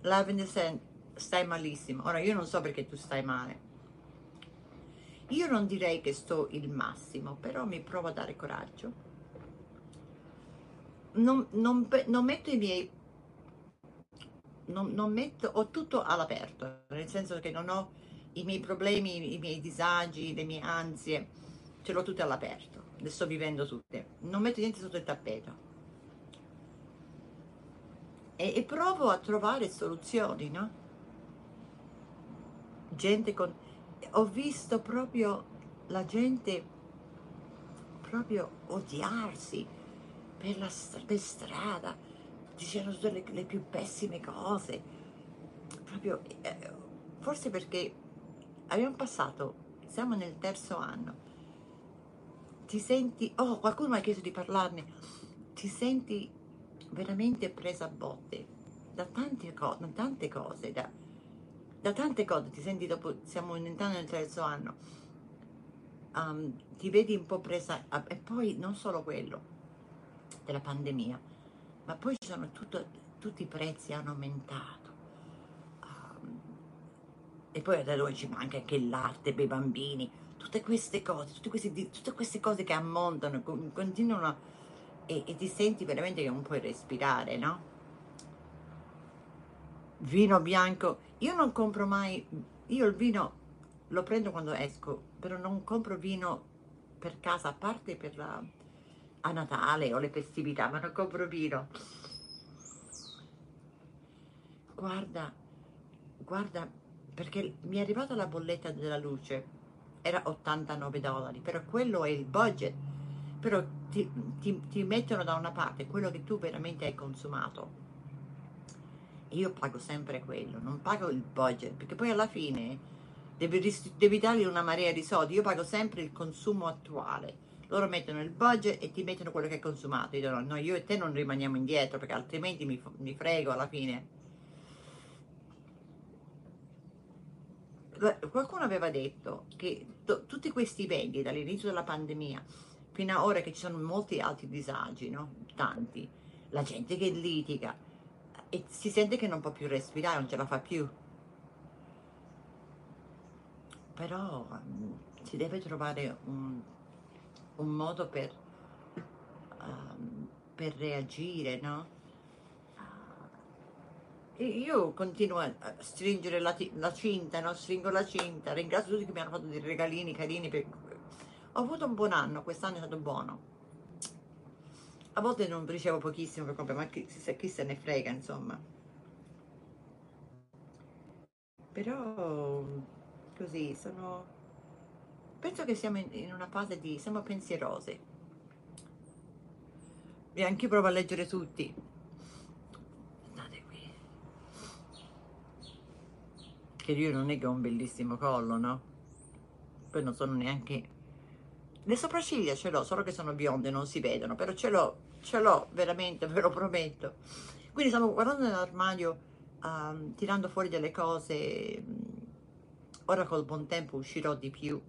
Lavender stai malissimo. Ora io non so perché tu stai male. Io non direi che sto il massimo, però mi provo a dare coraggio. Non, non, non metto i miei... Non, non metto... Ho tutto all'aperto, nel senso che non ho i miei problemi, i miei disagi, le mie ansie, ce l'ho tutte all'aperto, le sto vivendo tutte. Non metto niente sotto il tappeto. E, e provo a trovare soluzioni, no? Gente con ho visto proprio la gente proprio odiarsi per la per strada, tutte le, le, più pessime cose, proprio, eh, forse perché abbiamo passato, siamo nel terzo anno, ti senti, oh qualcuno mi ha chiesto di parlarne, ti senti veramente presa a botte da tante, co da tante cose, da, da tante cose ti senti dopo, stiamo entrando nel terzo anno, um, ti vedi un po' presa, a, e poi non solo quello della pandemia, ma poi ci sono tutto, tutti i prezzi hanno aumentato. Um, e poi da dove ci manca anche il latte per i bambini, tutte queste cose, tutte queste, tutte queste cose che ammontano, continuano e, e ti senti veramente che non puoi respirare, no? Vino bianco, io non compro mai, io il vino lo prendo quando esco, però non compro vino per casa, a parte per la, a Natale o le festività, ma non compro vino. Guarda, guarda, perché mi è arrivata la bolletta della luce, era 89 dollari, però quello è il budget, però ti, ti, ti mettono da una parte quello che tu veramente hai consumato io pago sempre quello, non pago il budget, perché poi alla fine devi, devi dargli una marea di soldi, io pago sempre il consumo attuale, loro mettono il budget e ti mettono quello che hai consumato, io dico no, io e te non rimaniamo indietro perché altrimenti mi, mi frego alla fine. Qualcuno aveva detto che tutti questi eventi dall'inizio della pandemia fino a ora che ci sono molti altri disagi, no? Tanti, la gente che litiga, e si sente che non può più respirare, non ce la fa più. Però um, si deve trovare un, un modo per, um, per reagire, no? E io continuo a stringere la, la, cinta, no? Stringo la cinta, ringrazio tutti che mi hanno fatto dei regalini carini. Per... Ho avuto un buon anno, quest'anno è stato buono a volte non ricevo pochissimo per comprare, ma chi, chi se ne frega, insomma. Però così sono. Penso che siamo in, in una fase di. siamo pensierose. E anche io provo a leggere tutti. Andate qui. Che io non è che ho un bellissimo collo, no? Poi non sono neanche. Le sopracciglia ce l'ho, solo che sono bionde, non si vedono, però ce l'ho ce l'ho veramente, ve lo prometto. Quindi stavo guardando nell'armadio, um, tirando fuori delle cose, ora col buon tempo uscirò di più,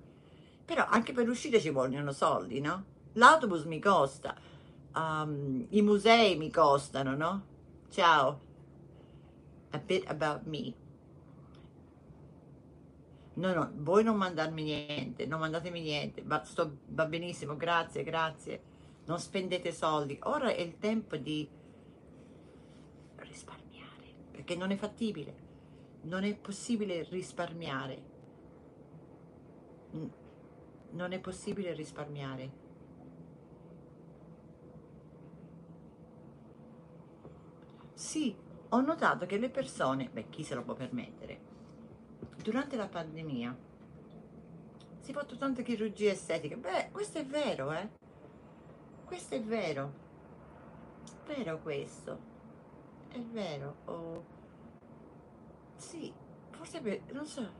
però anche per uscire ci vogliono soldi, no? L'autobus mi costa, um, i musei mi costano, no? Ciao. A bit about me. No, no, voi non mandarmi niente, non mandatemi niente, va, sto, va benissimo, grazie, grazie non spendete soldi. Ora è il tempo di risparmiare, perché non è fattibile, non è possibile risparmiare. Non è possibile risparmiare. Sì, ho notato che le persone, beh chi se lo può permettere, durante la pandemia si è fatto tante chirurgie estetiche. Beh, questo è vero, eh? Questo è vero, vero questo, è vero, oh, sì, forse per, non so,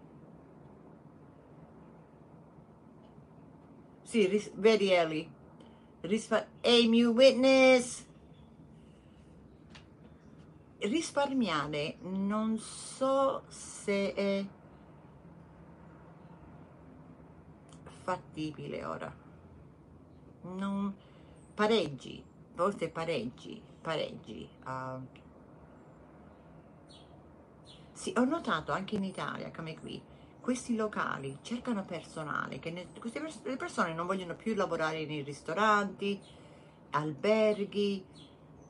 sì, ris- vedi Ellie, Rispa- Amy Witness, risparmiare non so se è fattibile ora. Non, pareggi, volte pareggi, pareggi. Uh, sì, ho notato anche in Italia, come qui, questi locali cercano personale, che ne, queste pers- le persone non vogliono più lavorare nei ristoranti, alberghi,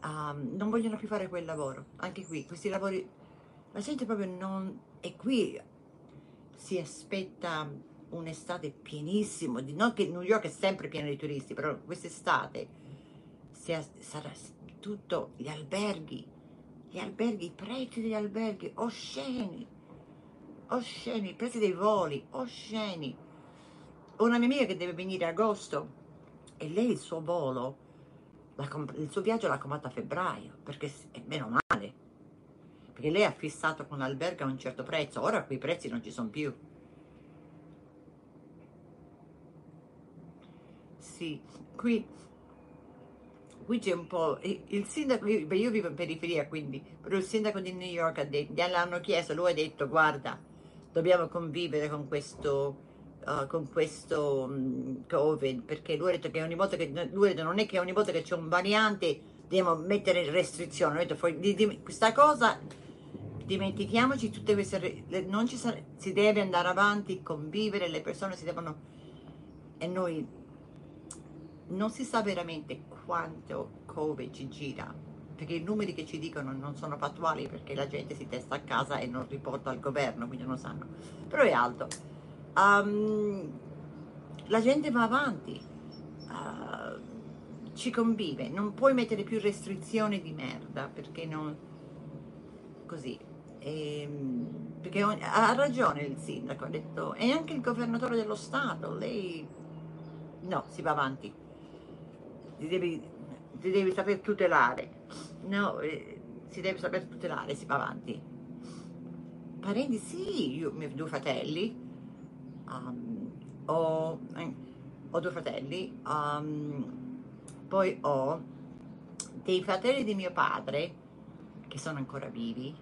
um, non vogliono più fare quel lavoro. Anche qui, questi lavori, la gente proprio non... E qui si aspetta un'estate pienissimo, di, non che New York è sempre piena di turisti, però quest'estate sarà tutto gli alberghi, gli alberghi, i prezzi degli alberghi, osceni, osceni, i prezzi dei voli, osceni. Una mia amica che deve venire a agosto e lei il suo volo il suo viaggio l'ha comprato a febbraio, perché è meno male, perché lei ha fissato con l'albergo a un certo prezzo, ora quei prezzi non ci sono più. Sì, qui, qui c'è un po', il sindaco, io, io vivo in periferia quindi, però il sindaco di New York ha detto, gliel'hanno chiesto, lui ha detto guarda, dobbiamo convivere con questo uh, con questo um, Covid, perché lui ha detto che ogni volta che, lui ha detto non è che ogni volta che c'è un variante dobbiamo mettere restrizioni, ha detto di, di, questa cosa dimentichiamoci tutte queste, non ci sarà, si deve andare avanti, convivere, le persone si devono, e noi non si sa veramente quanto Covid ci gira, perché i numeri che ci dicono non sono fattuali perché la gente si testa a casa e non riporta al governo, quindi non sanno, però è alto. Um, la gente va avanti, uh, ci convive, non puoi mettere più restrizioni di merda perché non così. E, ehm, perché ha ragione il sindaco, ha detto, e anche il governatore dello Stato, lei no, si va avanti, ti devi, ti devi saper tutelare, no, eh, si deve saper tutelare, si va avanti. Parenti, sì, io, miei due fratelli, um, ho, eh, ho, due fratelli, um, poi ho dei fratelli di mio padre che sono ancora vivi,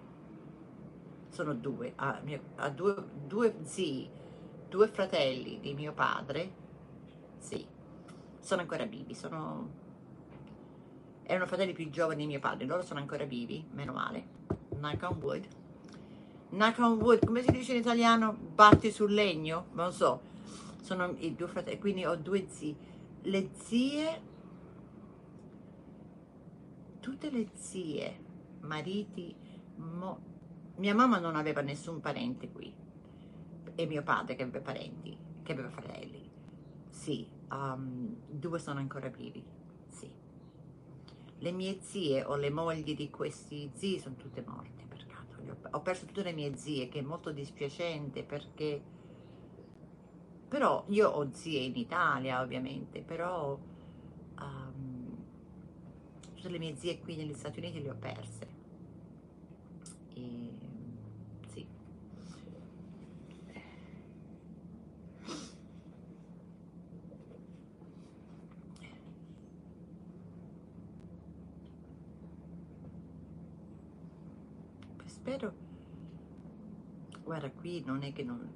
sono due, ha, ha due, due zii, due fratelli di mio padre, sì, sono ancora vivi, sono erano fratelli più giovani di mio padre, loro sono ancora vivi, meno male, knock on wood knock on wood, come si dice in italiano? Batti sul legno? Non so. Sono i due fratelli, quindi ho due zii. Le zie, tutte le zie, mariti, mo, mia mamma non aveva nessun parente qui e mio padre che aveva parenti, che aveva fratelli. Sì, um, due sono ancora vivi, sì. Le mie zie o le mogli di questi zii sono tutte morte ho perso tutte le mie zie, che è molto dispiacente perché... Però io ho zie in Italia, ovviamente, però um, tutte le mie zie qui negli Stati Uniti le ho perse. E, sì. Spero guarda qui non è che non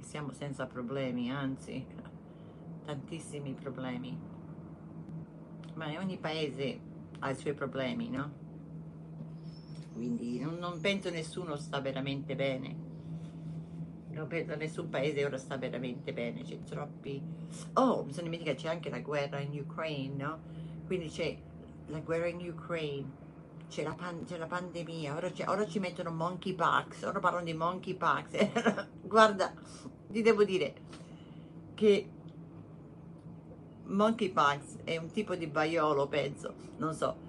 siamo senza problemi anzi <laughs> tantissimi problemi ma ogni paese ha i suoi problemi no? quindi non, non penso nessuno sta veramente bene non penso nessun paese ora sta veramente bene c'è troppi oh mi sono dimenticato c'è anche la guerra in Ukraine no? quindi c'è la guerra in Ukraine c'è la, pan- la, pandemia, ora, ora, ci mettono monkeypox, ora parlano di monkeypox. <laughs> Guarda, ti devo dire che monkeypox è un tipo di vaiolo, penso, non so.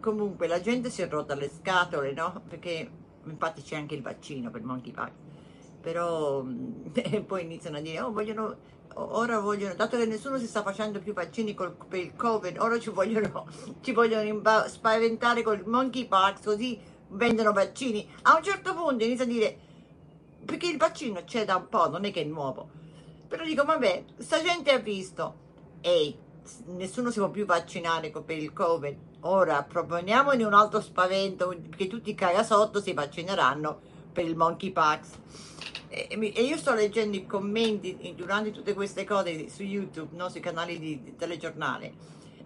Comunque la gente si è rotta le scatole, no? Perché infatti c'è anche il vaccino per monkeypox. Però <laughs> poi iniziano a dire, oh, vogliono ora vogliono, dato che nessuno si sta facendo più vaccini col, per il Covid, ora ci vogliono, <laughs> ci vogliono spaventare col monkeypox, così vendono vaccini. A un certo punto inizia a dire, perché il vaccino c'è da un po', non è che è nuovo. Però dico, vabbè, sta gente ha visto, ehi, nessuno si può più vaccinare per il Covid. Ora proponiamone un altro spavento, che tutti i cagasotto si vaccineranno per il monkeypox. E, io sto leggendo i commenti durante tutte queste cose su YouTube, no? sui canali di, di telegiornale,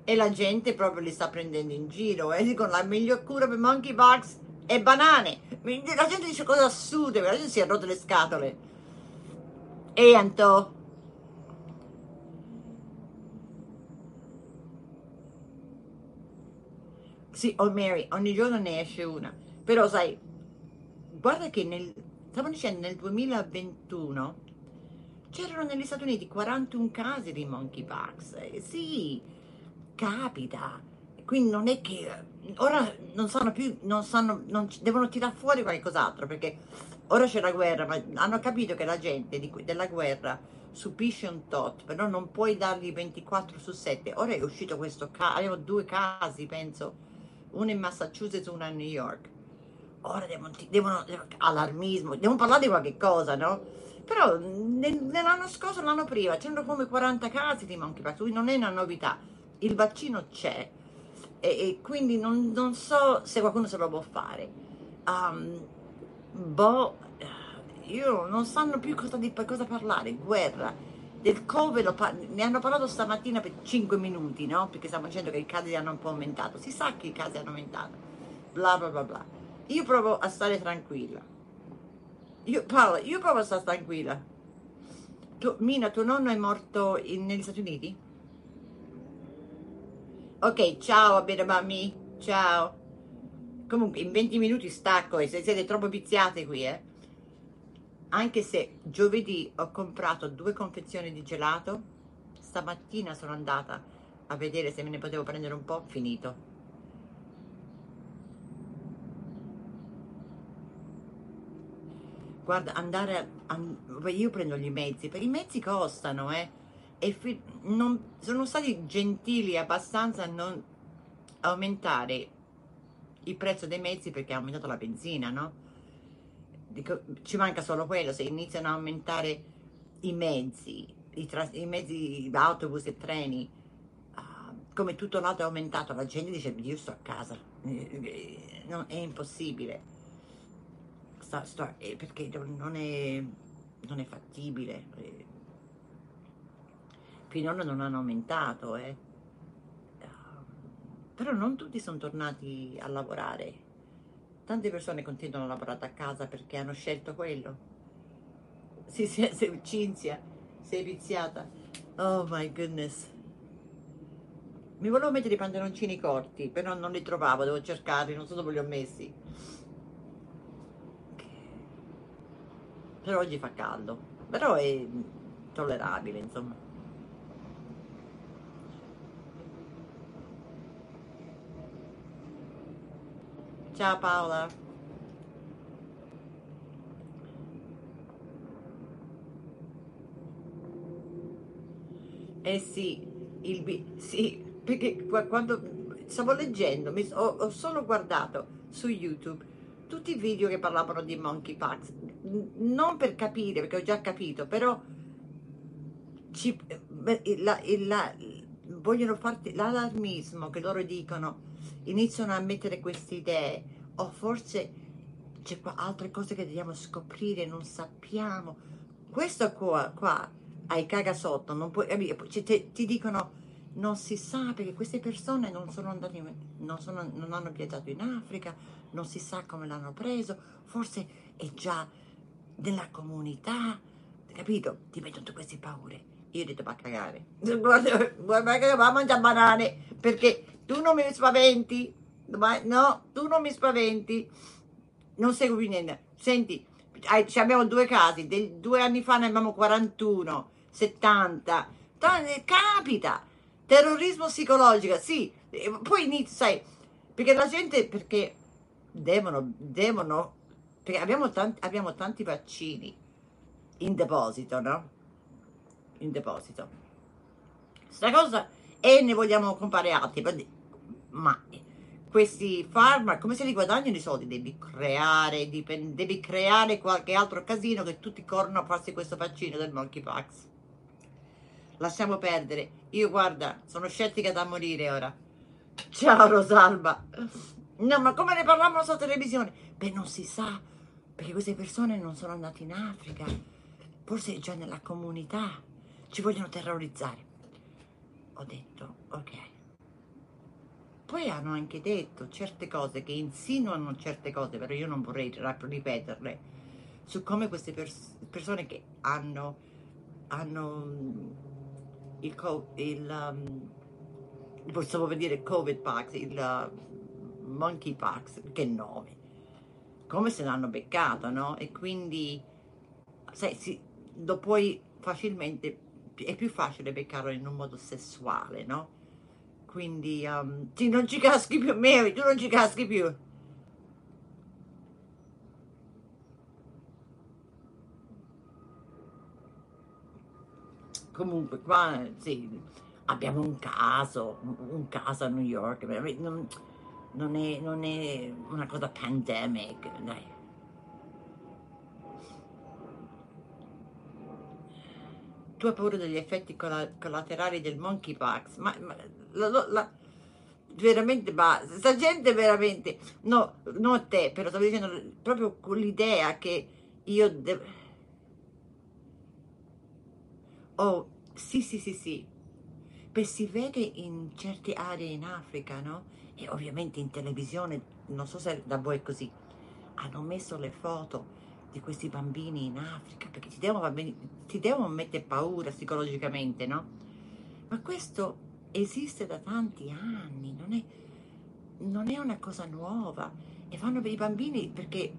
e la gente proprio li sta prendendo in giro e dicono la miglior cura per monkeypox è banane. La gente dice cose assurde, la gente si è rotte le scatole. E Anto? Sì, oh Mary, ogni giorno ne esce una. Però sai, guarda che nel, stavo dicendo nel 2021 c'erano negli Stati Uniti 41 casi di monkeypox. Eh, sì, capita. Quindi non è che ora non sanno più, non sanno, non devono tirare fuori qualcos'altro perché ora c'è la guerra, ma hanno capito che la gente di della guerra subisce un tot, però non puoi dargli 24 su 7. Ora è uscito questo caso, avevo due casi, penso, uno in Massachusetts e uno a New York. Ora devono, devono allarmismo, devono parlare di qualche cosa, no? Però nel- nell'anno scorso, l'anno prima, c'erano come 40 casi di monkeypox, quindi non è una novità. Il vaccino c'è e, e quindi non, non so se qualcuno se lo può fare. Um, boh, io non sanno più cosa, di, cosa parlare, guerra. Del Covid par- ne hanno parlato stamattina per 5 minuti, no? Perché stiamo dicendo che i casi hanno un po' aumentato. Si sa che i casi hanno aumentato. Bla bla bla bla. Io provo a stare tranquilla. Io, Paola, io provo a stare tranquilla. Tu- Mina, tuo nonno è morto in- negli Stati Uniti? Ok, ciao Abirabami, ciao. Comunque, in 20 minuti stacco e se siete troppo viziate qui, eh. Anche se giovedì ho comprato due confezioni di gelato, stamattina sono andata a vedere se me ne potevo prendere un po', finito. Guarda, andare a, an- io prendo gli mezzi, perché i mezzi costano, eh. E fi- non- sono stati gentili abbastanza a non aumentare il prezzo dei mezzi perché ha aumentato la benzina, no? Dico, ci manca solo quello, se iniziano a aumentare i mezzi, i, i mezzi, autobus e treni, ah, come tutto l'altro è aumentato, la gente dice io sto a casa, Eh, eh, è impossibile, Sta- sto- eh, perché non è, non è fattibile. eh. Finora non hanno aumentato, eh. Ah, Però non tutti sono tornati a lavorare. Tante persone continuano a lavorare a casa perché hanno scelto quello. Sì, sì, sei Cinzia, sei viziata. Oh my goodness. Mi volevo mettere i pantaloncini corti, però non li trovavo, devo cercarli, non so dove li ho messi. Però oggi fa caldo, però è tollerabile, insomma. Ciao Paola. Eh sì, il sì, perché qua- quando stavo leggendo, mi- ho, ho solo guardato su YouTube tutti i video che parlavano di monkeypox, non per capire, perché ho già capito, però ci, la- la- vogliono farti l'allarmismo che loro dicono, iniziano a mettere queste idee, o forse c'è qua altre cose che dobbiamo scoprire, non sappiamo. Questo qua, qua ai caga sotto, non puoi, capire, Ci- te- ti dicono non si sa perché queste persone non sono andate, non, sono, non hanno viaggiato in Africa, non si sa come l'hanno preso, forse è già nella comunità, capito? Ti mettono tutte queste paure. Io ho detto, va a cagare. <laughs> Guarda, che va a mangiare banane, perché tu non mi spaventi. No, tu non mi spaventi. Non segui niente. Senti, abbiamo due casi, del- due anni fa ne abbiamo 41, 70. Ta- eh, Capita. Terrorismo psicologico, sì. E Poi inizia, sai, perché la gente, perché devono, devono, perché abbiamo tanti, abbiamo tanti vaccini in deposito, no? In deposito. Sta cosa, e ne vogliamo comprare altri, ma questi farmaci, come se li guadagnano i soldi? Devi creare, dipen- devi creare qualche altro casino che tutti corrono a farsi questo vaccino del monkeypox. lasciamo perdere. Io guarda, sono scettica da morire ora. Ciao Rosalba. No, ma come ne parlavano sulla televisione? Beh, non si sa, perché queste persone non sono andate in Africa, forse già nella comunità, ci vogliono terrorizzare. Ho detto, ok. Poi hanno anche detto certe cose che insinuano certe cose, però io non vorrei ripeterle, su come queste pers persone che hanno, hanno il, il um, possiamo dire covid pax, il uh, monkey pax, che nome, come se l'hanno beccato, no? E quindi, sai, si, lo puoi facilmente, è più facile beccarlo in un modo sessuale, no? Quindi, um, sì, non ci caschi più, Mary, tu non ci caschi più. Comunque, qua, sì, abbiamo un caso, un caso a New York, non, non, è, non è una cosa pandemic, dai. Tu hai paura degli effetti collaterali del monkeypox, ma, ma la, la, veramente basta, sta gente veramente, no, non te, però stavo dicendo proprio con l'idea che io devo... Oh, sì, sì, sì, sì, Beh, si vede in certe aree in Africa, no? E ovviamente in televisione, non so se da voi è così, hanno messo le foto di questi bambini in Africa perché ti devono, ti devono mettere paura psicologicamente, no? Ma questo esiste da tanti anni, non è, non è una cosa nuova e fanno per i bambini perché,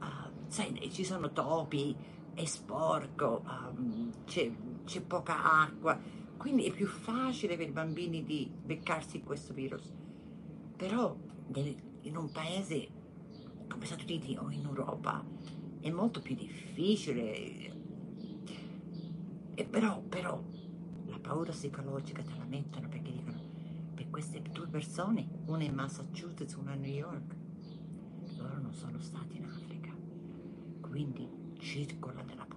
uh, sai, ci sono topi, è sporco, um, c'è poca acqua, quindi è più facile per i bambini di beccarsi questo virus. Però in un paese come Stati Uniti o in Europa è molto più difficile. E però, però paura psicologica te la mettono perché dicono per queste due persone, una in Massachusetts, una a New York, loro non sono stati in Africa, quindi circola nella.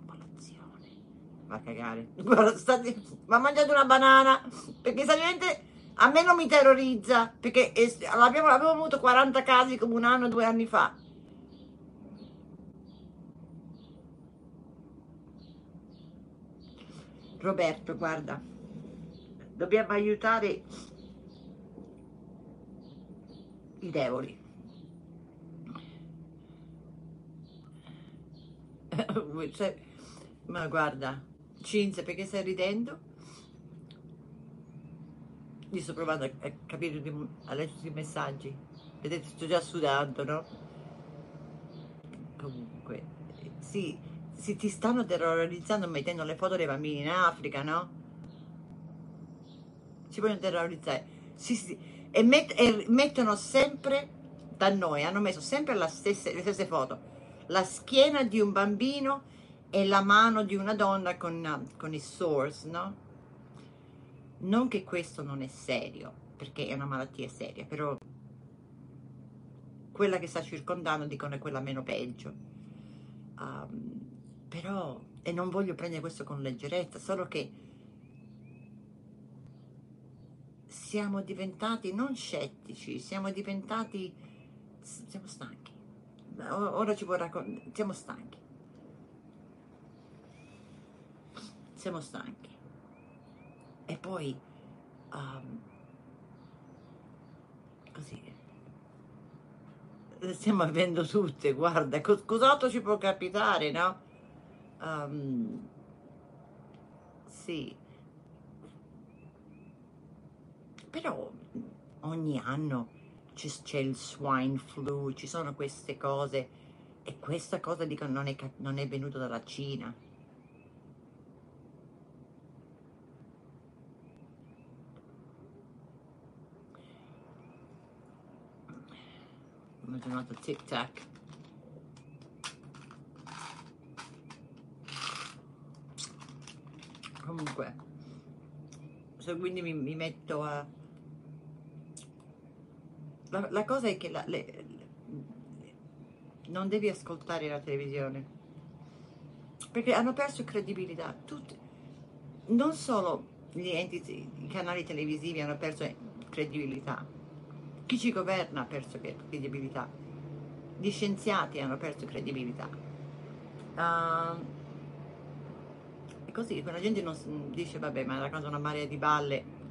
A cagare. <laughs> Ma mangiate una banana, perché sapete a me non mi terrorizza, perché abbiamo avuto 40 casi come un anno, due anni fa. Roberto, guarda, dobbiamo aiutare i devoli. <laughs> Ma guarda, Cinzia, perché stai ridendo? Io sto provando a, capire, a leggere i messaggi. Vedete, sto già sudando, no? Comunque, sì, si ti stanno terrorizzando mettendo le foto dei bambini in Africa, no? ci vogliono terrorizzare. Sì, sì. E, met e, mettono sempre da noi, hanno messo sempre stesse, le stesse foto. La schiena di un bambino e la mano di una donna con, con i sores, no? Non che questo non è serio, perché è una malattia seria, però quella che sta circondando dicono è quella meno peggio. Um, però, e non voglio prendere questo con leggerezza, solo che siamo diventati non scettici, siamo diventati, siamo stanchi. Ora ci raccontare, siamo stanchi. Siamo stanchi. E poi, um, così, stiamo avendo tutte, guarda, cos cos'altro ci può capitare, no? Um, sì, però ogni anno c'è il swine flu, ci sono queste cose e questa cosa dicono non è, non è venuta dalla Cina. Ho chiamato tic tac. Comunque, so, quindi mi, mi metto a la, la cosa è che la, le, le, non devi ascoltare la televisione. Perché hanno perso credibilità. Tutti non solo gli enti, i canali televisivi hanno perso credibilità, chi ci governa ha perso credibilità, gli scienziati hanno perso credibilità. Uh, e così, quella gente non dice, vabbè, ma è una cosa una marea di balle.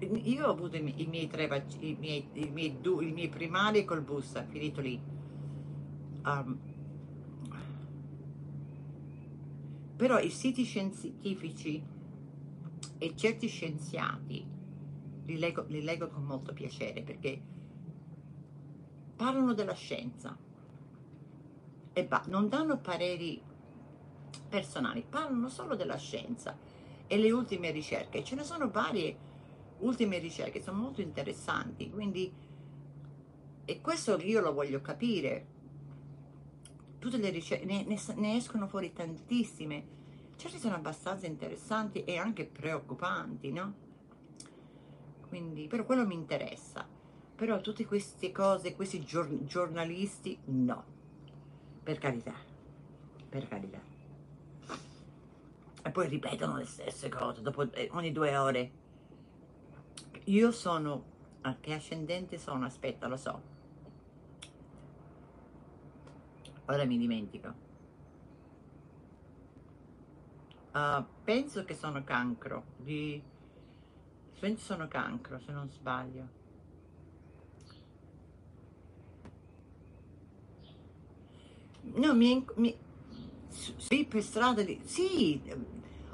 Io ho avuto i miei, tre vaccini, i miei, i miei, due, i miei primari col bus, finito lì. Um, però i siti scientifici e certi scienziati li leggo, li leggo con molto piacere perché parlano della scienza. E ba- non danno pareri personali, parlano solo della scienza e le ultime ricerche. Ce ne sono varie ultime ricerche, sono molto interessanti, quindi e questo io lo voglio capire. Tutte le ricerche, ne, ne, ne escono fuori tantissime, certi sono abbastanza interessanti e anche preoccupanti, no? Quindi, però quello mi interessa. Però tutte queste cose, questi gior- giornalisti, no. Per carità. Per carità. E poi ripetono le stesse cose dopo eh, ogni due ore. Io sono, che ascendente sono? Aspetta, lo so. Ora mi dimentico. Uh, penso che sono cancro. Di... Penso sono cancro, se non sbaglio. No, mi, mi sì, per strada di... Sì,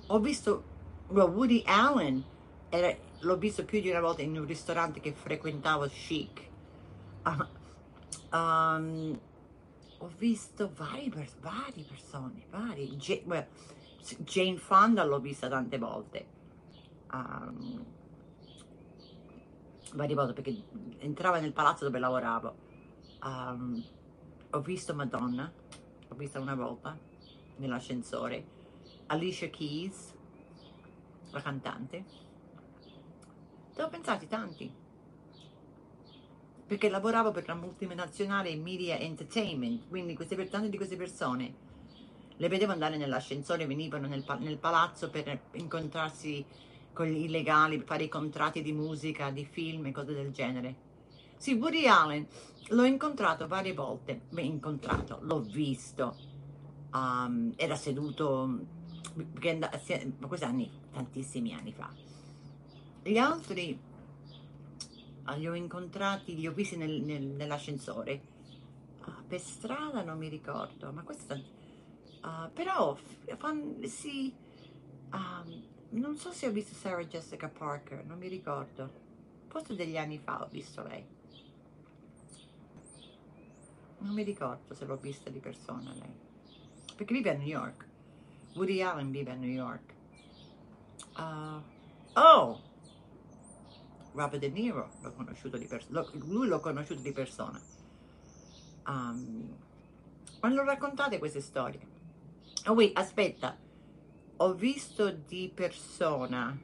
ho visto Woody Allen, era, l'ho visto più di una volta in un ristorante che frequentavo chic. Uh, um, ho visto vari, varie persone, vari. Jane Fonda l'ho vista tante volte. Um, varie volte perché entrava nel palazzo dove lavoravo. Um, ho visto Madonna, l'ho vista una volta nell'ascensore. Alicia Keys, la cantante. Te ho pensati tanti perché lavoravo per una multinazionale Media Entertainment, quindi queste, tante di queste persone le vedevo andare nell'ascensore, venivano nel, nel palazzo per incontrarsi con gli illegali, per fare i contratti di musica, di film e cose del genere. Sì, Woody Allen l'ho incontrato varie volte, beh, incontrato, l'ho visto, um, era seduto, questi anni, tantissimi anni fa. Gli altri Ah, li ho incontrati, li ho visti nel, nel, nell'ascensore. Uh, per strada non mi ricordo, ma questo... Uh, però, fan, sì, um, non so se ho visto Sarah Jessica Parker, non mi ricordo. Forse degli anni fa ho visto lei. Non mi ricordo se l'ho vista di persona lei. Perché vive a New York. Woody Allen vive a New York. Uh, oh! Robert De Niro l'ho conosciuto di persona, lui l'ho conosciuto di persona. Um, quando raccontate queste storie? Oh, wait, aspetta, ho visto di persona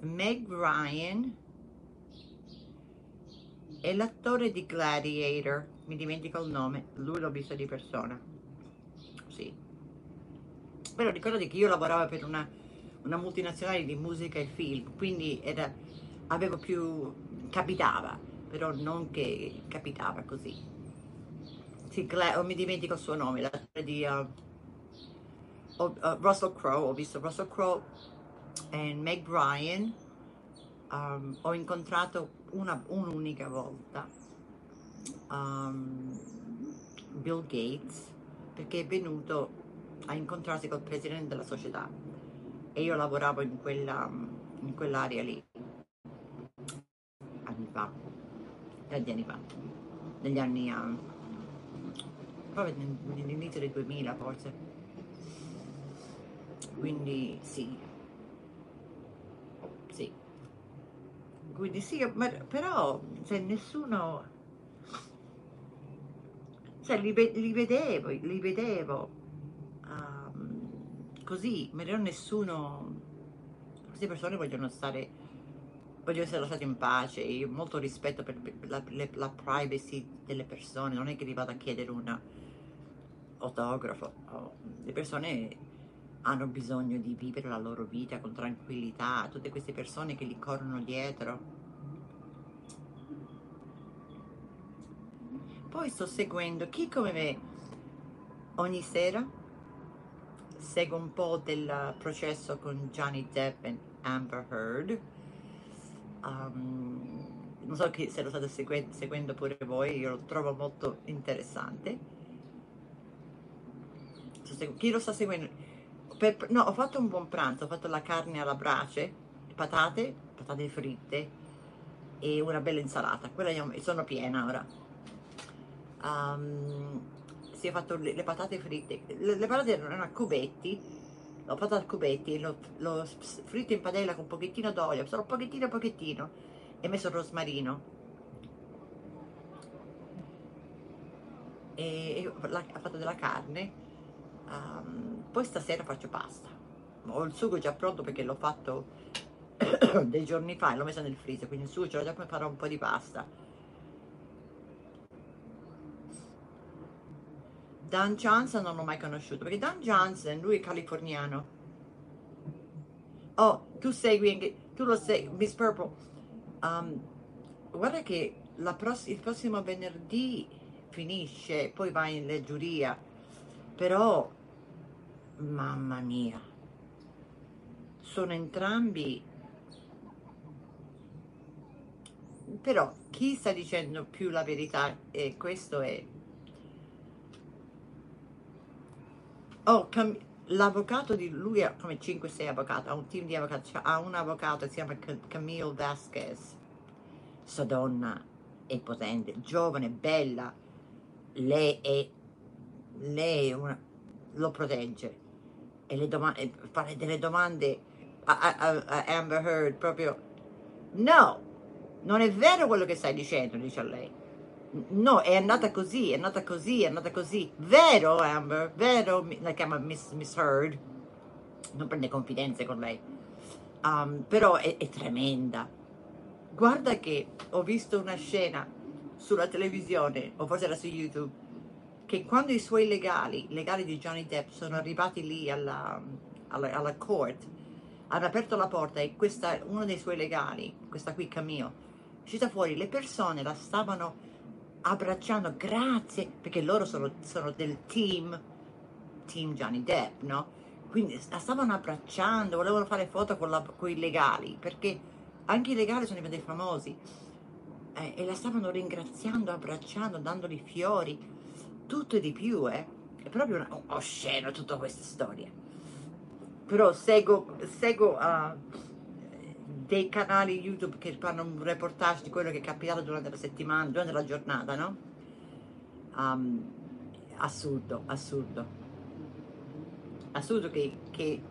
Meg Ryan e l'attore di Gladiator, mi dimentico il nome, lui l'ho visto di persona. Sì. Però ricordati che io lavoravo per una una multinazionale di musica e film, quindi era, avevo più, capitava, però non che capitava così. Gla- oh, mi dimentico il suo nome, l'attore di uh, uh, Russell Crowe, ho visto Russell Crowe e Meg Ryan, um, ho incontrato una, un'unica volta um, Bill Gates perché è venuto a incontrarsi col presidente della società e io lavoravo in, quella, in quell'area lì anni fa, tanti anni fa, negli anni, uh, proprio nell'inizio del 2000 forse. Quindi sì, sì. Quindi sì, ma, però se nessuno, cioè li, li vedevo, li vedevo così, ma non nessuno, queste persone vogliono stare, vogliono essere lasciate in pace, io ho molto rispetto per la, le, la privacy delle persone, non è che vi vado a chiedere una, autografo. Oh, le persone hanno bisogno di vivere la loro vita con tranquillità, tutte queste persone che li corrono dietro. Poi sto seguendo chi come me ogni sera segue un po' del processo con Johnny Depp e Amber Heard. Um, non so se lo state seguendo pure voi, io lo trovo molto interessante. Chi lo sta seguendo? Per, no, ho fatto un buon pranzo, ho fatto la carne alla brace, patate, patate fritte e una bella insalata. Quella sono piena ora. Um, si è fatto le, le patate fritte. Le, le, patate erano a cubetti, l'ho fatto a cubetti, l'ho, l'ho fritto in padella con un pochettino d'olio, solo pochettino pochettino, e messo il rosmarino. E, e la, ho fatto della carne Um, poi stasera faccio pasta. Ho il sugo già pronto perché l'ho fatto <coughs> dei giorni fa e l'ho messo nel freezer, quindi il sugo ce l'ho già fare un po' di pasta. Dan Johnson non l'ho mai conosciuto perché Dan Johnson, lui è californiano. Oh, tu segui anche, tu lo segui, Miss Purple. Um, guarda che pross- il prossimo venerdì finisce, poi va in giuria, però Mamma mia, sono entrambi... Però chi sta dicendo più la verità? E questo è... Oh, l'avvocato di lui ha come 5-6 avvocati, ha un team di avvocati, cioè ha un avvocato si chiama Camille Vasquez. Sta donna è potente, giovane, bella, lei è, lei una, lo protegge e domande, fare delle domande a, a, a, Amber Heard proprio no, non è vero quello che stai dicendo, dice a lei. No, è andata così, è andata così, è andata così. Vero, Amber, vero, la chiama Miss, Miss Heard. Non prende confidenze con lei. Um, però è, è tremenda. Guarda che ho visto una scena sulla televisione, o forse era su YouTube, che quando i suoi legali, legali di Johnny Depp, sono arrivati lì alla, alla, alla court, hanno aperto la porta e questa, uno dei suoi legali, questa qui Camille, è uscita fuori, le persone la stavano abbracciando, grazie, perché loro sono, sono del team, team Johnny Depp, no? Quindi la stavano abbracciando, volevano fare foto con, la, con i legali, perché anche i legali sono diventati famosi. Eh, e la stavano ringraziando, abbracciando, dandogli fiori tutto e di più, eh. È proprio una, osceno tutta questa storia. Però seguo, seguo uh, dei canali YouTube che fanno un reportage di quello che è capitato durante la settimana, durante la giornata, no? Um, assurdo, assurdo. Assurdo che, che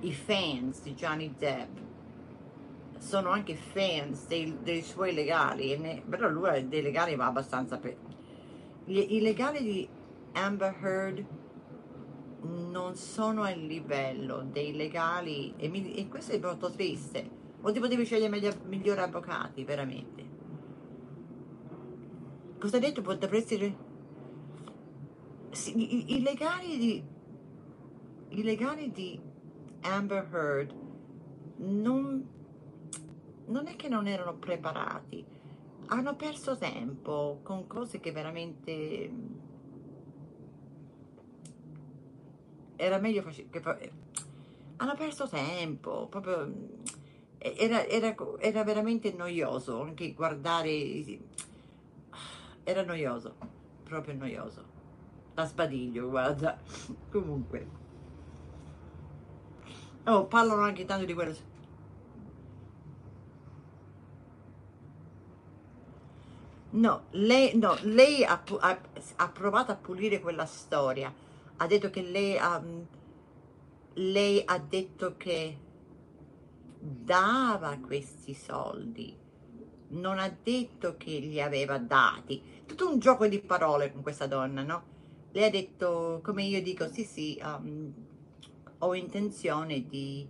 i fans di Johnny Depp sono anche fans dei, dei suoi legali, ne, però lui dei legali va abbastanza per, i legali di Amber Heard non sono a livello dei legali e, mi, e questo è molto triste. O ti potevi scegliere meglio, migliori avvocati veramente. Cosa hai detto potresti sì, i, i, legali di i legali di Amber Heard non non è che non erano preparati hanno perso tempo con cose che veramente era meglio che hanno perso tempo proprio era, era, era veramente noioso anche guardare era noioso proprio noioso da sbadiglio guarda <laughs> comunque. Oh parlano anche tanto di quello No, lei, no, lei ha, ha, ha, provato a pulire quella storia. Ha detto che lei, um, lei ha detto che dava questi soldi. Non ha detto che li aveva dati. Tutto un gioco di parole con questa donna, no? Lei ha detto, come io dico, sì, sì, um, ho intenzione di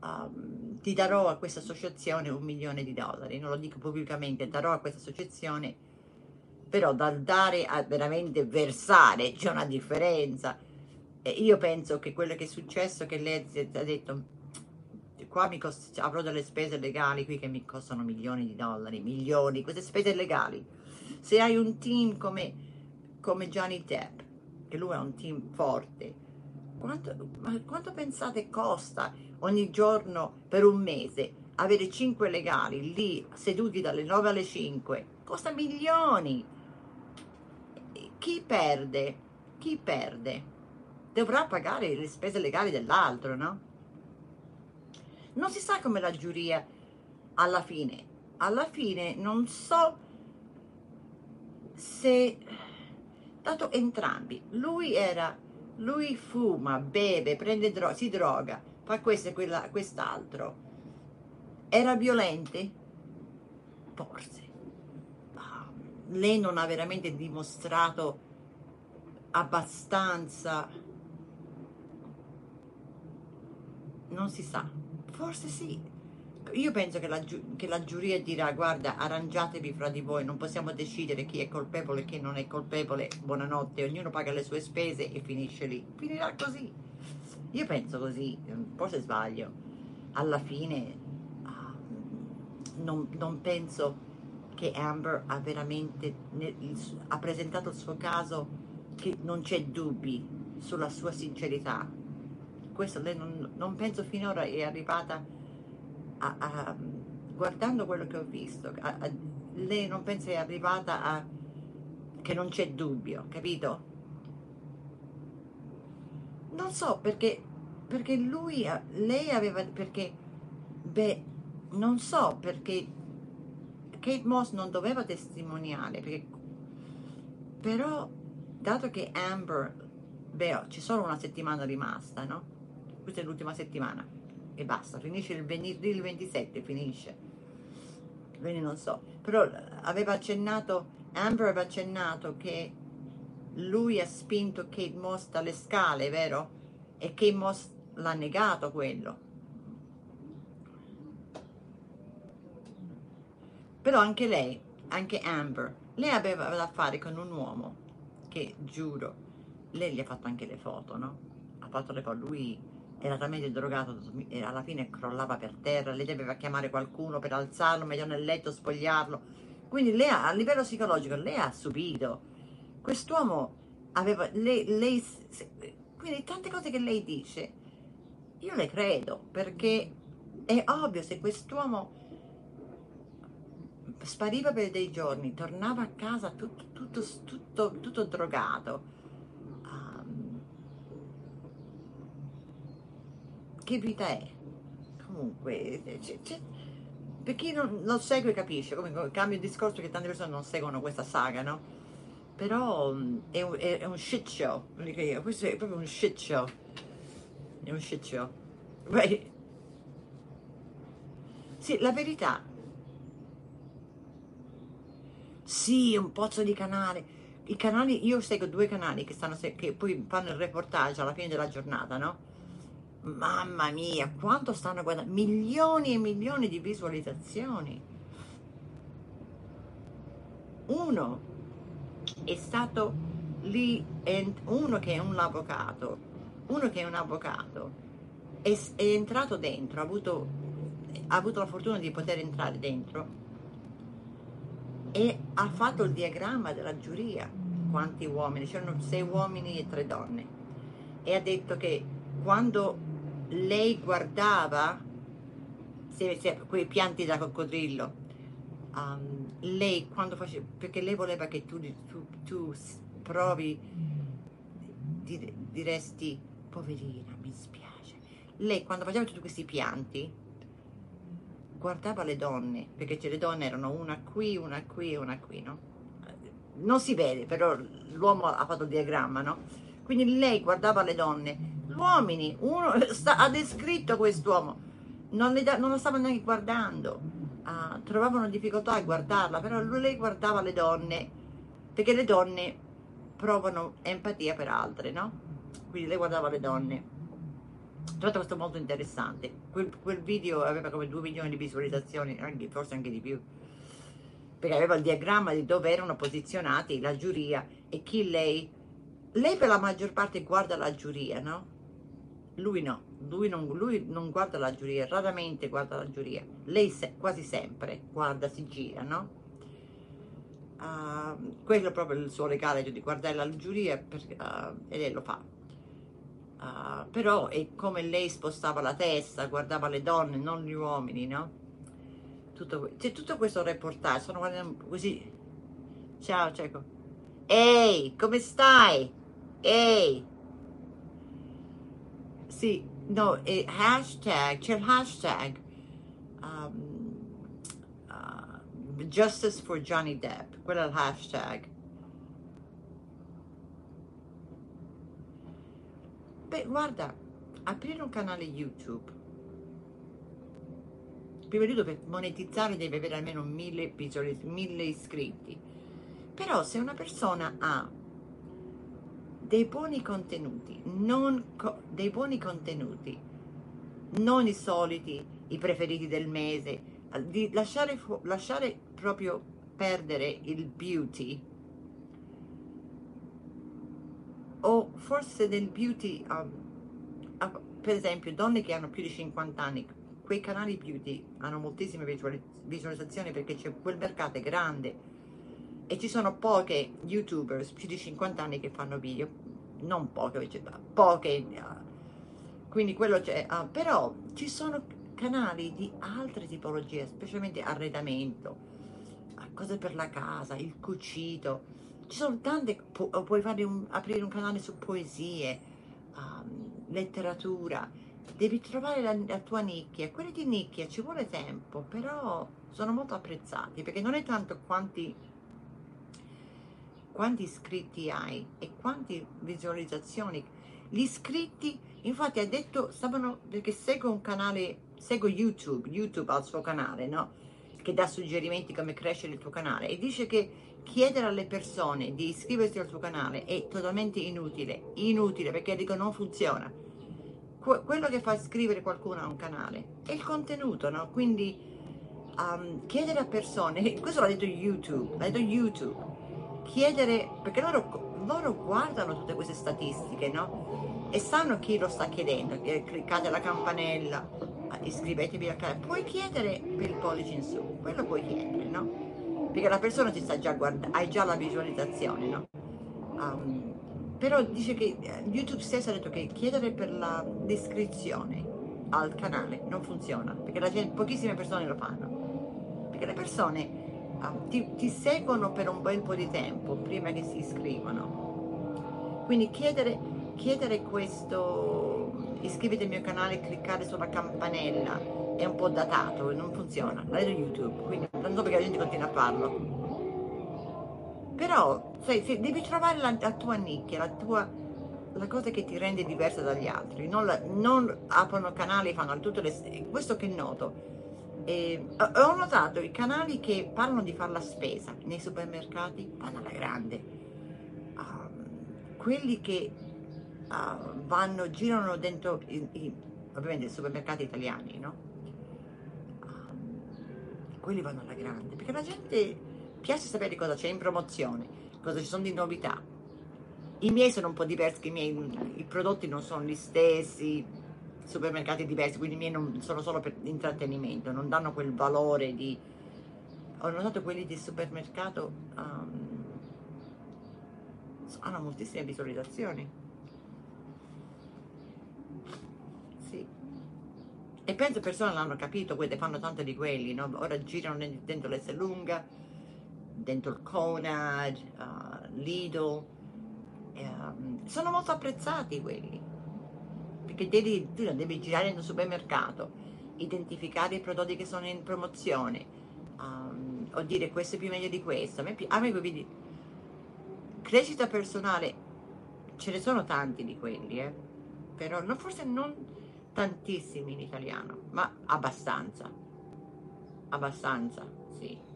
um, ti darò a questa associazione un milione di dollari, non lo dico pubblicamente, darò a questa associazione però dal dare a veramente versare c'è una differenza. E io penso che quello che è successo, che lei ha detto, qua cost- avrò delle spese legali qui che mi costano milioni di dollari, milioni, queste spese legali. Se hai un team come, come Johnny Depp, che lui ha un team forte, quanto, quanto pensate costa ogni giorno per un mese avere 5 legali lì seduti dalle 9 alle 5? Costa milioni. Chi perde? Chi perde? Dovrà pagare le spese legali dell'altro, no? Non si sa come la giuria alla fine. Alla fine non so se dato entrambi. Lui era lui fuma, beve, prende droga, si droga, fa questo e quest'altro. Era violente? Forse. Lei non ha veramente dimostrato abbastanza. Non si sa. Forse sì. Io penso che la, che la, giuria dirà guarda arrangiatevi fra di voi, non possiamo decidere chi è colpevole e chi non è colpevole, buonanotte, ognuno paga le sue spese e finisce lì. Finirà così. Io penso così, forse sbaglio. Alla fine ah, non, non penso che Amber ha veramente ha presentato il suo caso che non c'è dubbi sulla sua sincerità questo lei non, non penso finora è arrivata a, a, guardando quello che ho visto a, lei non pensa è arrivata a che non c'è dubbio capito non so perché perché lui lei aveva perché beh non so perché Kate Moss non doveva testimoniare perché, però dato che Amber beh c'è solo una settimana rimasta no questa è l'ultima settimana e basta, finisce il venerdì il 27, finisce. Quindi non so, però aveva accennato, Amber aveva accennato che lui ha spinto Kate Moss dalle scale, vero? E Kate Moss l'ha negato quello. Però anche lei, anche Amber, lei aveva da fare con un uomo che, giuro, lei gli ha fatto anche le foto, no? Ha fatto le foto, lui era talmente drogato alla fine crollava per terra, lei doveva chiamare qualcuno per alzarlo, metterlo nel letto, spogliarlo. Quindi lei a livello psicologico lei ha subito. Quest'uomo aveva lei, lei quindi tante cose che lei dice io le credo perché è ovvio se quest'uomo spariva per dei giorni, tornava a casa tutto, tutto, tutto, tutto drogato che vita è? Comunque, c'è, c'è, per chi non lo segue capisce, come cambio discorso che tante persone non seguono questa saga, no? Però mm, è un, è un shit show, questo è proprio un shit show, è un shit show. Beh, sì, la verità, sì, un pozzo di canale, i canali, io seguo due canali che, stanno, che poi fanno il reportage alla fine della giornata, no? Mamma mia, quanto stanno guardando? Milioni e milioni di visualizzazioni. Uno è stato lì, uno che è un avvocato, uno che è un avvocato, è, è entrato dentro, ha avuto, ha avuto la fortuna di poter entrare dentro e ha fatto il diagramma della giuria. Quanti uomini? C'erano sei uomini e tre donne. E ha detto che quando lei guardava se, se, quei pianti da coccodrillo, um, lei quando faceva, perché lei voleva che tu, tu, tu provi, dire, diresti, poverina, mi spiace. Lei quando faceva tutti questi pianti, guardava le donne, perché le donne erano una qui, una qui e una qui, no? Non si vede, però l'uomo ha fatto il diagramma, no? Quindi lei guardava le donne, gli uomini, uno <laughs> sta, ha descritto quest'uomo, non, non lo stavano neanche guardando, uh, trovavano difficoltà a guardarla, però lei guardava le donne, perché le donne provano empatia per altre, no? Quindi lei guardava le donne. Trovato questo molto interessante. Quel, quel, video aveva come 2 milioni di visualizzazioni, anche, forse anche di più. perché aveva il diagramma di dove erano posizionati la giuria e chi lei, lei per la maggior parte guarda la giuria, no? Lui no, lui non, lui non guarda la giuria, raramente guarda la giuria, lei se, quasi sempre guarda, si gira, no? Uh, quello è proprio il suo regalo di guardare la giuria per, uh, e lei lo fa. Uh, però è come lei spostava la testa, guardava le donne, non gli uomini, no? Tutto, c'è tutto questo reportage, sono guardando così. Ciao Cieco. Ehi, come stai? Ehi. Sì, no, e hashtag, c'è il hashtag um, uh, Justice for Johnny Depp, quello è il hashtag. Beh, guarda, aprire un canale YouTube. Prima di tutto per monetizzare deve avere almeno mille, mille iscritti. Però se una persona ha dei buoni contenuti non co dei buoni contenuti non i soliti i preferiti del mese di lasciare, lasciare proprio perdere il beauty o forse del beauty um, uh, per esempio donne che hanno più di 50 anni quei canali beauty hanno moltissime visualizzazioni perché c'è quel mercato è grande e ci sono poche youtubers più di 50 anni che fanno video non poche poche quindi quello c'è uh, però ci sono canali di altre tipologie specialmente arredamento cose per la casa il cucito. Ci sono tante pu puoi un, aprire un canale su poesie um, letteratura devi trovare la, la, tua nicchia quelli di nicchia ci vuole tempo però sono molto apprezzati perché non è tanto quanti quanti iscritti hai e quante visualizzazioni. Gli iscritti infatti ha detto stavano perché seguo un canale seguo youtube youtube ha il suo canale no? Che dà suggerimenti come crescere il tuo canale e dice che chiedere alle persone di iscriversi al suo canale è totalmente inutile inutile perché dico non funziona. Quello che fa iscrivere qualcuno a un canale è il contenuto, no? Quindi um, chiedere a persone, <laughs> questo l'ha detto YouTube, l'ha detto YouTube, chiedere, perché loro, loro guardano tutte queste statistiche, no? E sanno chi lo sta chiedendo, cliccate la campanella, iscrivetevi al canale, puoi chiedere per il pollice in su, quello puoi chiedere, no? Perché la persona ti sta già guardando, hai già la visualizzazione, no? Um, però dice che eh, YouTube stesso ha detto che chiedere per la descrizione al canale non funziona perché gente, pochissime persone lo fanno perché le persone uh, ti, ti, seguono per un bel po' di tempo prima che si iscrivono quindi chiedere, chiedere questo iscriviti al mio canale cliccare sulla campanella è un po' datato non funziona l'ha detto YouTube quindi non so perché la gente continua a farlo però sai, se devi trovare la, la tua nicchia, la tua la cosa che ti rende diversa dagli altri, non, la, non aprono canali e fanno tutte le... questo che noto. Eh, ho notato i canali che parlano di fare la spesa nei supermercati vanno alla grande. Uh, quelli che uh, vanno, girano dentro, i, i, ovviamente, i supermercati italiani, no? Uh, quelli vanno alla grande, perché la gente piace sapere cosa c'è in promozione, cosa ci sono di novità. I miei sono un po' diversi, i miei i prodotti non sono gli stessi, supermercati diversi, quindi i miei non sono solo per intrattenimento, non danno quel valore di... Ho notato quelli di supermercato um, hanno moltissime visualizzazioni. Sì. E penso persone l'hanno capito, quelle fanno tante di quelli, no? Ora girano dentro l'S lunga, dentro il Conad, uh, Lidl, um, sono molto apprezzati quelli, perché devi, tu devi girare nel supermercato, identificare i prodotti che sono in promozione, um, o dire questo è più meglio di questo. A me, a me quindi, crescita personale, ce ne sono tanti di quelli, eh? però no, forse non tantissimi in italiano, ma abbastanza, abbastanza, sì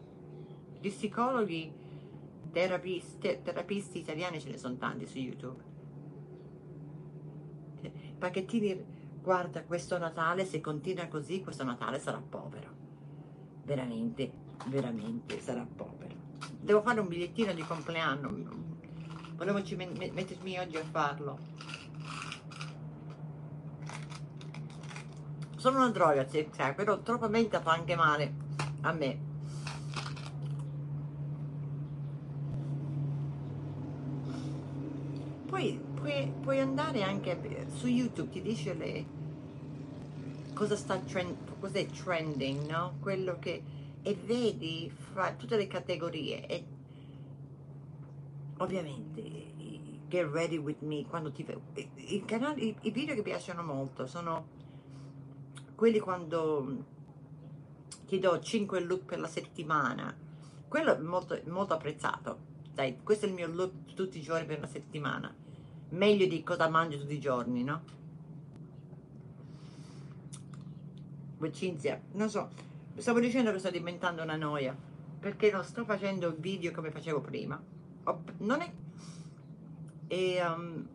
di psicologi, terapisti, terapisti italiani ce ne sono tanti su YouTube. Pacchettini, guarda, questo Natale, se continua così, questo Natale sarà povero. Veramente, veramente sarà povero. devo fare un bigliettino di compleanno. Volevo mettermi oggi a farlo. Sono una droga, cioè, però troppa menta fa anche male a me. Poi puoi, puoi andare anche su YouTube, ti dice le, cosa sta trend, cos'è trending, no? Quello che e vedi fra tutte le categorie e ovviamente get ready with me quando ti i, canali, i, i video che piacciono molto sono quelli quando ti do 5 look per la settimana. Quello è molto, molto apprezzato. Dai questo è il mio look tutti i giorni per una settimana meglio di cosa mangio tutti i giorni no? Cinzia non so stavo dicendo che sto diventando una noia perché non sto facendo video come facevo prima non è e um,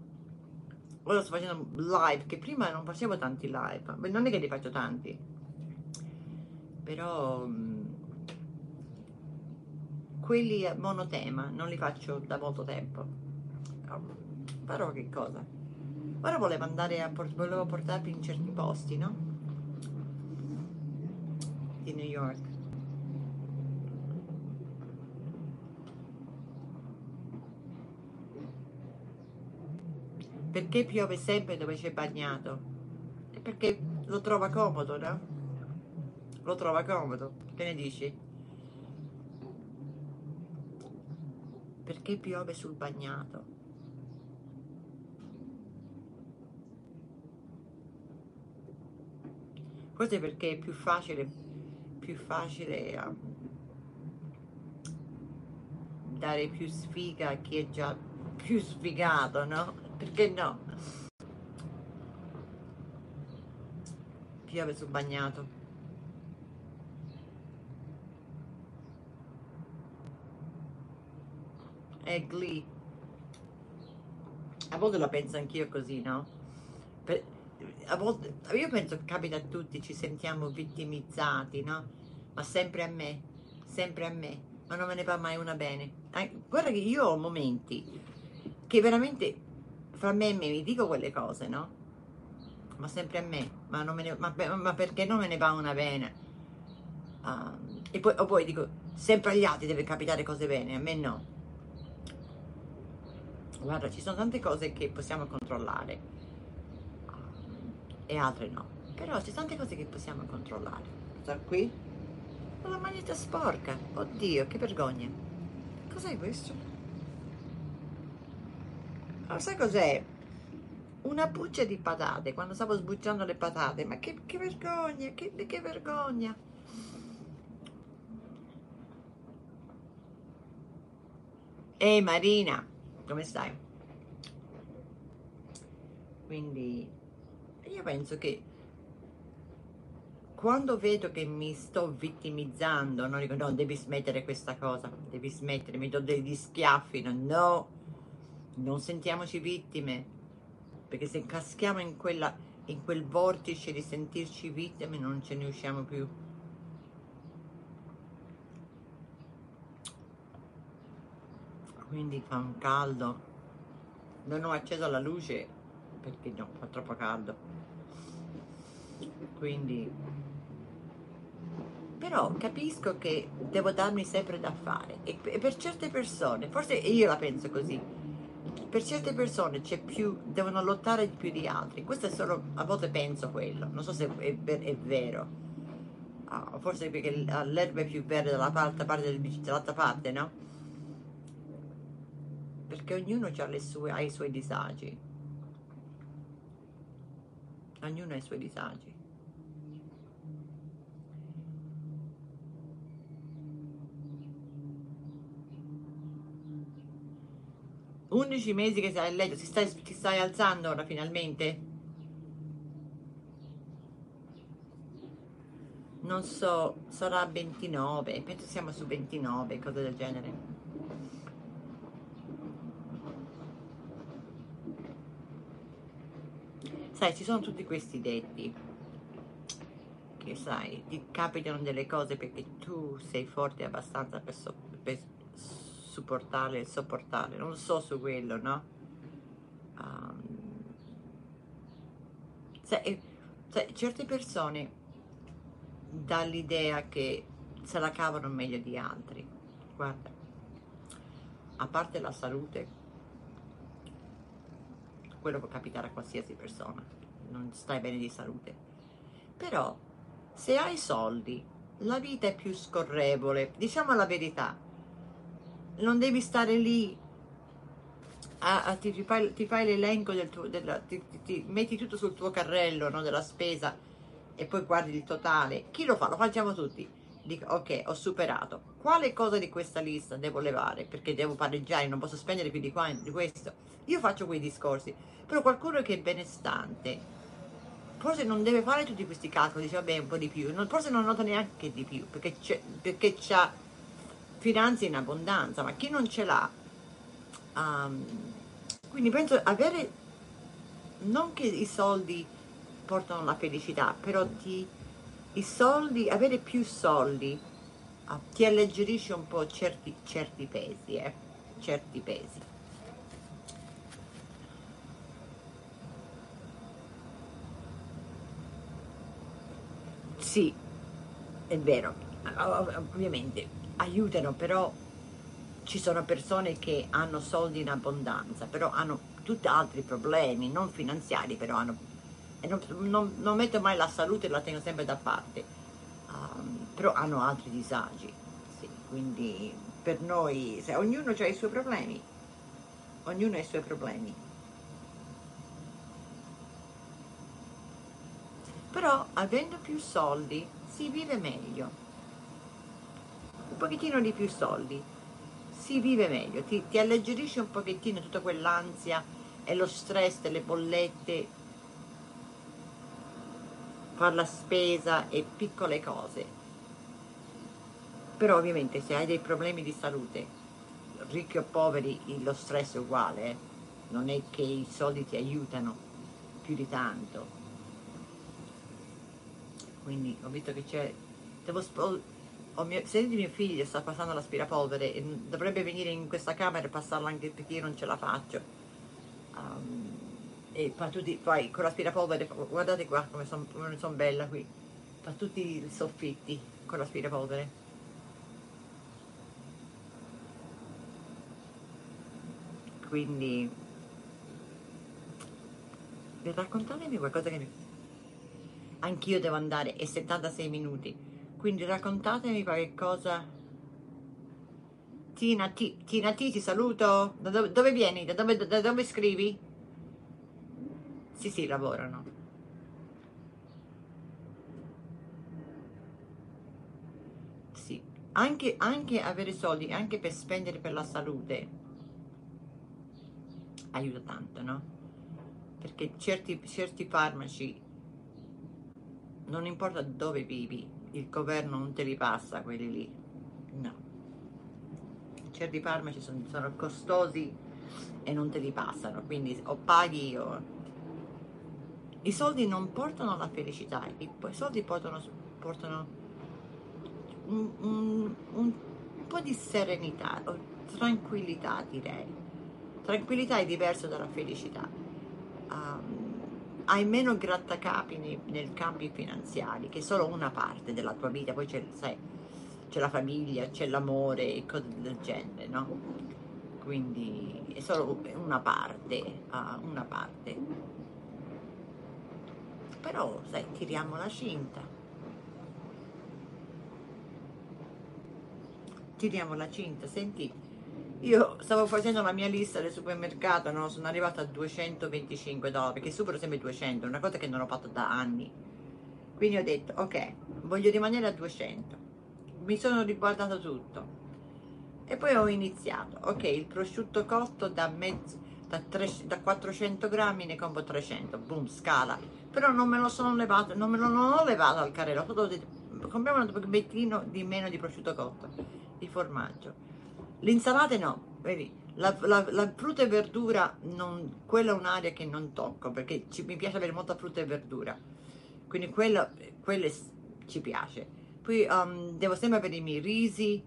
ora sto facendo live che prima non facevo tanti live non è che ne faccio tanti però um, quelli monotema non li faccio da molto tempo però che cosa ora volevo andare a volevo portarvi in certi posti no di New York. Perché piove sempre dove c'è bagnato? Perché lo trova comodo, no? Lo trova comodo, che ne dici? Perché piove sul bagnato? Forse perché è più facile più facile um, dare più sfiga a chi è già più sfigato, no? Perché no? Piove sul bagnato. È Glee. A volte la penso anch'io così, no? A volte, io penso che capita a tutti, ci sentiamo vittimizzati, no? ma sempre a me, sempre a me, ma non me ne va mai una bene. Guarda che io ho momenti che veramente fra me e me mi dico quelle cose, no? Ma sempre a me, ma, ne, ma, ma perché non me ne va una bene? Uh, e poi, o poi dico, sempre agli altri deve capitare cose bene, a me no. Guarda, ci sono tante cose che possiamo controllare e altre no. Però ci sono tante cose che possiamo controllare. Sta qui? La maglietta sporca. Oddio, che vergogna. Cos'è questo? Oh, sai cos'è? Una buccia di patate, quando stavo sbucciando le patate. Ma che, che vergogna, che, che vergogna. Ehi Marina, come stai? Quindi io penso che quando vedo che mi sto vittimizzando, non dico no, devi smettere questa cosa, devi smettere, mi do degli schiaffi, no, no, non sentiamoci vittime, perché se caschiamo in, quella, in quel vortice di sentirci vittime non ce ne usciamo più. Quindi fa un caldo, non ho acceso la luce perché no, fa troppo caldo, quindi però capisco che devo darmi sempre da fare e per certe persone, forse io la penso così, per certe persone c'è più, devono lottare più di altri, questo è solo, a volte penso quello, non so se è, è vero, oh, forse perché l'erba è più verde dalla parte, parte dall'altra parte, no? Perché ognuno sue, ha i suoi disagi, ognuno ha i suoi disagi. 11 mesi che sei a letto, ti stai, ti stai alzando ora finalmente? Non so, sarà 29, penso siamo su 29, cose del genere. Sai, ci sono tutti questi detti che sai, ti capitano delle cose perché tu sei forte abbastanza per, so, per supportare, il sopportare, non so su quello, no? Um, se, se, certe persone dall'idea che se la cavano meglio di altri, guarda, a parte la salute, quello può capitare a qualsiasi persona, non stai bene di salute, però se hai soldi la vita è più scorrevole, diciamo la verità, non devi stare lì, a, a, ti, fai, ti, fai, l'elenco del tuo, della, ti, ti, metti tutto sul tuo carrello no, della spesa e poi guardi il totale, chi lo fa? Lo facciamo tutti. Dico, ok, ho superato. Quale cosa di questa lista devo levare? Perché devo pareggiare, non posso spendere più di, qua, di questo. Io faccio quei discorsi, però qualcuno che è benestante, forse non deve fare tutti questi calcoli, dice vabbè un po' di più, forse non nota neanche di più, perché, perché ha finanze in abbondanza, ma chi non ce l'ha, um, quindi penso avere, non che i soldi portano la felicità, però ti, i soldi, avere più soldi uh, ti alleggerisce un po' certi, certi pesi, eh, certi pesi. Sì, è vero, ovviamente aiutano, però ci sono persone che hanno soldi in abbondanza, però hanno tutti altri problemi, non finanziari, però hanno... Non, non, non metto mai la salute, la tengo sempre da parte, um, però hanno altri disagi, sì, quindi per noi, se ognuno ha i suoi problemi, ognuno ha i suoi problemi. però avendo più soldi si vive meglio un pochettino di più soldi. Si vive meglio ti, ti alleggerisce un pochettino tutta quell'ansia e lo stress delle bollette fare la spesa e piccole cose. Però ovviamente se hai dei problemi di salute ricchi o poveri lo stress è uguale eh? non è che i soldi ti aiutano più di tanto. Quindi ho visto che c'è devo mio, senti mio figlio sta passando l'aspirapolvere e dovrebbe venire in questa camera e passarla anche perché io non ce la faccio. Um, e fa tutti poi con l'aspirapolvere guardate qua come sono son bella qui. Fa tutti i soffitti con l'aspirapolvere. Quindi raccontatemi qualcosa che mi anch'io devo andare, è 76 minuti, quindi raccontatemi qualche cosa. Tina T, Tina T ti saluto, da dove, dove vieni? Da dove, da dove scrivi? Sì, sì, lavorano. Sì, anche, anche avere soldi, anche per spendere per la salute, aiuta tanto, no? Perché certi, certi farmaci non importa dove vivi, il governo non te li passa quelli lì, no. Certi farmaci sono, sono costosi e non te li passano, quindi o paghi o... I soldi non portano la felicità, i, i soldi portano, portano un, un, un, po' di serenità, o tranquillità direi. Tranquillità è diverso dalla felicità. Um, hai meno grattacapi nei, nei campi finanziari, che è solo una parte della tua vita, poi c'è, c'è la famiglia, c'è l'amore e cose del genere, no? Quindi è solo una parte, uh, una parte. Però, sai, tiriamo la cinta. Tiriamo la cinta, senti, io stavo facendo la mia lista del supermercato, no? sono arrivata a 225 dollari, perché supero sempre 200, una cosa che non ho fatto da anni. Quindi ho detto, ok, voglio rimanere a 200. Mi sono riguardato tutto. E poi ho iniziato, ok, il prosciutto cotto da, mezzo, da, 3, da 400 grammi ne compro 300, boom, scala. Però non me lo sono levato, non me lo non ho levato al carrello, ho detto, compriamo un pochettino di meno di prosciutto cotto, di formaggio L'insalata no, vedi, la, la, la, frutta e verdura, non, quella è un'area che non tocco perché ci, mi piace avere molta frutta e verdura, quindi quella, quella ci piace. Poi um, devo sempre avere i miei risi,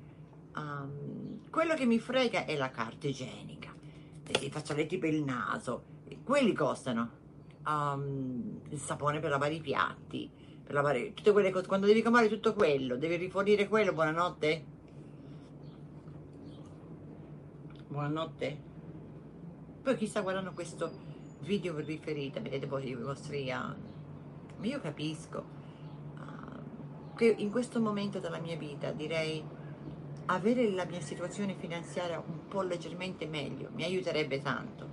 um, quello che mi frega è la carta igienica, i fazzoletti per il naso, quelli costano. Um, il sapone per lavare i piatti, per lavare tutte quelle cose. Quando devi comprare tutto quello, devi rifornire quello, buonanotte. Buonanotte. Poi chi sta guardando questo video riferito, vedete poi i vostri... Uh, io capisco uh, che in questo momento della mia vita direi avere la mia situazione finanziaria un po' leggermente meglio mi aiuterebbe tanto.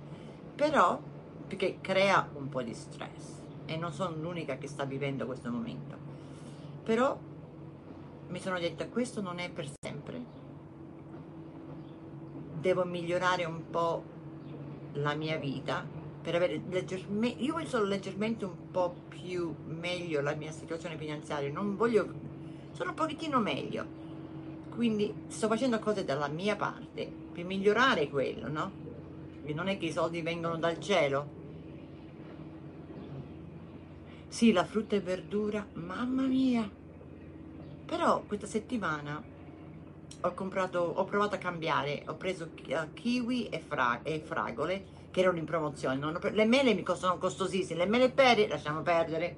Però, perché crea un po' di stress e non sono l'unica che sta vivendo questo momento. Però mi sono detta questo non è per sempre. Devo migliorare un po' la mia vita per avere leggermente, io voglio solo leggermente un po' più meglio la mia situazione finanziaria, non voglio, sono un pochettino meglio, quindi sto facendo cose dalla mia parte per migliorare quello, no? E non è che i soldi vengono dal cielo. Sì, la frutta e verdura, mamma mia! Però questa settimana ho comprato, ho provato a cambiare, ho preso kiwi e, fra, e fragole che erano in promozione. Ho, le mele mi costano costosissime, le mele e pere lasciamo perdere.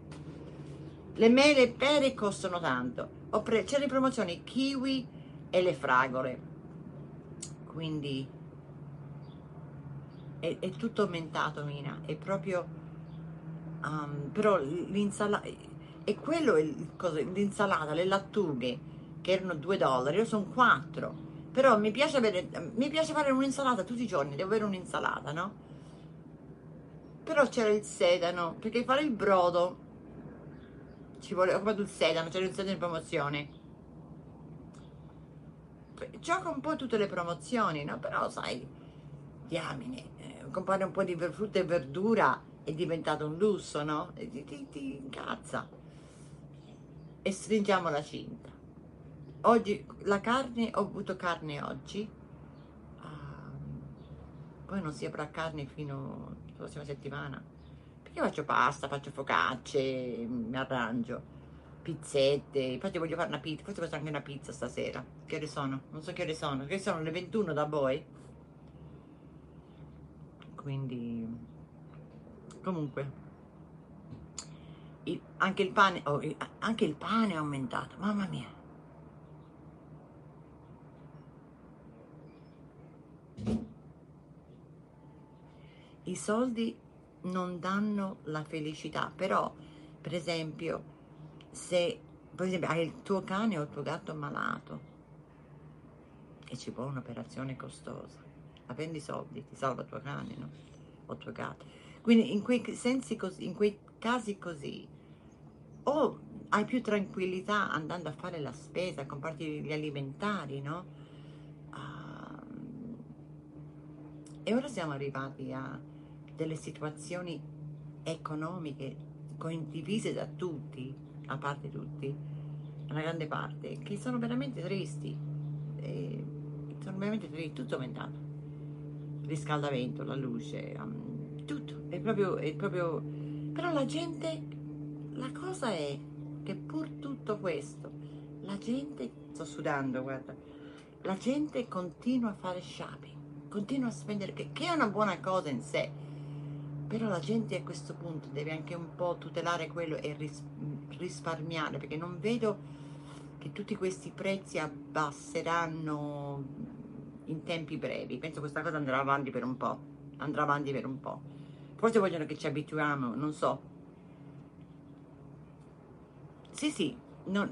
Le mele e pere costano tanto. C'erano in promozione i kiwi e le fragole. Quindi è, è tutto aumentato, Mina. È proprio... Um, però l'insalata... E quello è l'insalata, le lattughe, che erano 2 dollari, io sono 4 però mi piace, avere, mi piace fare un'insalata tutti i giorni, devo avere un'insalata, no? Però c'era il sedano, perché fare il brodo ci ho comprato il sedano, c'era il sedano in promozione. Gioca un po' tutte le promozioni, no? Però sai, diamine, eh, comprare un po' di frutta e verdura è diventato un lusso, no? E ti, ti, ti incazza. E stringiamo la cinta. Oggi la carne, ho avuto carne oggi, um, poi non si avrà carne fino alla prossima settimana, perché faccio pasta, faccio focacce, mi arrangio, pizzette, infatti voglio fare una pizza, forse faccio anche una pizza stasera, che ore sono? Non so che ore sono, che sono? Le 21 da voi? Quindi, comunque, il, anche, il pane, oh, anche il pane è aumentato, mamma mia. I soldi non danno la felicità, però per esempio se per esempio, hai il tuo cane o il tuo gatto malato e ci vuole un'operazione costosa, ma prendi i soldi, ti salva il tuo cane no? o il tuo gatto. Quindi in quei, sensi così, in quei casi così o hai più tranquillità andando a fare la spesa, a comprarti gli alimentari, no? E ora siamo arrivati a delle situazioni economiche condivise da tutti, a parte tutti, una grande parte, che sono veramente tristi. E sono veramente tristi, tutto aumentato. Il riscaldamento, la luce, um, tutto. È proprio, è proprio... Però la gente, la cosa è che pur tutto questo, la gente, sto sudando, guarda, la gente continua a fare shopping continua a spendere, che, che è una buona cosa in sé, però la gente a questo punto deve anche un po' tutelare quello e ris, risparmiare, perché non vedo che tutti questi prezzi abbasseranno in tempi brevi. Penso che questa cosa andrà avanti per un po', andrà avanti per un po'. Forse vogliono che ci abituiamo, non so. Sì, sì, non,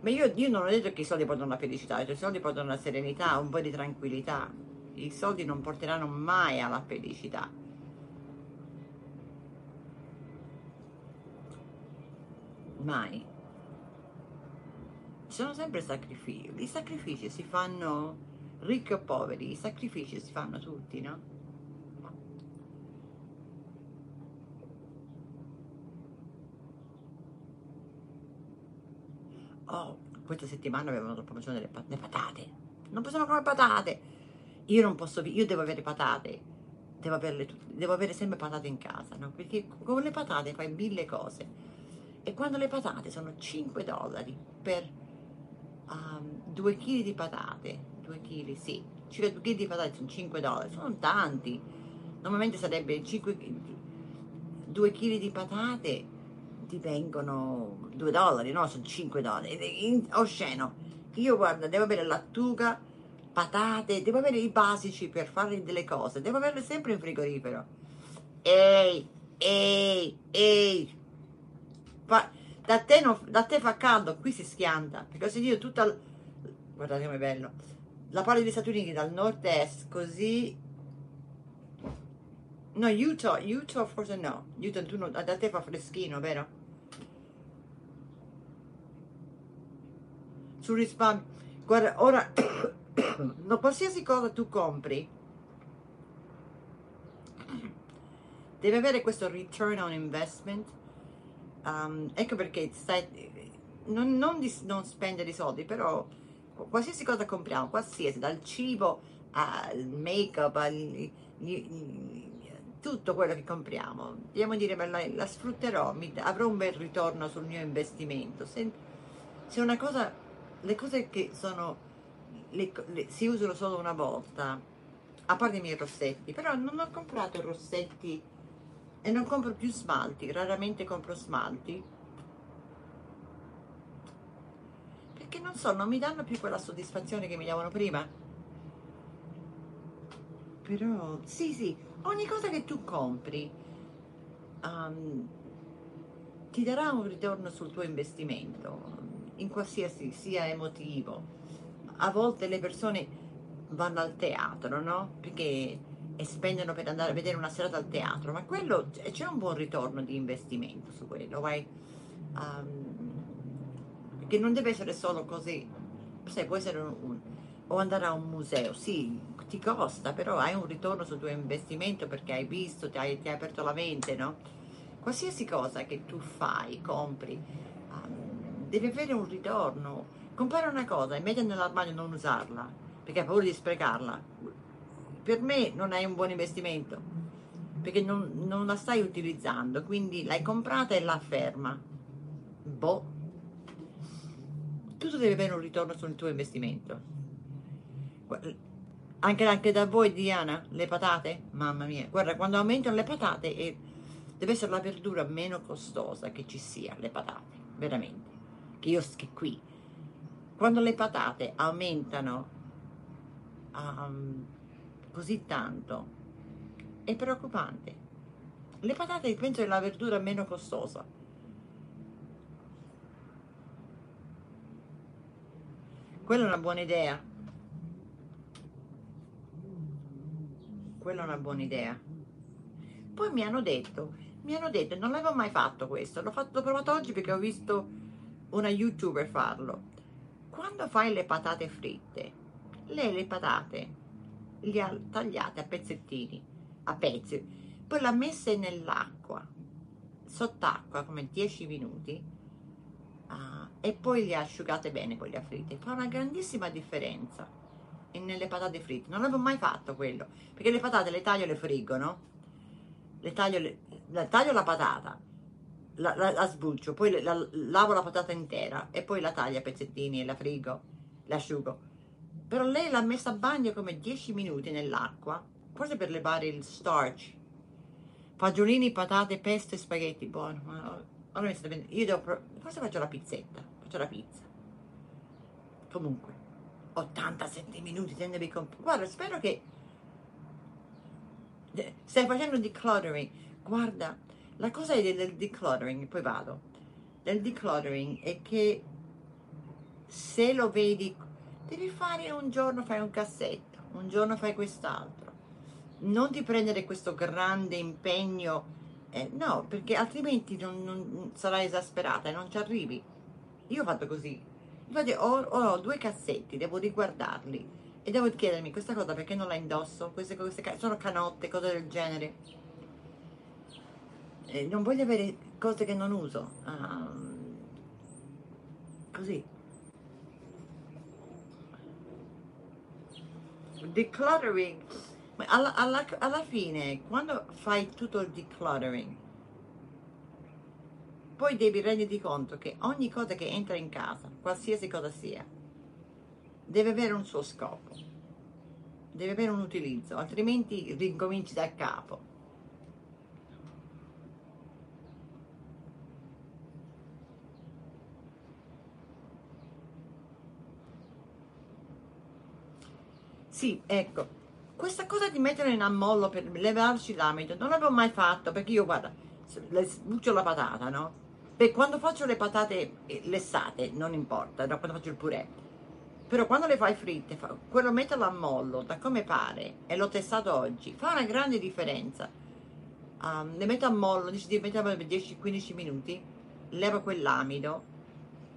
ma io, io, non ho detto che i soldi portano la felicità, i soldi portano la serenità, un po' di tranquillità i soldi non porteranno mai alla felicità. Mai. Ci sono sempre sacrifici. I sacrifici si fanno ricchi o poveri, i sacrifici si fanno tutti, no? Oh, questa settimana la promozione delle, patate. Non possiamo comere patate io non posso, io devo avere patate, devo, averle, devo avere sempre patate in casa, no? Perché con le patate fai mille cose. E quando le patate sono 5 dollari per um, 2 kg di patate, 2 kg, sì, circa 2 kg di patate sono 5 dollari, sono tanti. Normalmente sarebbe 5, 2 kg di patate ti vengono 2 dollari, no? Sono 5 dollari. Osceno. Io guarda, devo avere lattuga, patate, devo avere i basici per fare delle cose, devo averle sempre in frigorifero. Ehi, ehi, ehi. Fa, da, te non, da te fa caldo, qui si schianta, perché ho sentito tutta... Guardate com'è bello. La parte degli Stati Uniti dal nord-est, così... No, Utah, Utah forse no. Utah, tu non, da te fa freschino, vero? Sul risparmio. Guarda, ora... <coughs> no, qualsiasi cosa tu compri deve avere questo return on investment. Um, ecco perché stai, non, non, di, non spendere i soldi però qualsiasi cosa compriamo qualsiasi dal cibo al make up tutto quello che compriamo dobbiamo dire la, la sfrutterò mi, avrò un bel ritorno sul mio investimento. Se, se una cosa le cose che sono le, le, si usano solo una volta, a parte i miei rossetti, però non ho comprato rossetti e non compro più smalti, raramente compro smalti, perché non so, non mi danno più quella soddisfazione che mi davano prima. Però, sì, sì, ogni cosa che tu compri um, ti darà un ritorno sul tuo investimento, in qualsiasi sia emotivo, a volte le persone vanno al teatro, no? Perché e spendono per andare a vedere una serata al teatro, ma quello c'è un buon ritorno di investimento su quello, vai. Um, che non deve essere solo così, sai, può essere un, un, o andare a un museo, sì, ti costa, però hai un ritorno sul tuo investimento perché hai visto, ti hai, ti hai aperto la mente, no? Qualsiasi cosa che tu fai, compri, um, deve avere un ritorno compare una cosa e mettila nell'armadio e non usarla perché hai paura di sprecarla. Per me non è un buon investimento perché non, non la stai utilizzando quindi l'hai comprata e la ferma boh. Tutto deve avere un ritorno sul tuo investimento. Anche, anche da voi Diana le patate? Mamma mia. Guarda quando aumentano le patate e deve essere la verdura meno costosa che ci sia le patate veramente. Che io che qui quando le patate aumentano um, così tanto è preoccupante. Le patate penso è la verdura meno costosa. Quella è una buona idea. Quella è una buona idea. Poi mi hanno detto, mi hanno detto, non l'avevo mai fatto questo, l'ho, l'ho provato oggi perché ho visto una youtuber farlo quando fai le patate fritte, lei le patate le ha tagliate a pezzettini, a pezzi, poi le ha messe nell'acqua, sott'acqua come 10 minuti uh, e poi le ha asciugate bene, poi le ha fritte. Fa una grandissima differenza nelle patate fritte. Non avevo mai fatto quello, perché le patate le taglio e le friggo, no? Le taglio, le, le taglio la patata, la, la, la sbuccio, poi la, lavo la patata intera e poi la taglio a pezzettini e la frigo, l'asciugo. Però lei l'ha messa a bagno come 10 minuti nell'acqua, forse per levare il starch. Fagiolini, patate, pesto e spaghetti, buono. Ma ora mi io devo, forse faccio la pizzetta, faccio la pizza. Comunque, 87 minuti, tendevi con... Guarda, spero che... Stai facendo decluttering. Guarda, la cosa del, del decluttering, poi vado, del decluttering è che se lo vedi, devi fare un giorno fai un cassetto, un giorno fai quest'altro. Non ti prendere questo grande impegno, eh, no, perché altrimenti non, non, sarai esasperata e non ci arrivi. Io ho fatto così. Infatti ho, ho due cassetti, devo riguardarli e devo chiedermi questa cosa perché non la indosso, queste, queste sono canotte, cose del genere non voglio avere cose che non uso. Um, così. Decluttering. Alla, alla, alla fine, quando fai tutto il decluttering, poi devi renderti conto che ogni cosa che entra in casa, qualsiasi cosa sia, deve avere un suo scopo. deve avere un utilizzo, altrimenti ricominci da capo. Sì, ecco, questa cosa di mettere in ammollo per levarci l'amido non l'avevo mai fatto perché io, guarda, le sbuccio la patata, no? Per quando faccio le patate eh, lessate, non importa, no? quando faccio il purè, però quando le fai fritte, fa, quello metterlo a mollo, da come pare, e l'ho testato oggi, fa una grande differenza. Um, le metto a mollo, di metterlo per 10-15 minuti, levo quell'amido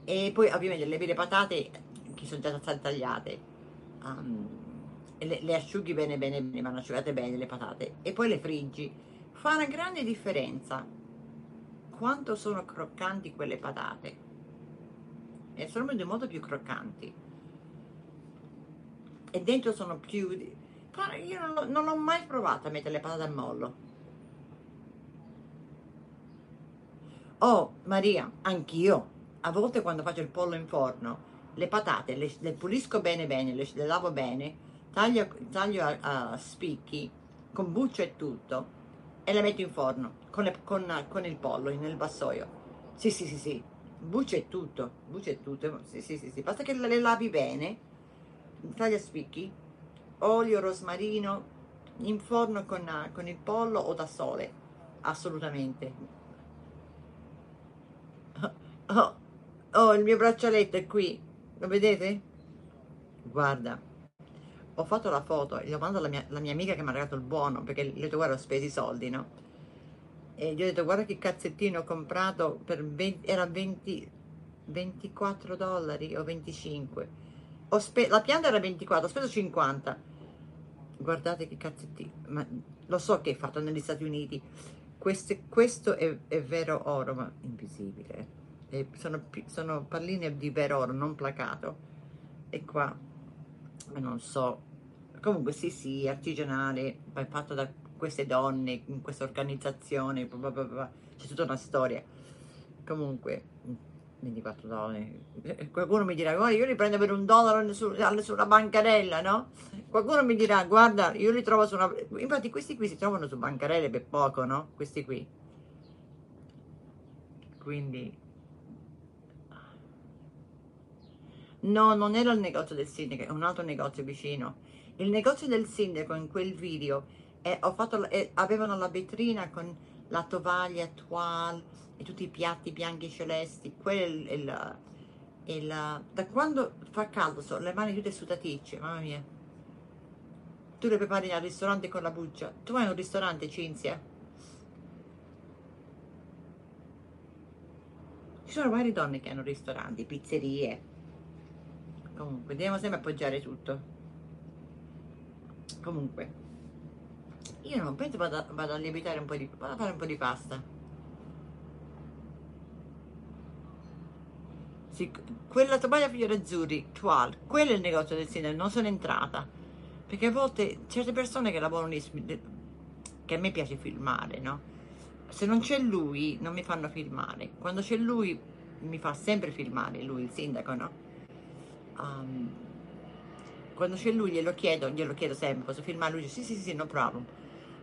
e poi ovviamente levi le patate che sono già state tagliate. Um, le, le, asciughi bene bene bene, vanno asciugate bene le patate e poi le friggi. Fa una grande differenza quanto sono croccanti quelle patate. E sono di molto più croccanti. E dentro sono più... Io non, non ho mai provato a mettere le patate a mollo. Oh, Maria, anch'io. A volte quando faccio il pollo in forno, le patate le, le pulisco bene bene, le, le lavo bene, taglio, taglio a, a, spicchi con buccio e tutto e le metto in forno con, le, con, con, il pollo nel vassoio. Sì, sì, sì, sì, buccio e tutto, buccio e tutto, sì, sì, sì, sì. basta che le lavi bene, taglio a spicchi, olio, rosmarino, in forno con, con il pollo o da sole, assolutamente. Oh, oh, il mio braccialetto è qui, lo vedete? Guarda ho fatto la foto e gli ho mandato alla mia, alla mia amica che mi ha regalato il buono perché gli ho detto guarda ho speso i soldi no? E gli ho detto guarda che cazzettino ho comprato per 20, era 20 24 dollari o 25 ho spe- la pianta era 24 ho speso 50 guardate che cazzettino ma lo so che è fatto negli Stati Uniti. Questo, questo è, è, vero oro ma invisibile. E sono, sono palline di vero oro non placato. E qua non so, comunque sì sì, artigianale, fatto da queste donne, in questa organizzazione, c'è tutta una storia. Comunque, 24 dollari. Qualcuno mi dirà, guarda, io li prendo per un dollaro sulla bancarella, no? Qualcuno mi dirà, guarda, io li trovo su una... Infatti questi qui si trovano su bancarelle per poco, no? Questi qui. Quindi No, non era il negozio del sindaco, è un altro negozio vicino. Il negozio del sindaco in quel video eh, fatto, eh, avevano la vetrina con la tovaglia toile e tutti i piatti bianchi e celesti. Quel il, il, da quando fa caldo sono le mani tutte sudaticce, mamma mia. Tu le prepari al ristorante con la buccia. Tu hai un ristorante, Cinzia? Ci sono varie donne che hanno ristoranti, pizzerie comunque dobbiamo sempre appoggiare tutto. Comunque io non penso vado, vado a lievitare un po' di vado a fare un po' di pasta. Sì, quella tovaglia fiori azzurri Tual, quello è il negozio del sindaco non sono entrata. Perché a volte certe persone che lavorano lì che a me piace filmare no? Se non c'è lui non mi fanno filmare. Quando c'è lui mi fa sempre filmare lui il sindaco no um, quando c'è lui glielo chiedo, glielo chiedo sempre, posso filmare? Lui dice sì sì sì, no problem.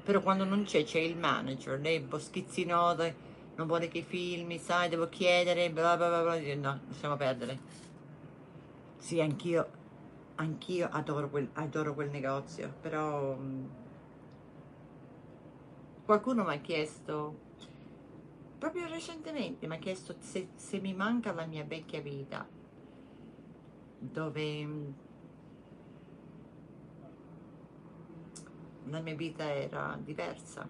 Però quando non c'è, c'è il manager, lei è non vuole che filmi, sai, devo chiedere, bla bla bla bla, no, lasciamo perdere. Sì, anch'io, anch'io adoro quel, adoro quel negozio, però um, qualcuno mi ha chiesto, proprio recentemente mi ha chiesto se, se mi manca la mia vecchia vita dove mm, la mia vita era diversa,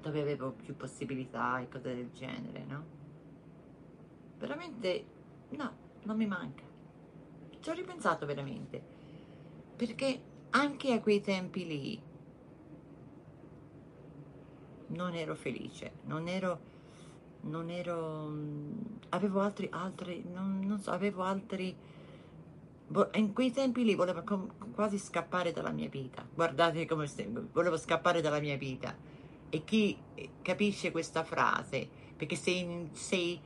dove avevo più possibilità e cose del genere, no? Veramente no, non mi manca. Ci ho ripensato veramente, perché anche a quei tempi lì non ero felice, non ero non ero mm, avevo altri altri non, non so avevo altri in quei tempi lì volevo quasi scappare dalla mia vita. Guardate come volevo scappare dalla mia vita. E chi capisce questa frase, perché sei in, sei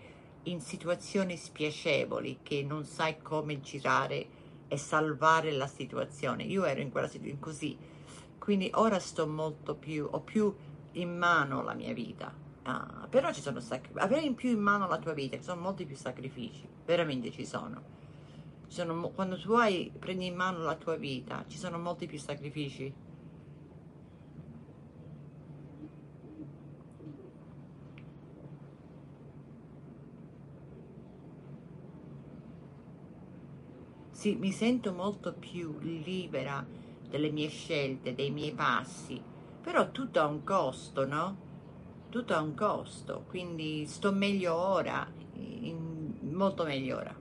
in situazioni spiacevoli che non sai come girare e salvare la situazione. Io ero in quella situazione così, quindi ora sto molto più, ho più in mano la mia vita. Ah, però ci sono sacrifici, avere in più in mano la tua vita, ci sono molti più sacrifici, veramente ci sono. Sono quando tu hai, prendi in mano la tua vita, ci sono molti più sacrifici. Sì, mi sento molto più libera delle mie scelte, dei miei passi, però tutto ha un costo, no? Tutto ha un costo, quindi sto meglio ora, in, molto meglio ora,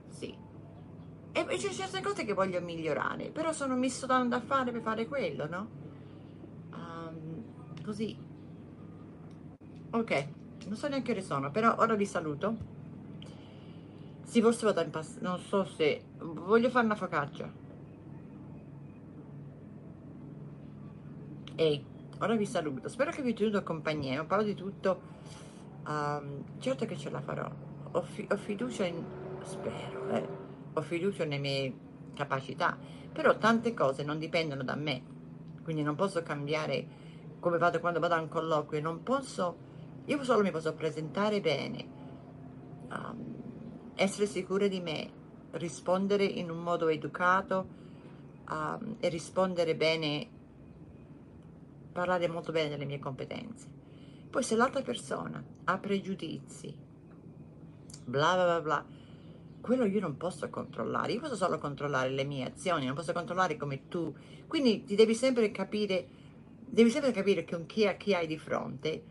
sì. E c'è certe cose che voglio migliorare, però sono messo tanto da fare per fare quello, no? Um, così. Ok, non so neanche ore sono, però ora vi saluto. Sì, forse vado in pass... non so se... Voglio fare una focaccia. Ehi, ora vi saluto. Spero che vi sia tenuto compagnia. Ho parlato di tutto. Um, certo che ce la farò. Ho, fi ho fiducia in... Spero, eh. Ho fiducia nelle mie capacità. Però tante cose non dipendono da me. Quindi non posso cambiare come vado quando vado a un colloquio. Non posso... Io solo mi posso presentare bene. Um, essere sicura di me, rispondere in un modo educato um, e rispondere bene, parlare molto bene delle mie competenze. Poi se l'altra persona ha pregiudizi, bla bla bla bla, quello io non posso controllare, io posso solo controllare le mie azioni, non posso controllare come tu, quindi ti devi sempre capire, devi sempre capire con chi, chi hai di fronte,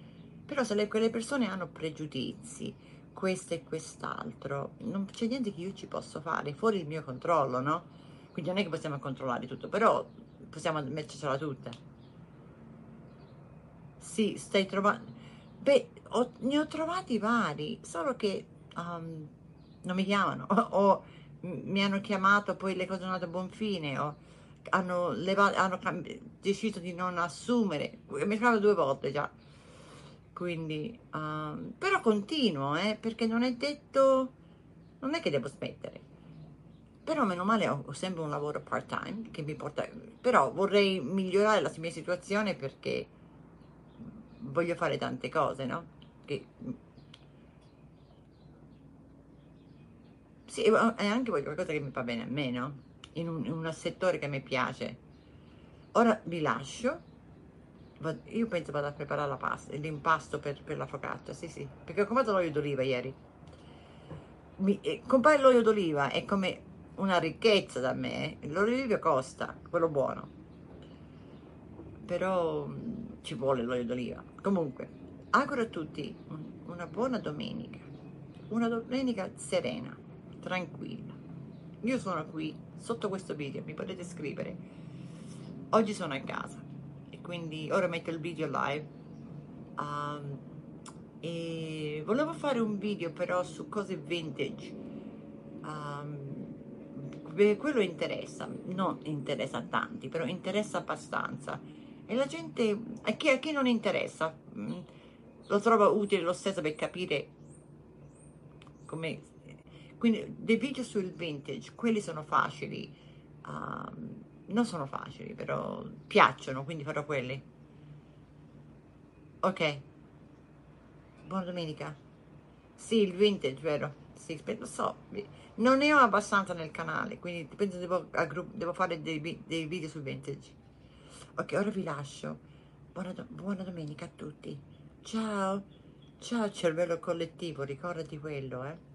però se le, quelle persone hanno pregiudizi, questo e quest'altro, non c'è niente che io ci posso fare, fuori il mio controllo, no? Quindi non è che possiamo controllare tutto, però possiamo mettercela tutta. Sì, stai trovando... Beh, ho, ne ho trovati vari, solo che um, non mi chiamano, o, <laughs> o, mi hanno chiamato, poi le cose sono andate a buon fine, o hanno, levato, hanno deciso di non assumere, mi è due volte già, quindi um, però continuo eh, perché non è detto non è che devo smettere. Però meno male ho, ho sempre un lavoro part time che mi porta però vorrei migliorare la mia situazione perché voglio fare tante cose no? Che sì, e anche voglio qualcosa che mi fa bene a me no? In un, in un settore che mi piace. Ora vi lascio. Io penso vado a preparare la pasta, l'impasto per, per, la focaccia, sì sì, perché ho comprato l'olio d'oliva ieri. Mi, eh, comprare l'olio d'oliva è come una ricchezza da me, eh. l'olio d'oliva costa, quello buono, però mm, ci vuole l'olio d'oliva. Comunque, auguro a tutti una buona domenica, una domenica serena, tranquilla. Io sono qui, sotto questo video, mi potete scrivere. Oggi sono a casa quindi ora metto il video live um, e volevo fare un video però su cose vintage um, quello interessa non interessa a tanti però interessa abbastanza e la gente a chi, a chi non interessa mm, lo trova utile lo stesso per capire come quindi dei video sul vintage quelli sono facili um, non sono facili, però piacciono, quindi farò quelli. Ok. Buona domenica. Sì, il vintage, vero? Sì, lo so. Non ne ho abbastanza nel canale, quindi penso devo, devo fare dei, dei, video sul vintage. Ok, ora vi lascio. Buona, buona domenica a tutti. Ciao. Ciao cervello collettivo, ricordati quello, eh.